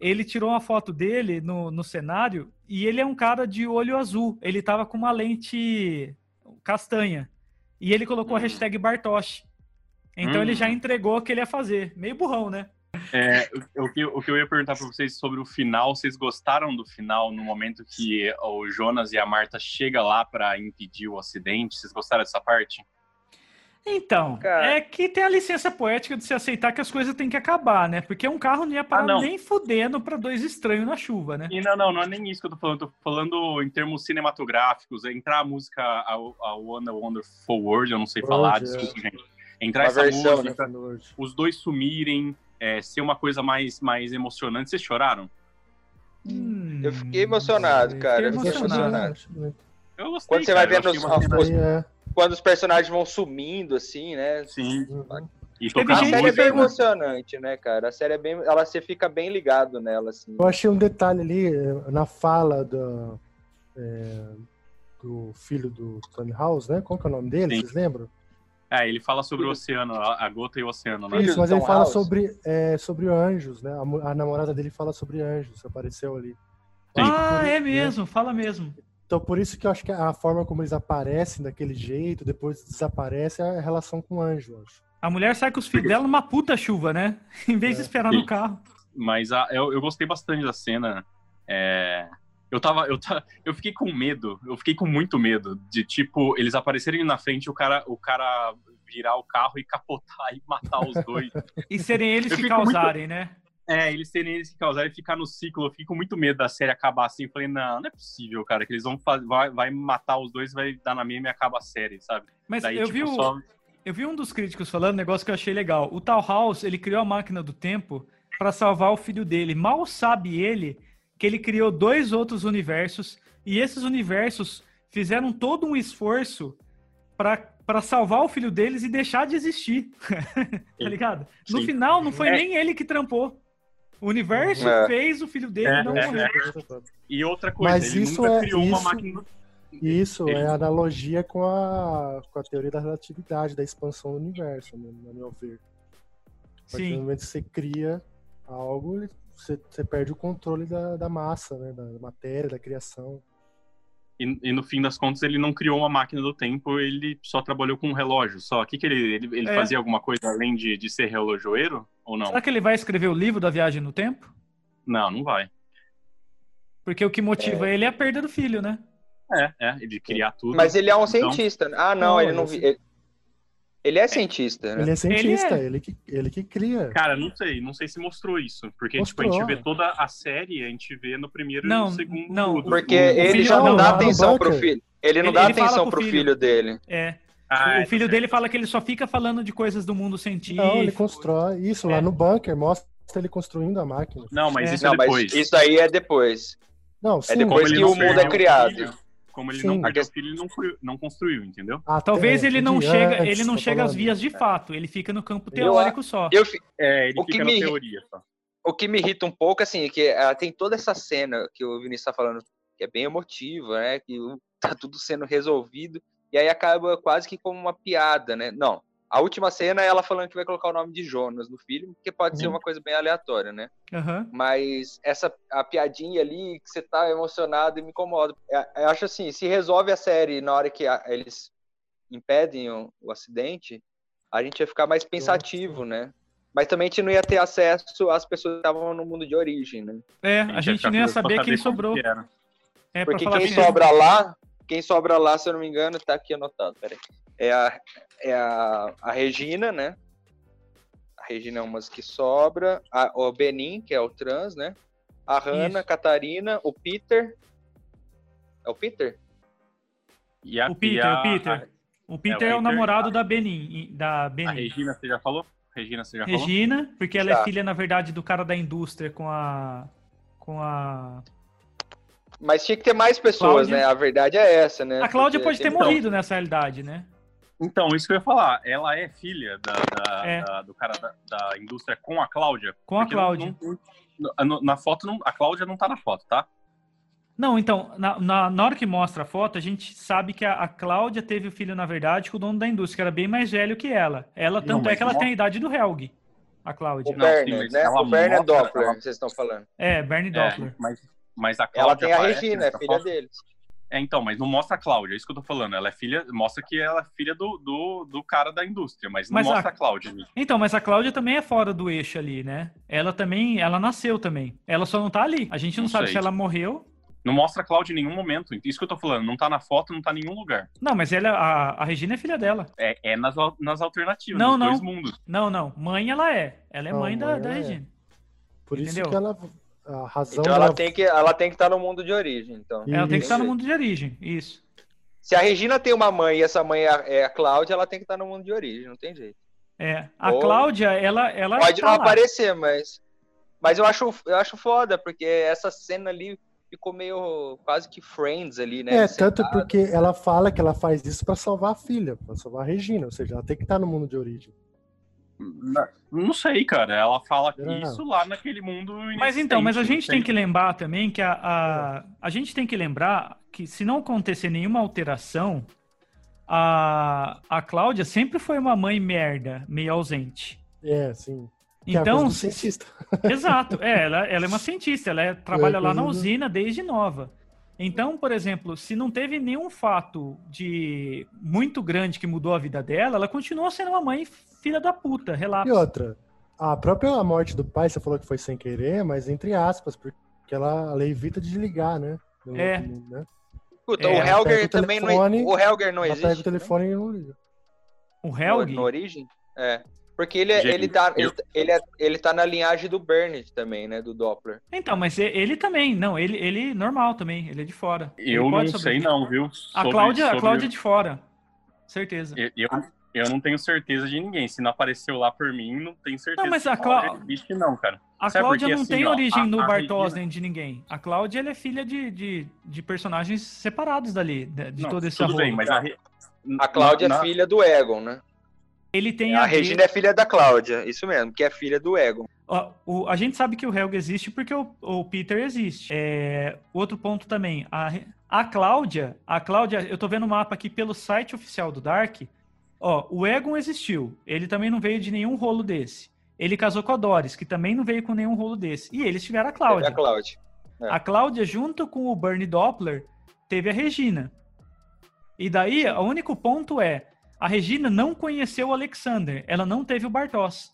ele tirou uma foto dele no, no cenário e ele é um cara de olho azul. Ele tava com uma lente castanha. E ele colocou a Hum. hashtag Bartosz. Então Hum. ele já entregou o que ele ia fazer. Meio burrão, né? É, o, que, o que eu ia perguntar pra vocês sobre o final, vocês gostaram do final no momento que o Jonas e a Marta chegam lá pra impedir o acidente? Vocês gostaram dessa parte? Então, Cara. é que tem a licença poética de se aceitar que as coisas têm que acabar, né? Porque um carro não ia parar Ah, não. nem fudendo pra dois estranhos na chuva, né? E não, não, não é nem isso que eu tô falando. Eu tô falando em termos cinematográficos. é Entrar a música a, a One Wonderful World, eu não sei falar, é. desculpa, gente. Entrar Uma essa versão, música, né? os dois sumirem, é, ser uma coisa mais, mais emocionante. Vocês choraram? Hum, Eu fiquei emocionado, cara. Eu fiquei fiquei emocionado. emocionado. Eu gostei, Quando você vai cara, eu vendo os- Aí é. Quando os personagens vão sumindo, assim, né? Sim, Uhum. e Teve A série é bem emocionante, né, cara? A série é bem. Ela você fica bem ligado nela, assim. Eu achei um detalhe ali eh, na fala do, eh, do filho do Tony House, né? Qual que é o nome dele? Sim. Vocês lembram? É, ele fala sobre o oceano, a, gota e o oceano, né? Isso, mas ele Tom fala sobre, eh, sobre anjos, né? A, a namorada dele fala sobre anjos, apareceu ali. Sim. Ah, é Né? mesmo, fala mesmo. Então, por isso que eu acho que a forma como eles aparecem daquele jeito, depois desaparece, é a relação com o anjo, eu acho. A mulher sai com os filhos dela numa puta chuva, né? Em vez de É. esperar no carro. Mas a- eu, eu gostei bastante da cena. É, eu tava, eu tava, eu fiquei com medo, eu fiquei com muito medo de tipo eles aparecerem na frente, e o cara, o cara virar o carro e capotar e matar os dois. E serem eles Eu que fico muito- causarem, né? é, eles serem eles que causarem ficar no ciclo. Eu fiquei com muito medo da série acabar assim. Eu falei, não, não é possível, cara, que eles vão fazer, vai, vai matar os dois, vai dar na mesma e acaba a série, sabe? Mas Daí, eu, tipo, vi o- só- eu vi um dos críticos falando um negócio que eu achei legal. O Tal House, ele criou a máquina do tempo pra salvar o filho dele. Mal sabe ele que ele criou dois outros universos e esses universos fizeram todo um esforço pra para salvar o filho deles e deixar de existir. tá ligado? No Sim. final, não foi É. nem ele que trampou. O universo É. fez o filho dele É, não é, morrer. E outra coisa, Mas ele isso nunca é- criou uma isso- máquina. E isso Ele- é analogia com a, com a teoria da relatividade, da expansão do universo, né, no meu ver. A partir do Sim. momento que você cria algo, ele- você, você perde o controle da, da massa, né, da matéria, da criação. E, e no fim das contas, ele não criou uma máquina do tempo, ele só trabalhou com um relógio. Só o que, que ele, ele, ele É. fazia alguma coisa além de, de ser relojoeiro? Ou não? Será que ele vai escrever o livro da viagem no tempo? Não, não vai. Porque o que motiva ele é a perda do filho, né? É, é, de criar tudo. Mas ele é um Então- cientista. Ah, não, Não, ele não. Ele, ele é cientista, né? Ele é cientista, é. ele, que, ele que cria. Cara, não sei, não sei se mostrou isso. Porque, tipo, a Mostrou. gente vê toda a série, a gente vê no primeiro e Não, no segundo. não, do- Porque do- ele filho- já não, não, dá no atenção pro filho. Ele não Ele- dá ele atenção pro filho. filho dele. É. Ah, o é, filho tá dele fala que ele só fica falando de coisas do mundo científico. Não, ele constrói isso É. lá no bunker, mostra ele construindo a máquina. Não, mas É. isso Não, é depois. mas isso aí é depois. Não, sim, depois Como ele que não o mundo é criado. Como ele Sim. não perdeu o filho, ele não, foi- não construiu, entendeu? Até Talvez ele não chega, antes, ele não tô chega às vias de fato, ele fica no campo Eu- teórico só. Eu, É, ele O que fica na me- teoria só. o que me irrita um pouco, assim, é que ah, tem toda essa cena que o Vinícius tá falando, que é bem emotiva, né? Que tá tudo sendo resolvido, e aí acaba quase que como uma piada, né? Não. A última cena é ela falando que vai colocar o nome de Jonas no filme, que pode ser Uhum. uma coisa bem aleatória, né? Aham. Mas essa a piadinha ali que você tá emocionado e me incomoda. É, Eu acho assim, se resolve a série na hora que a- eles impedem o, o acidente, a gente ia ficar mais pensativo, né? Mas também a gente não ia ter acesso às pessoas que estavam no mundo de origem, né? É, a ia gente ficar não ia curioso pra saber quem sobrou. que. É, Porque quem sobra lá, quem sobra lá, se eu não me engano, tá aqui anotado, peraí. É a, é a, a Regina, né? A Regina é uma que sobra. A, o Benin, que é o trans, né? A Hannah, a Isso. Catarina, o Peter. É o Peter? E a, O Peter, e a- o Peter. O Peter é, o Peter, namorado a- da Benin, da A, Benin. Regina, você já falou? Regina, você já falou? Regina, porque ela é filha, na verdade, do cara da indústria com a. Com a. Mas tinha que ter mais pessoas, Cláudia. né? A verdade é essa, né? A Cláudia Porque pode ter tem- morrido nessa realidade, né? Então, isso que eu ia falar. Ela é filha da, da- É. da- do cara da, da indústria com a Cláudia? Com a não- Cláudia. não- não- na foto, não, a Cláudia não tá na foto, tá? Não, então, na, na, na hora que mostra a foto, a gente sabe que a, a Cláudia teve o filho, na verdade, com o dono da indústria, que era bem mais velho que ela. Ela, Não, tanto é que ela tem a idade do Helg, a O Cláudia. Não, sim, Berner, mas né? O Berner mostra- Doppler, ela- vocês estão falando. É, Bernie É, Doppler. mas, mas a Ela Cláudia tem a Regina, é filha foto. deles. É, então, mas não mostra a Cláudia, é isso que eu tô falando. Ela é filha, mostra que ela é filha do, do, do cara da indústria, mas não Mas a- mostra a, Cláudia. ali. Então, mas a Cláudia também é fora do eixo ali, né? Ela também, ela nasceu também. Ela só não tá ali. A gente não, Não sabe sei. se ela morreu. Não mostra a Cláudia em nenhum momento. Isso que eu tô falando, não tá na foto, não tá em nenhum lugar. Não, mas ela, a, a Regina é filha dela. É, é nas, nas alternativas, Não, nos não. dois mundos. Não, não. Mãe ela é. Ela é Não, mãe da, mãe da ela é. Regina. Por isso Entendeu? que ela. A razão Então ela tem que ela tem que estar no mundo de origem, então. Ela tem que estar no Isso. mundo de origem. Isso. Se a Regina tem uma mãe e essa mãe é a, é a Cláudia, ela tem que estar no mundo de origem, não tem jeito. É. A Ou- Cláudia, ela, ela Pode tá não lá. aparecer, mas mas eu acho eu acho foda porque essa cena ali ficou meio quase que Friends ali, né? É, Eles tanto porque ela fala que ela faz isso pra salvar a filha, pra salvar a Regina, ou seja, ela tem que estar no mundo de origem. Não sei, cara. Ela fala Não. isso lá naquele mundo. Mas então, mas a gente tem que lembrar também que a, a, a gente tem que lembrar que se não acontecer nenhuma alteração, a, a Cláudia sempre foi uma mãe merda, meio ausente. É, sim. Que é a Então, coisa do cientista. exato, é, ela, ela é uma cientista, ela é- trabalha lá na usina desde nova. Então, por exemplo, se não teve nenhum fato de muito grande que mudou a vida dela, ela continua sendo uma mãe filha da puta, E relapso. outra, a própria morte do pai, você falou que foi sem querer, mas entre aspas, porque ela, ela evita de desligar, né? No É. né? Puta, É, o ela Helger o também telefone, não O Helger não Ela existe. pega o telefone e não liga. O no, Helg, no origem? É. Porque ele, é- Gente, ele, tá, eu- ele, ele, é, ele tá na linhagem do Burnett também, né? Do Doppler. Então, mas ele também, não, ele, ele normal também, ele é de fora. Eu não sei, não, viu? A Sobre- Cláudia, a sobre- Cláudia é de fora. Certeza. Eu, eu, eu não tenho certeza de ninguém. Se não apareceu lá por mim, não tenho certeza. Não, mas a Clá- existe, não, cara. A Sabe Cláudia porque, não assim, tem ó, origem a- no a Bartos Regina- nem de ninguém. A Cláudia ela é filha de, de, de personagens separados dali, de, de Não, todo esse tudo bem, mas a, A Cláudia na- é filha do Egon, né? Ele tem A a, Regina é filha da Cláudia, isso mesmo, que é filha do Egon. Ó, o- a gente sabe que o Helga existe porque o, o Peter existe. É, outro ponto também, a, a Cláudia, a Cláudia, eu tô vendo o mapa aqui pelo site oficial do Dark. Ó, o Egon existiu. Ele também não veio de nenhum rolo desse. Ele casou com a Doris, que também não veio com nenhum rolo desse. E eles tiveram a Teve Cláudia. A Cláudia. É. A Cláudia, junto com o Bernie Doppler, teve a Regina. E daí, o único ponto é, a Regina não conheceu o Alexander, ela não teve o Bartos.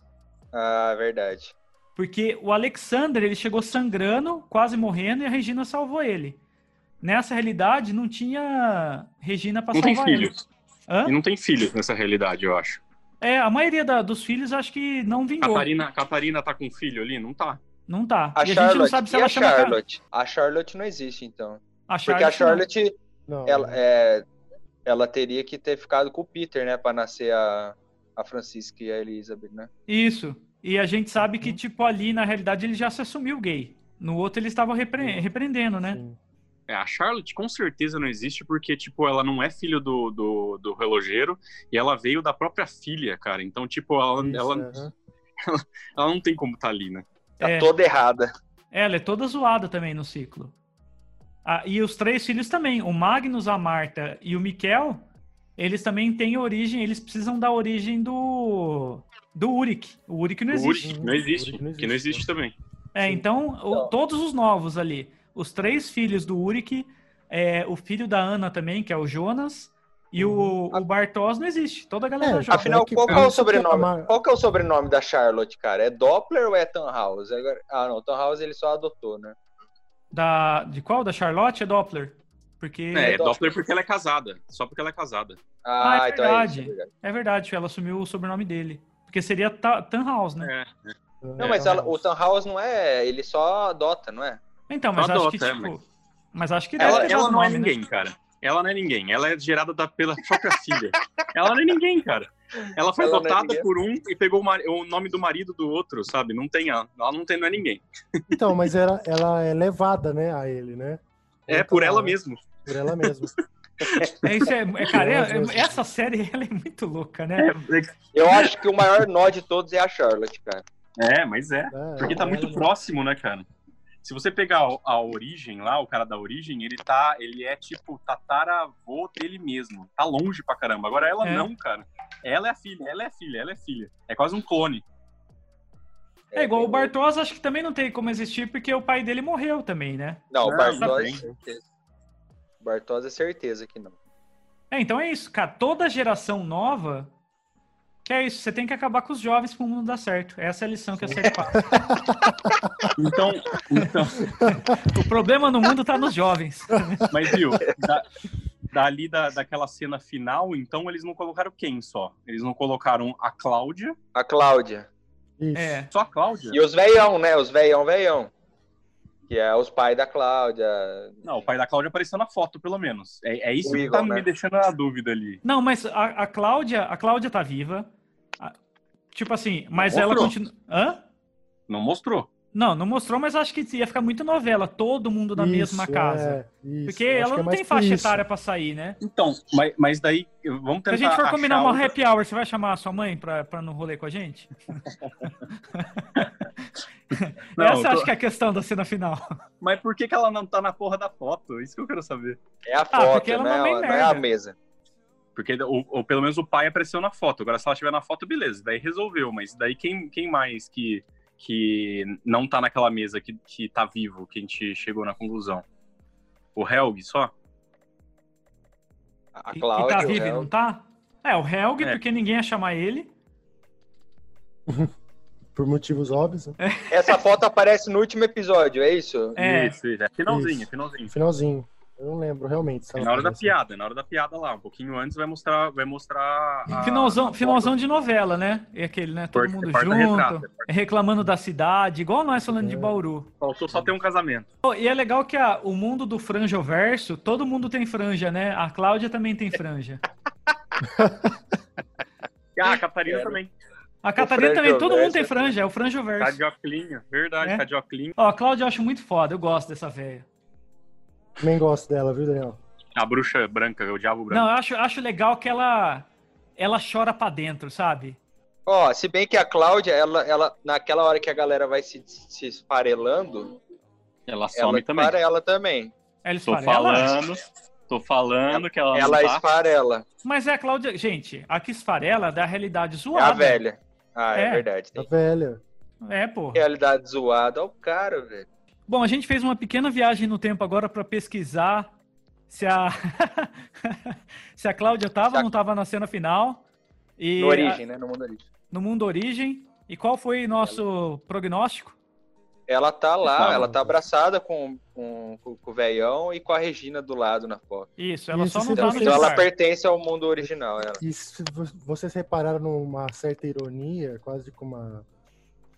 Ah, verdade. Porque o Alexander, ele chegou sangrando, quase morrendo, e a Regina salvou ele. Nessa realidade, não tinha Regina pra Não tem salvar ele. filhos. Hã? E não tem filhos nessa realidade, eu acho. É, a maioria da- dos filhos acho que não vingou. Catarina, Catarina tá com filho ali? Não tá. Não tá. A e a Charlotte, gente não sabe se ela a chama... Charlotte? A Charlotte não existe, então. A Porque a. Charlotte, Não, ela, é, ela teria que ter ficado com o Peter, né? Pra nascer a, a Francisca e a Elizabeth, né? Isso. E a gente sabe Uhum. que, tipo, ali, na realidade, ele já se assumiu gay. No outro, ele estava repre- repreendendo, né? sim. É, a Charlotte com certeza não existe porque, tipo, ela não é filho do, do, do relogeiro e ela veio da própria filha, cara. Então, tipo, ela, Isso, ela, aham. ela não tem como estar ali, né? Tá É. toda errada. Ela é toda zoada também no ciclo. Ah, e os três filhos também, o Magnus, a Marta e o Mikel, eles também têm origem, eles precisam da origem do do Uric. O Uric não O existe. Uric não existe, Uric não que não existe, também. É, Sim. então, o- Não. todos os novos ali, os três filhos do Uric, é, o filho da Ana também, que é o Jonas, e o, o Bartos não existe. Toda a galera É, joga. Afinal, É que qual é o sobrenome? Qual que é o sobrenome da Charlotte, cara? É Doppler ou é Tannhaus? Ah, não, Tannhaus ele só adotou, né? Da, de qual? Da Charlotte é Doppler. Porque É, é Doppler. Doppler porque ela é casada. Só porque ela é casada. Ah, Ah, é então é verdade. isso. é verdade. é verdade, ela assumiu o sobrenome dele. Porque seria Ta- Tannhaus, né? É. Não, mas ela- o Tannhaus não é. Ele só adota, não é? Então, mas Só acho adota, que, é, tipo... mas- Mas acho que Ela, deve ter ela dado não é nome, né? ninguém, cara. Ela não é ninguém. Ela é gerada da- pela própria filha. Ela não é ninguém, cara. Ela foi Ela não é adotada ninguém. por um e pegou o, mari- o nome do marido do outro, sabe? Não tem ela. Ela não tem, não é ninguém. Então, mas ela, ela é levada, né, a ele, né? É Então, por ela né? mesmo. Por ela mesma. É, isso é, é, cara, é- É, é- essa série ela é muito louca, né? Eu acho que o maior nó de todos é a Charlotte, cara. É, mas é. É, Porque tá muito próximo, né, cara? Se você pegar a, origem lá, o cara da origem, ele tá. Ele é tipo tataravô dele mesmo. Tá longe pra caramba. Agora ela É. não, cara. Ela é a filha, ela é a filha, ela é filha. É quase um clone. É igual o bem- Bartos, acho que também não tem como existir, porque o pai dele morreu também, né? Não, o Bartos é certeza. Bartos é certeza que não. É, então é isso, cara. Toda geração nova. Que é isso, você tem que acabar com os jovens para o mundo dar certo. Essa é a lição que a série passa. Então, então o problema no mundo tá nos jovens. mas viu, da, dali da, daquela cena final, então eles não colocaram quem só? Eles não colocaram a Cláudia, A Cláudia. Isso. É. só a Cláudia? E os veião, né? Os veião, veião. Que é os pais da Cláudia. Não, o pai da Cláudia apareceu na foto, pelo menos. É, é isso O que Igor, tá né? me deixando na dúvida ali. Não, mas a, a Cláudia, a Cláudia tá viva. A- tipo assim, mas Não ela continua. Hã? Não mostrou. Não, não mostrou, mas acho que ia ficar muito novela, todo mundo na mesma Isso, casa. é, isso. Porque ela é não mais tem por faixa isso. etária pra sair, né? Então, mas, mas daí, vamos Se tentar a gente for combinar uma outra- happy hour, você vai chamar a sua mãe pra, pra no rolê com a gente? Não, Essa tô- acho que é a questão da cena final. Mas por que, que ela não tá na porra da foto? Isso que eu quero saber. É a foto, porque ela né? não é meio não é a mesa. Porque, ou, ou pelo menos o pai apareceu na foto. Agora, se ela estiver na foto, beleza. Daí resolveu. Mas daí quem, quem mais que, que não tá naquela mesa, que, que tá vivo, que a gente chegou na conclusão? O Helg só? A E- Cláudia. e tá vivo não tá? É, o Helg, É. porque ninguém ia chamar ele. Por motivos óbvios. né? Essa foto aparece no último episódio, é isso? É. Isso, isso. É finalzinho, Isso. finalzinho. Finalzinho. Eu não lembro realmente. É na hora da aparece. piada, é na hora da piada lá. Um pouquinho antes vai mostrar, vai mostrar a, finalzão, finalzão de novela, né? É aquele, né? Todo Porta- mundo porta junto, retrata. reclamando da cidade, igual nós falando de É. Bauru. Faltou só ter um casamento. E é legal que a- o mundo do franjoverso, todo mundo tem franja, né? A Cláudia também tem franja. Ah, a Catarina Quero. também. A Catarina também, todo mundo tem é- franja, é o Tá franjoverso. de oclinho, verdade, É. tá de oclinho. Ó, a Cláudia eu acho muito foda, eu gosto dessa velha. Também gosto dela, viu, Daniel? A bruxa branca, o diabo branco. Não, eu acho, acho legal que ela ela chora pra dentro, sabe? Ó, se bem que a Cláudia, ela, ela, naquela hora que a galera vai se, se esfarelando, Ela ela some também. esfarela também. Ela Tô esfarela? falando, tô falando que ela, Ela não tá. esfarela. Mas é a Cláudia. Gente, a que esfarela é da realidade É zoada. a velha. Ah, é, É. verdade. A Tem velha. É, pô. realidade zoada. Ó, o cara, velho. Bom, a gente fez uma pequena viagem no tempo agora pra pesquisar se a se a Cláudia tava Se a- ou não tava na cena final. E No Origem, né? No mundo Origem. no mundo origem. E qual foi nosso prognóstico? Ela tá lá, Fala. ela tá abraçada com, com, com, com o velhão e com a Regina do lado na foto. Isso, ela Isso, só não tá no. Então ela pertence ao mundo original, ela. E se vo- vocês repararam numa certa ironia, quase com uma.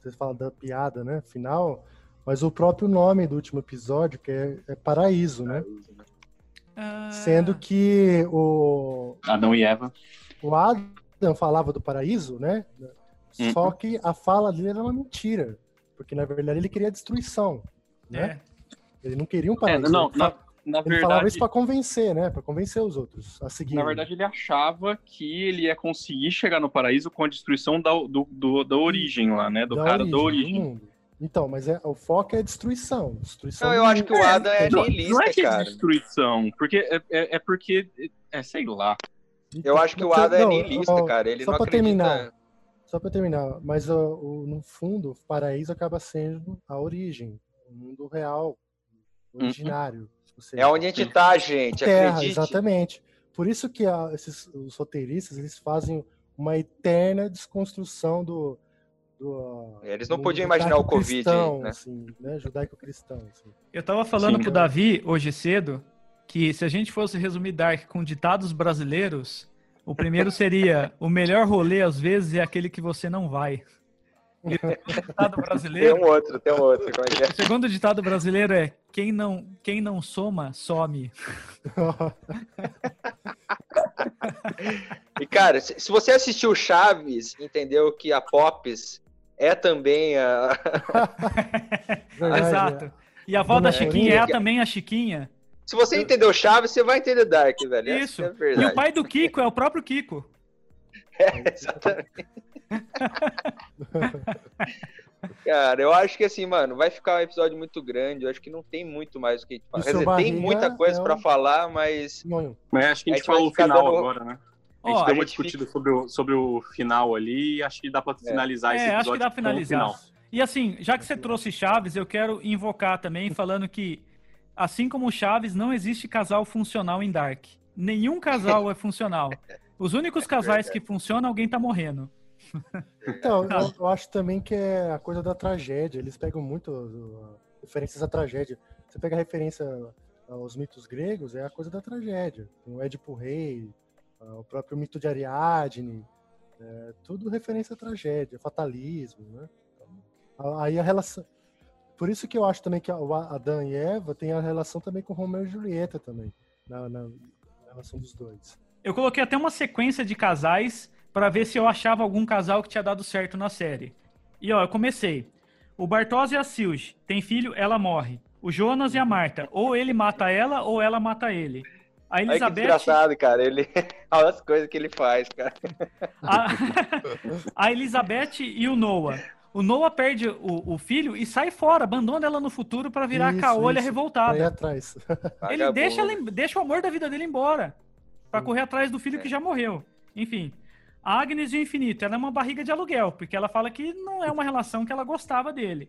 Vocês falam da piada, né? Final. Mas o próprio nome do último episódio, que é, é Paraíso, né? Ah, Sendo que o, Adão e Eva. o Adam falava do paraíso, né? Uhum. Só que a fala dele era uma mentira. Porque, na verdade, ele queria destruição. Né? é. Ele não queria um É, paraíso. não, ele, na- na Ele falava verdade, isso pra convencer, né? Pra convencer os outros a seguir. na verdade, ele achava que ele ia conseguir chegar no paraíso com a destruição da, do, do- da origem lá, né? Do cara da do origem. Então, mas é, o foco é destruição. destruição Não, eu acho que o mundo. Adam é Não, niilista, não é que é cara. destruição, porque é, é, é porque. É, sei lá. Eu acho que o Então, Adam é não, niilista, ó, cara. Ele só não pra acredita. terminar. Só pra terminar, mas ó, o- no fundo, o paraíso acaba sendo a origem, o mundo real, originário. se você- É onde a gente tá, gente. Terra, Acredite. exatamente. Por isso que a- esses, os roteiristas eles fazem uma eterna desconstrução do. Do Eles não podiam imaginar o Covid, judaico-cristão, né? Assim, né? Judaico-cristão. Assim. Eu tava falando Sim. pro Davi hoje cedo que se a gente fosse resumir Dark com ditados brasileiros, o primeiro seria o melhor rolê às vezes é aquele que você não vai. E o segundo ditado Tem brasileiro, um outro, tem um outro. Como é que é? o segundo ditado brasileiro é quem não, quem não soma, some. E, cara, se, se você assistiu Chaves, entendeu que a Pops é também a. Verdade, Exato. E a avó da Chiquinha é Chiquinha. também a Chiquinha. Se você entendeu Chaves, você vai entender Dark, velho. Isso. É E o pai do Kiko é o próprio Kiko. Exatamente. Cara, eu acho que assim, mano, vai ficar um episódio muito grande. Eu acho que não tem muito mais o que a gente falar. Quer dizer, tem muita coisa é pra um- falar, mas. Mas acho que a A gente gente falou o final dando- agora, né? A gente deu uma gente discutida sobre, o, sobre o final ali e acho que dá pra finalizar esse É, episódio acho que dá pra finalizar. final. E assim, já que você trouxe Chaves, eu quero invocar também falando que, assim como Chaves, não existe casal funcional em Dark. Nenhum casal é funcional. Os únicos casais que funcionam, alguém tá morrendo. Então, eu, eu acho também que é a coisa da tragédia. Eles pegam muito uh, referências à tragédia. Você pega a referência aos mitos gregos, é a coisa da tragédia. Tem o Édipo Rei, o próprio mito de Ariadne, é, tudo referência à tragédia, fatalismo, né? Então, Aí a relação... Por isso que eu acho também que Adão e Eva tem a relação também com Romeu e Julieta também, na, na- na relação dos dois. Eu coloquei até uma sequência de casais pra ver se eu achava algum casal que tinha dado certo na série. E ó, eu comecei. O Bartos e a Silge. Tem filho, ela morre. O Jonas e a Marta. Ou ele mata ela, ou ela mata ele. A Elizabeth. desgraçado, cara. Ele... Olha as coisas que ele faz, cara. A, a Elizabeth e o Noah. O Noah perde o, o filho e sai fora, abandona ela no futuro pra virar Isso, a caolha isso. Aí revoltada. atrás. Ele Vagabundo. deixa, ela em- deixa o amor da vida dele embora. Pra Sim. correr atrás do filho É. que já morreu. Enfim. A Agnes e o Infinito, ela é uma barriga de aluguel, porque ela fala que não é uma relação que ela gostava dele.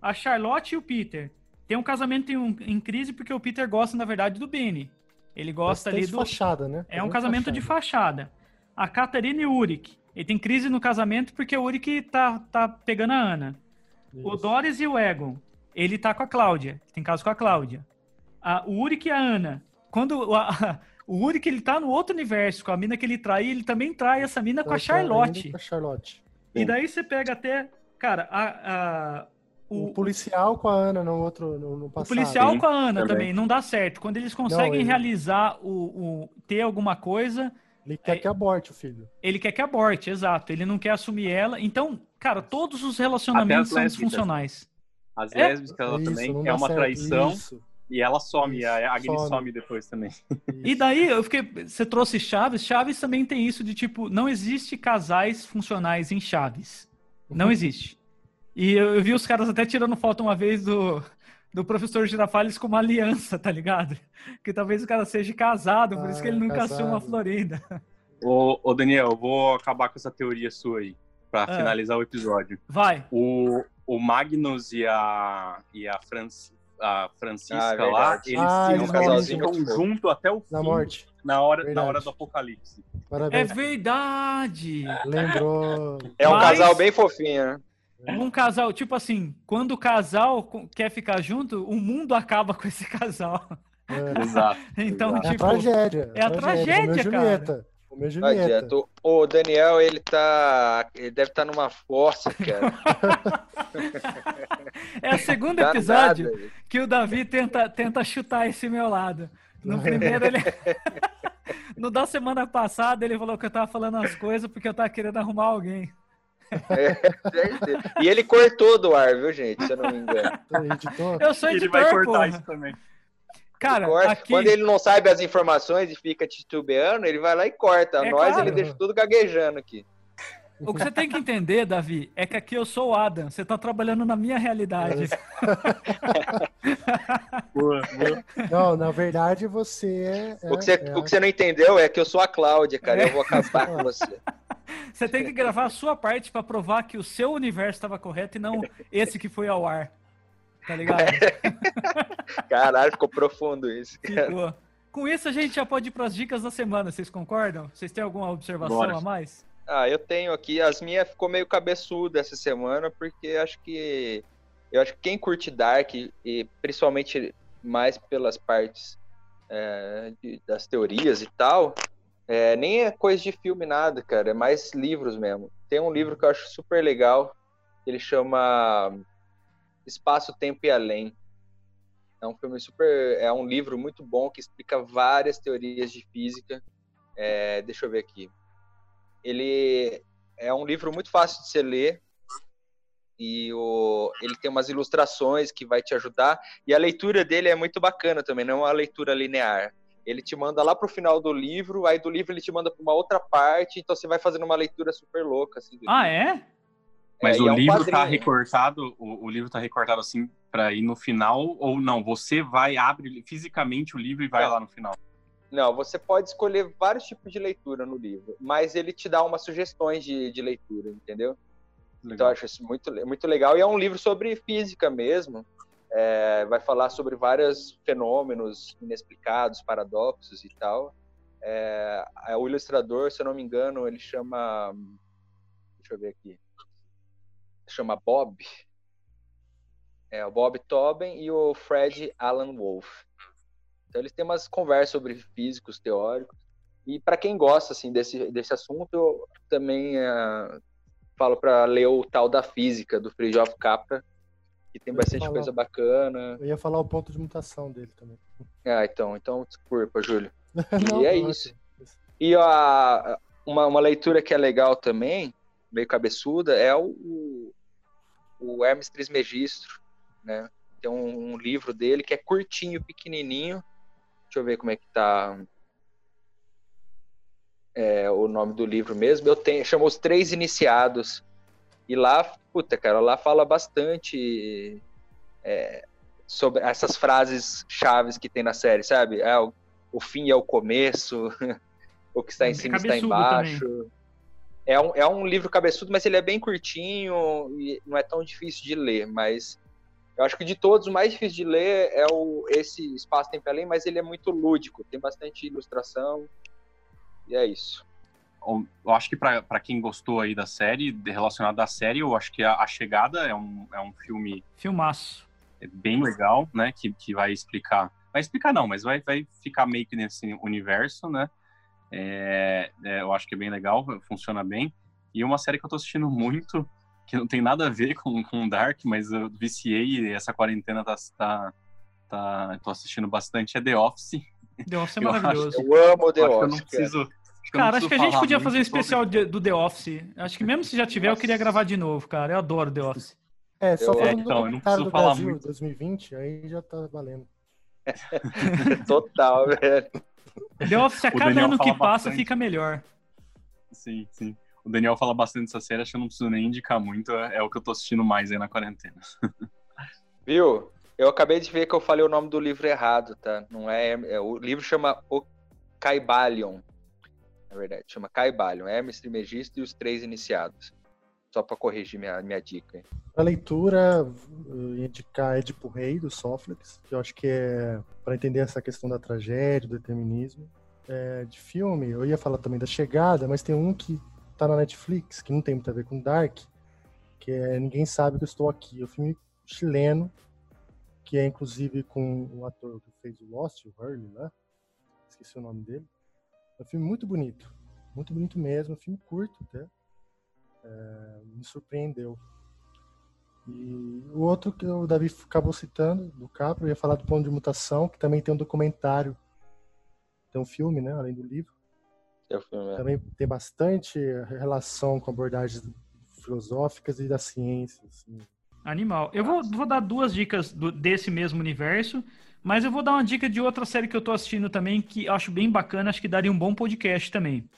A Charlotte e o Peter. Tem um casamento em, um- em crise porque o Peter gosta, na verdade, do Benny. Ele gosta ali do. fachada, né? É um bem casamento de fachada. A Catarina e o Uric. Ele tem crise no casamento porque o Uric tá, tá pegando a Ana. O Isso. Doris e o Egon. Ele tá com a Cláudia. Tem caso com a Cláudia. A, o Uric e a Ana. Quando o- a- o Uric ele tá no outro universo, com a mina que ele trai, ele também trai essa mina com a Tá Charlotte. Com a Charlotte. E daí você pega até. Cara, a, a- O, o, policial com a Ana no outro no, no o passado. policial Sim, com a Ana também. também. não dá certo. Quando eles conseguem ele- realizar o, o- ter alguma coisa, Ele quer É- que aborte o filho. ele quer que aborte, exato. Ele não quer assumir ela. Então, cara, todos os relacionamentos são disfuncionais. As É. lésbicas ela Isso, também não é uma certo. traição Isso, e ela some, Isso, a Agnes some. some. depois também. E daí eu fiquei. Você trouxe Chaves. Chaves também tem isso de tipo, não existe casais funcionais em Chaves. Não existe. E eu, eu vi os caras até tirando foto uma vez do, do professor Girafales com uma aliança, tá ligado? Que talvez o cara seja casado, por isso que ele Ah, nunca casado. assuma a Florinda. Ô, ô, Daniel, eu vou acabar com essa teoria sua aí, pra Ah. finalizar o episódio. Vai. O, o Magnus e a, e a, Franci- a Francisca Ah, é lá, eles, Ah, eles, ficam junto até o fim, Na morte. na hora, na hora do apocalipse. É Parabéns. verdade. Lembrou. É um Mas- casal bem fofinho, né? Um casal, tipo assim, quando o casal quer ficar junto, o mundo acaba com esse casal. É, Exato. Então, é a tipo. tragédia. é a tragédia, Romeu e cara. E Não Julieta. adianta. O- O Daniel, ele tá. Ele deve estar numa fossa, cara. É o segundo episódio que o Davi tenta, tenta chutar esse meu lado. No primeiro ele. No da semana passada ele falou que eu tava falando as coisas porque eu tava querendo arrumar alguém. E ele cortou do ar, viu, gente? Se eu não me engano. Eu sou Ele editor, vai cortar porra. isso também. Cara, Corta. aqui... Quando ele não sabe as informações e fica titubeando, ele vai lá e corta. É Nós, claro. ele deixa tudo gaguejando aqui. O que você tem que entender, Davi, é que aqui eu sou o Adam. Você tá trabalhando na minha realidade. Boa, boa. Não, na verdade você é. o, que você, é o que você não entendeu é que eu sou a Cláudia, cara. Eu vou acabar É. com você. Você tem que gravar a sua parte pra provar que o seu universo estava correto e não esse que foi ao ar. Tá ligado? Caralho, ficou profundo isso. Ficou. Com isso, a gente já pode ir pras dicas da semana. Vocês concordam? Vocês têm alguma observação Bora. a mais? Ah, eu tenho aqui. As minhas ficou meio cabeçuda essa semana, porque acho que. Eu acho que quem curte Dark, e principalmente mais pelas partes é, de- das teorias e tal, é, nem é coisa de filme nada, cara. É mais livros mesmo. Tem um livro que eu acho super legal, ele chama Espaço, Tempo e Além. É um filme super. É um livro muito bom que explica várias teorias de física. É, deixa eu ver aqui ele é um livro muito fácil de se ler e o, ele tem umas ilustrações que vai te ajudar e a leitura dele é muito bacana também, não é uma leitura linear. Ele te manda lá pro final do livro, aí do livro ele te manda para uma outra parte, então você vai fazendo uma leitura super louca assim. do Ah, livro. é? Mas É, o é um livro tá recortado, o, o livro tá recortado assim pra ir no final, ou não? Você vai, abre fisicamente o livro e vai Não. lá no final. Não, você pode escolher vários tipos de leitura no livro, mas ele te dá umas sugestões de, de leitura, entendeu? Então eu acho isso muito, muito legal. E é um livro sobre física mesmo. É, vai falar sobre vários fenômenos inexplicados, paradoxos e tal. É, é, o ilustrador, se eu não me engano, ele chama. Deixa eu ver aqui. Chama Bob. É, o Bob Tobin e o Fred Alan Wolf. Então eles têm umas conversas sobre físicos teóricos. E para quem gosta assim desse, desse assunto, eu também é, falo para ler o tal da física do Fritjof Capra, que tem bastante falar. coisa bacana. Eu ia falar o ponto de mutação dele também. Ah, então, então desculpa, Júlio. Não, E é não, isso. E a, uma, uma leitura que é legal também, meio cabeçuda, é o, o, o Hermes Trismegistro, né? Tem um, um livro dele que é curtinho, pequenininho. Deixa eu ver como é que tá é, o nome do livro mesmo. Eu tenho, chama Os Três Iniciados. E lá, puta, cara, lá fala bastante é, sobre essas frases chaves que tem na série, sabe? É, o, o fim é o começo, o que está em cima está embaixo. É um, é um livro cabeçudo, mas ele é bem curtinho e não é tão difícil de ler, mas eu acho que de todos, o mais difícil de ler é o, esse Espaço Tempo Além, mas ele é muito lúdico, tem bastante ilustração, e é isso. Eu acho que pra pra quem gostou aí da série, relacionado à série, eu acho que a, A Chegada é um, é um filme Filmaço. bem legal, né? Que, que vai explicar. Vai explicar não, mas vai, vai ficar meio que nesse universo, né? É, é, eu acho que é bem legal, funciona bem. E uma série que eu tô assistindo muito, que não tem nada a ver com, com Dark, mas eu viciei e essa quarentena tá, tá, tá. Tô assistindo bastante, é The Office. The Office é Eu acho- maravilhoso. Eu amo The Eu acho que eu não Office. cara. preciso. acho não Cara, acho preciso que a gente podia fazer um sobre- especial de- do The Office. Acho que mesmo se já tiver, eu queria gravar de novo, cara. Eu adoro The Office. É, só Eu- falando então, eu não preciso do falar Brasil muito. 2020, aí já tá valendo. Total, velho. The Office, a cada ano que passa, bastante. fica melhor. Sim, sim. O Daniel fala bastante dessa série, acho que eu não preciso nem indicar muito, é, é o que eu tô assistindo mais aí na quarentena. Viu? Eu acabei de ver que eu falei o nome do livro errado, tá? Não é, é o livro chama O Caibalion. Na verdade, chama Caibalion, Hermes Trismegisto e os Três Iniciados. Só pra corrigir minha, minha dica. hein? Pra leitura, eu ia indicar Edipo Rei, do Sófocles, que eu acho que é para entender essa questão da tragédia, do determinismo. É, de filme, eu ia falar também da Chegada, mas tem um que tá na Netflix, que não tem muito a ver com Dark, que é Ninguém Sabe Que Eu Estou Aqui. É um filme chileno, que é inclusive com o ator que fez o Lost, o Hurley lá, esqueci o nome dele. É um filme muito bonito, muito bonito mesmo, um filme curto até. É, me surpreendeu. E o outro que o Davi acabou citando, do Capra, eu ia falar do Ponto de Mutação, que também tem um documentário, tem um filme, né, além do livro. É o filme, é. Também tem bastante relação com abordagens filosóficas e da ciência. Assim. Animal. Eu vou, vou dar duas dicas do- desse mesmo universo, Mas eu vou dar uma dica de outra série que eu tô assistindo também, que eu acho bem bacana, acho que daria um bom podcast também.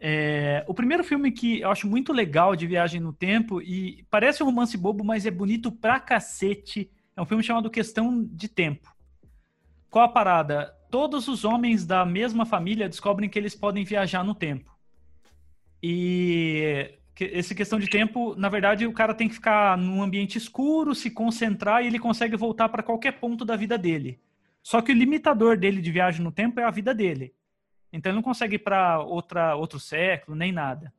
É, o primeiro filme que eu acho muito legal de viagem no tempo, e parece um romance bobo, mas é bonito pra cacete, é um filme chamado Questão de Tempo. Qual a parada? Todos os homens da mesma família descobrem que eles podem viajar no tempo. E esse questão de tempo, na verdade, o cara tem que ficar num ambiente escuro, se concentrar e ele consegue voltar para qualquer ponto da vida dele. Só que o limitador dele de viagem no tempo é a vida dele. Então ele não consegue ir para outro século nem nada.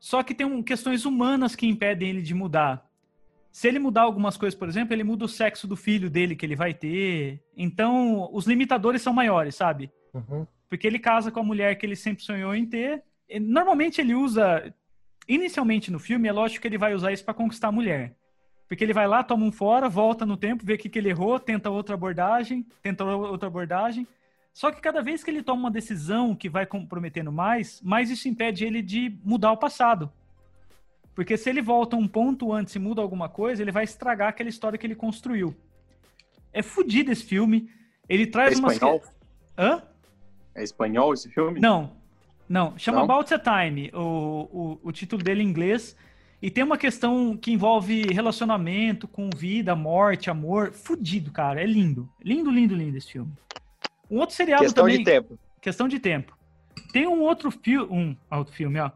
Só que tem um, questões humanas que impedem ele de mudar. Se ele mudar algumas coisas, por exemplo, ele muda o sexo do filho dele que ele vai ter. Então os limitadores são maiores, sabe? Uhum. Porque ele casa com a mulher que ele sempre sonhou em ter. Normalmente ele usa inicialmente no filme, é lógico que ele vai usar isso para conquistar a mulher. Porque ele vai lá, toma um fora, volta no tempo, vê o que, que ele errou, tenta outra abordagem, tenta outra abordagem. Só que cada vez que ele toma uma decisão que vai comprometendo mais, mais isso impede ele de mudar o passado. Porque se ele volta um ponto antes e muda alguma coisa, ele vai estragar aquela história que ele construiu. É fodido esse filme. Ele traz é umas. Espanhol? Hã? É espanhol esse filme? Não, não, chama Não? About a Time, o, o, o título dele em inglês. E tem uma questão que envolve relacionamento com vida, morte, amor. Fudido, cara. É lindo. Lindo, lindo, lindo esse filme. Um outro seriado Questão também. de tempo. Questão de tempo. Tem um outro filme. Um outro filme, ó.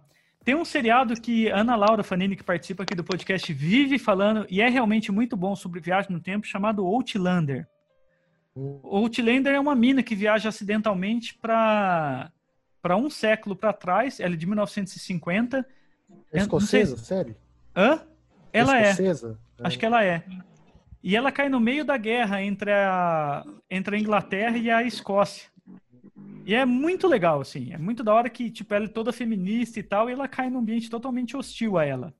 Tem um seriado que Ana Laura Fanini, que participa aqui do podcast, vive falando, e é realmente muito bom sobre viagem no tempo, chamado Outlander. Hum. Outlander é uma mina que viaja acidentalmente para para um século para trás, ela é de 1950. É escocesa, sério? Hã? Ela é. escocesa? Acho que ela é. E ela cai no meio da guerra entre a, entre a Inglaterra e a Escócia. E é muito legal, assim. É muito da hora que, tipo, ela é toda feminista e tal, e ela cai num ambiente totalmente hostil a ela.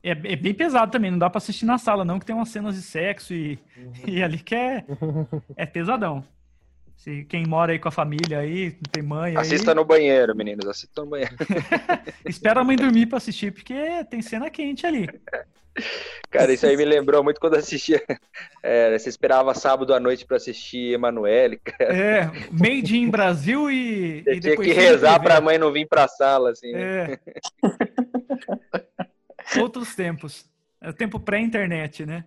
É, é bem pesado também, não dá pra assistir na sala, não, que tem umas cenas de sexo e, e ali que é, é pesadão. Se quem mora aí com a família aí, tem mãe aí, Assista no banheiro, meninos. Assista no banheiro. espera a mãe dormir pra assistir, porque tem cena quente ali. Cara, isso aí me lembrou muito quando assistia. É, você esperava sábado à noite pra assistir Emanuele, cara. É, made in Brasil e, Você e tinha depois que rezar TV. pra mãe não vir pra sala, assim. né? É. Outros tempos. É o tempo pré-internet, né?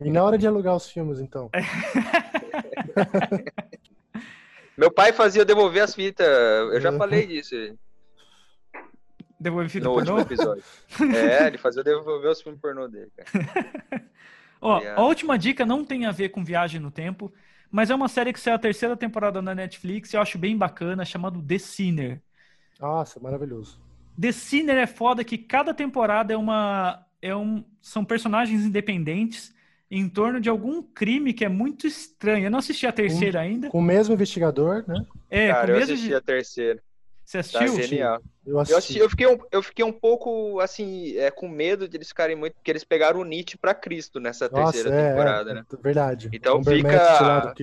E na hora de alugar os filmes, então? É. Meu pai fazia devolver as fitas. Eu já Uhum. falei disso Devolver fita no último pornô? episódio. É, ele fazia devolver os filmes pornô dele, cara. Ó, Obrigado. a última dica não tem a ver com viagem no tempo, mas é uma série que saiu a terceira temporada na Netflix e eu acho bem bacana, chamado The Sinner. Nossa, maravilhoso. The Sinner é foda que cada temporada é uma. É um, são personagens independentes em torno de algum crime que é muito estranho. Eu não assisti a terceira ainda. Com o mesmo investigador, né? É, Cara, com eu mesmo- assisti a terceira. Você Tá assistiu? genial. Eu Eu, assisti. assisti, eu, fiquei um, eu fiquei um pouco, assim, é, com medo de eles ficarem muito. Porque eles pegaram o Nietzsche pra Cristo nessa Nossa, terceira é, temporada, é, né? verdade. Então fica-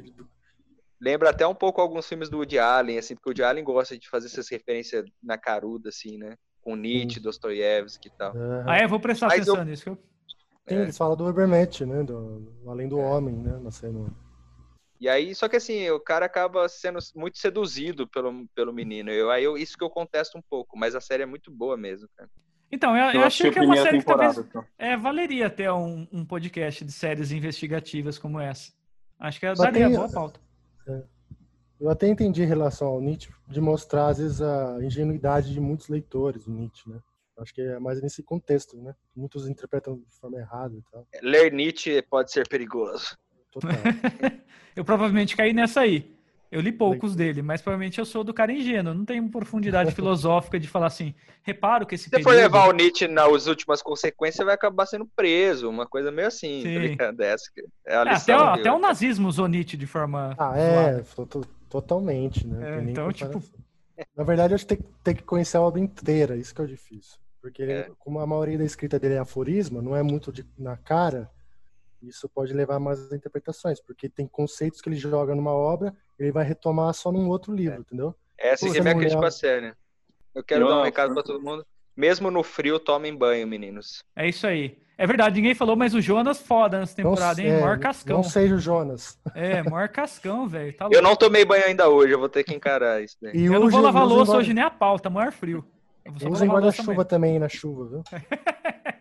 Lembra até um pouco alguns filmes do Woody Allen, assim, porque o Woody Allen gosta de fazer essas referências na caruda, assim, né? Com Nietzsche, Dostoiévski e tal. Aham. Ah, é, vou prestar Mas atenção eu- nisso. que eu- Sim, É. eles falam do Ubermatch, né? Do, do Além do Homem, né? Na cena. E aí, só que assim, o cara acaba sendo muito seduzido pelo, pelo menino. Eu, aí eu, isso que eu contesto um pouco, mas a série é muito boa mesmo, cara. Então, eu, eu Eu achei que é uma série que talvez então. é, valeria até um, um podcast de séries investigativas como essa. Acho que daria tem- boa pauta. Eu até entendi em relação ao Nietzsche de mostrar, às vezes, a ingenuidade de muitos leitores do Nietzsche, né? Acho que é mais nesse contexto, né? Muitos interpretam de forma errada e tal. Ler Nietzsche pode ser perigoso. Total. Eu provavelmente caí nessa aí. Eu li poucos dele, mas provavelmente eu sou do cara ingênuo. Não tenho profundidade filosófica de falar assim, reparo que esse Se você for período- levar o Nietzsche nas últimas consequências, você vai acabar sendo preso. Uma coisa meio assim, Sim. tá é a É, até, o- até eu- o nazismo usou Nietzsche de forma. Ah, é, totalmente, né? É, então, comparação. Na verdade, acho que tem, tem que conhecer a obra inteira, isso que é o difícil. Porque ele- É. como a maioria da escrita dele é aforisma, não é muito de- na cara, isso pode levar a mais interpretações, porque tem conceitos que ele joga numa obra, ele vai retomar só num outro livro, entendeu? Essa Pô, é minha essa crítica mulher- a sério. Eu quero Eu dar um recado pra todo mundo. Mesmo no frio, tomem banho, meninos. É isso aí. É verdade, ninguém falou, mas o Jonas foda nessa temporada, hein? É, maior cascão. Não seja o Jonas. É, maior cascão, velho. Tá eu não tomei banho ainda hoje, eu vou ter que encarar isso daí. E eu não vou lavar louça hoje nem a pau, tá maior frio. Usem guarda-chuva também na chuva, viu?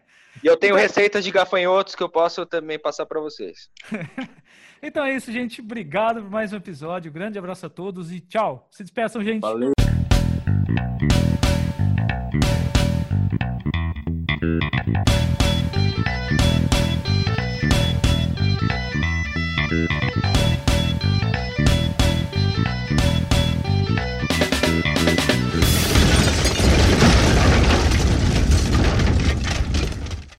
E eu tenho receitas de gafanhotos que eu posso também passar para vocês. então é isso, gente. Obrigado por mais um episódio. Grande abraço a todos e tchau. Se despeçam, gente. Valeu.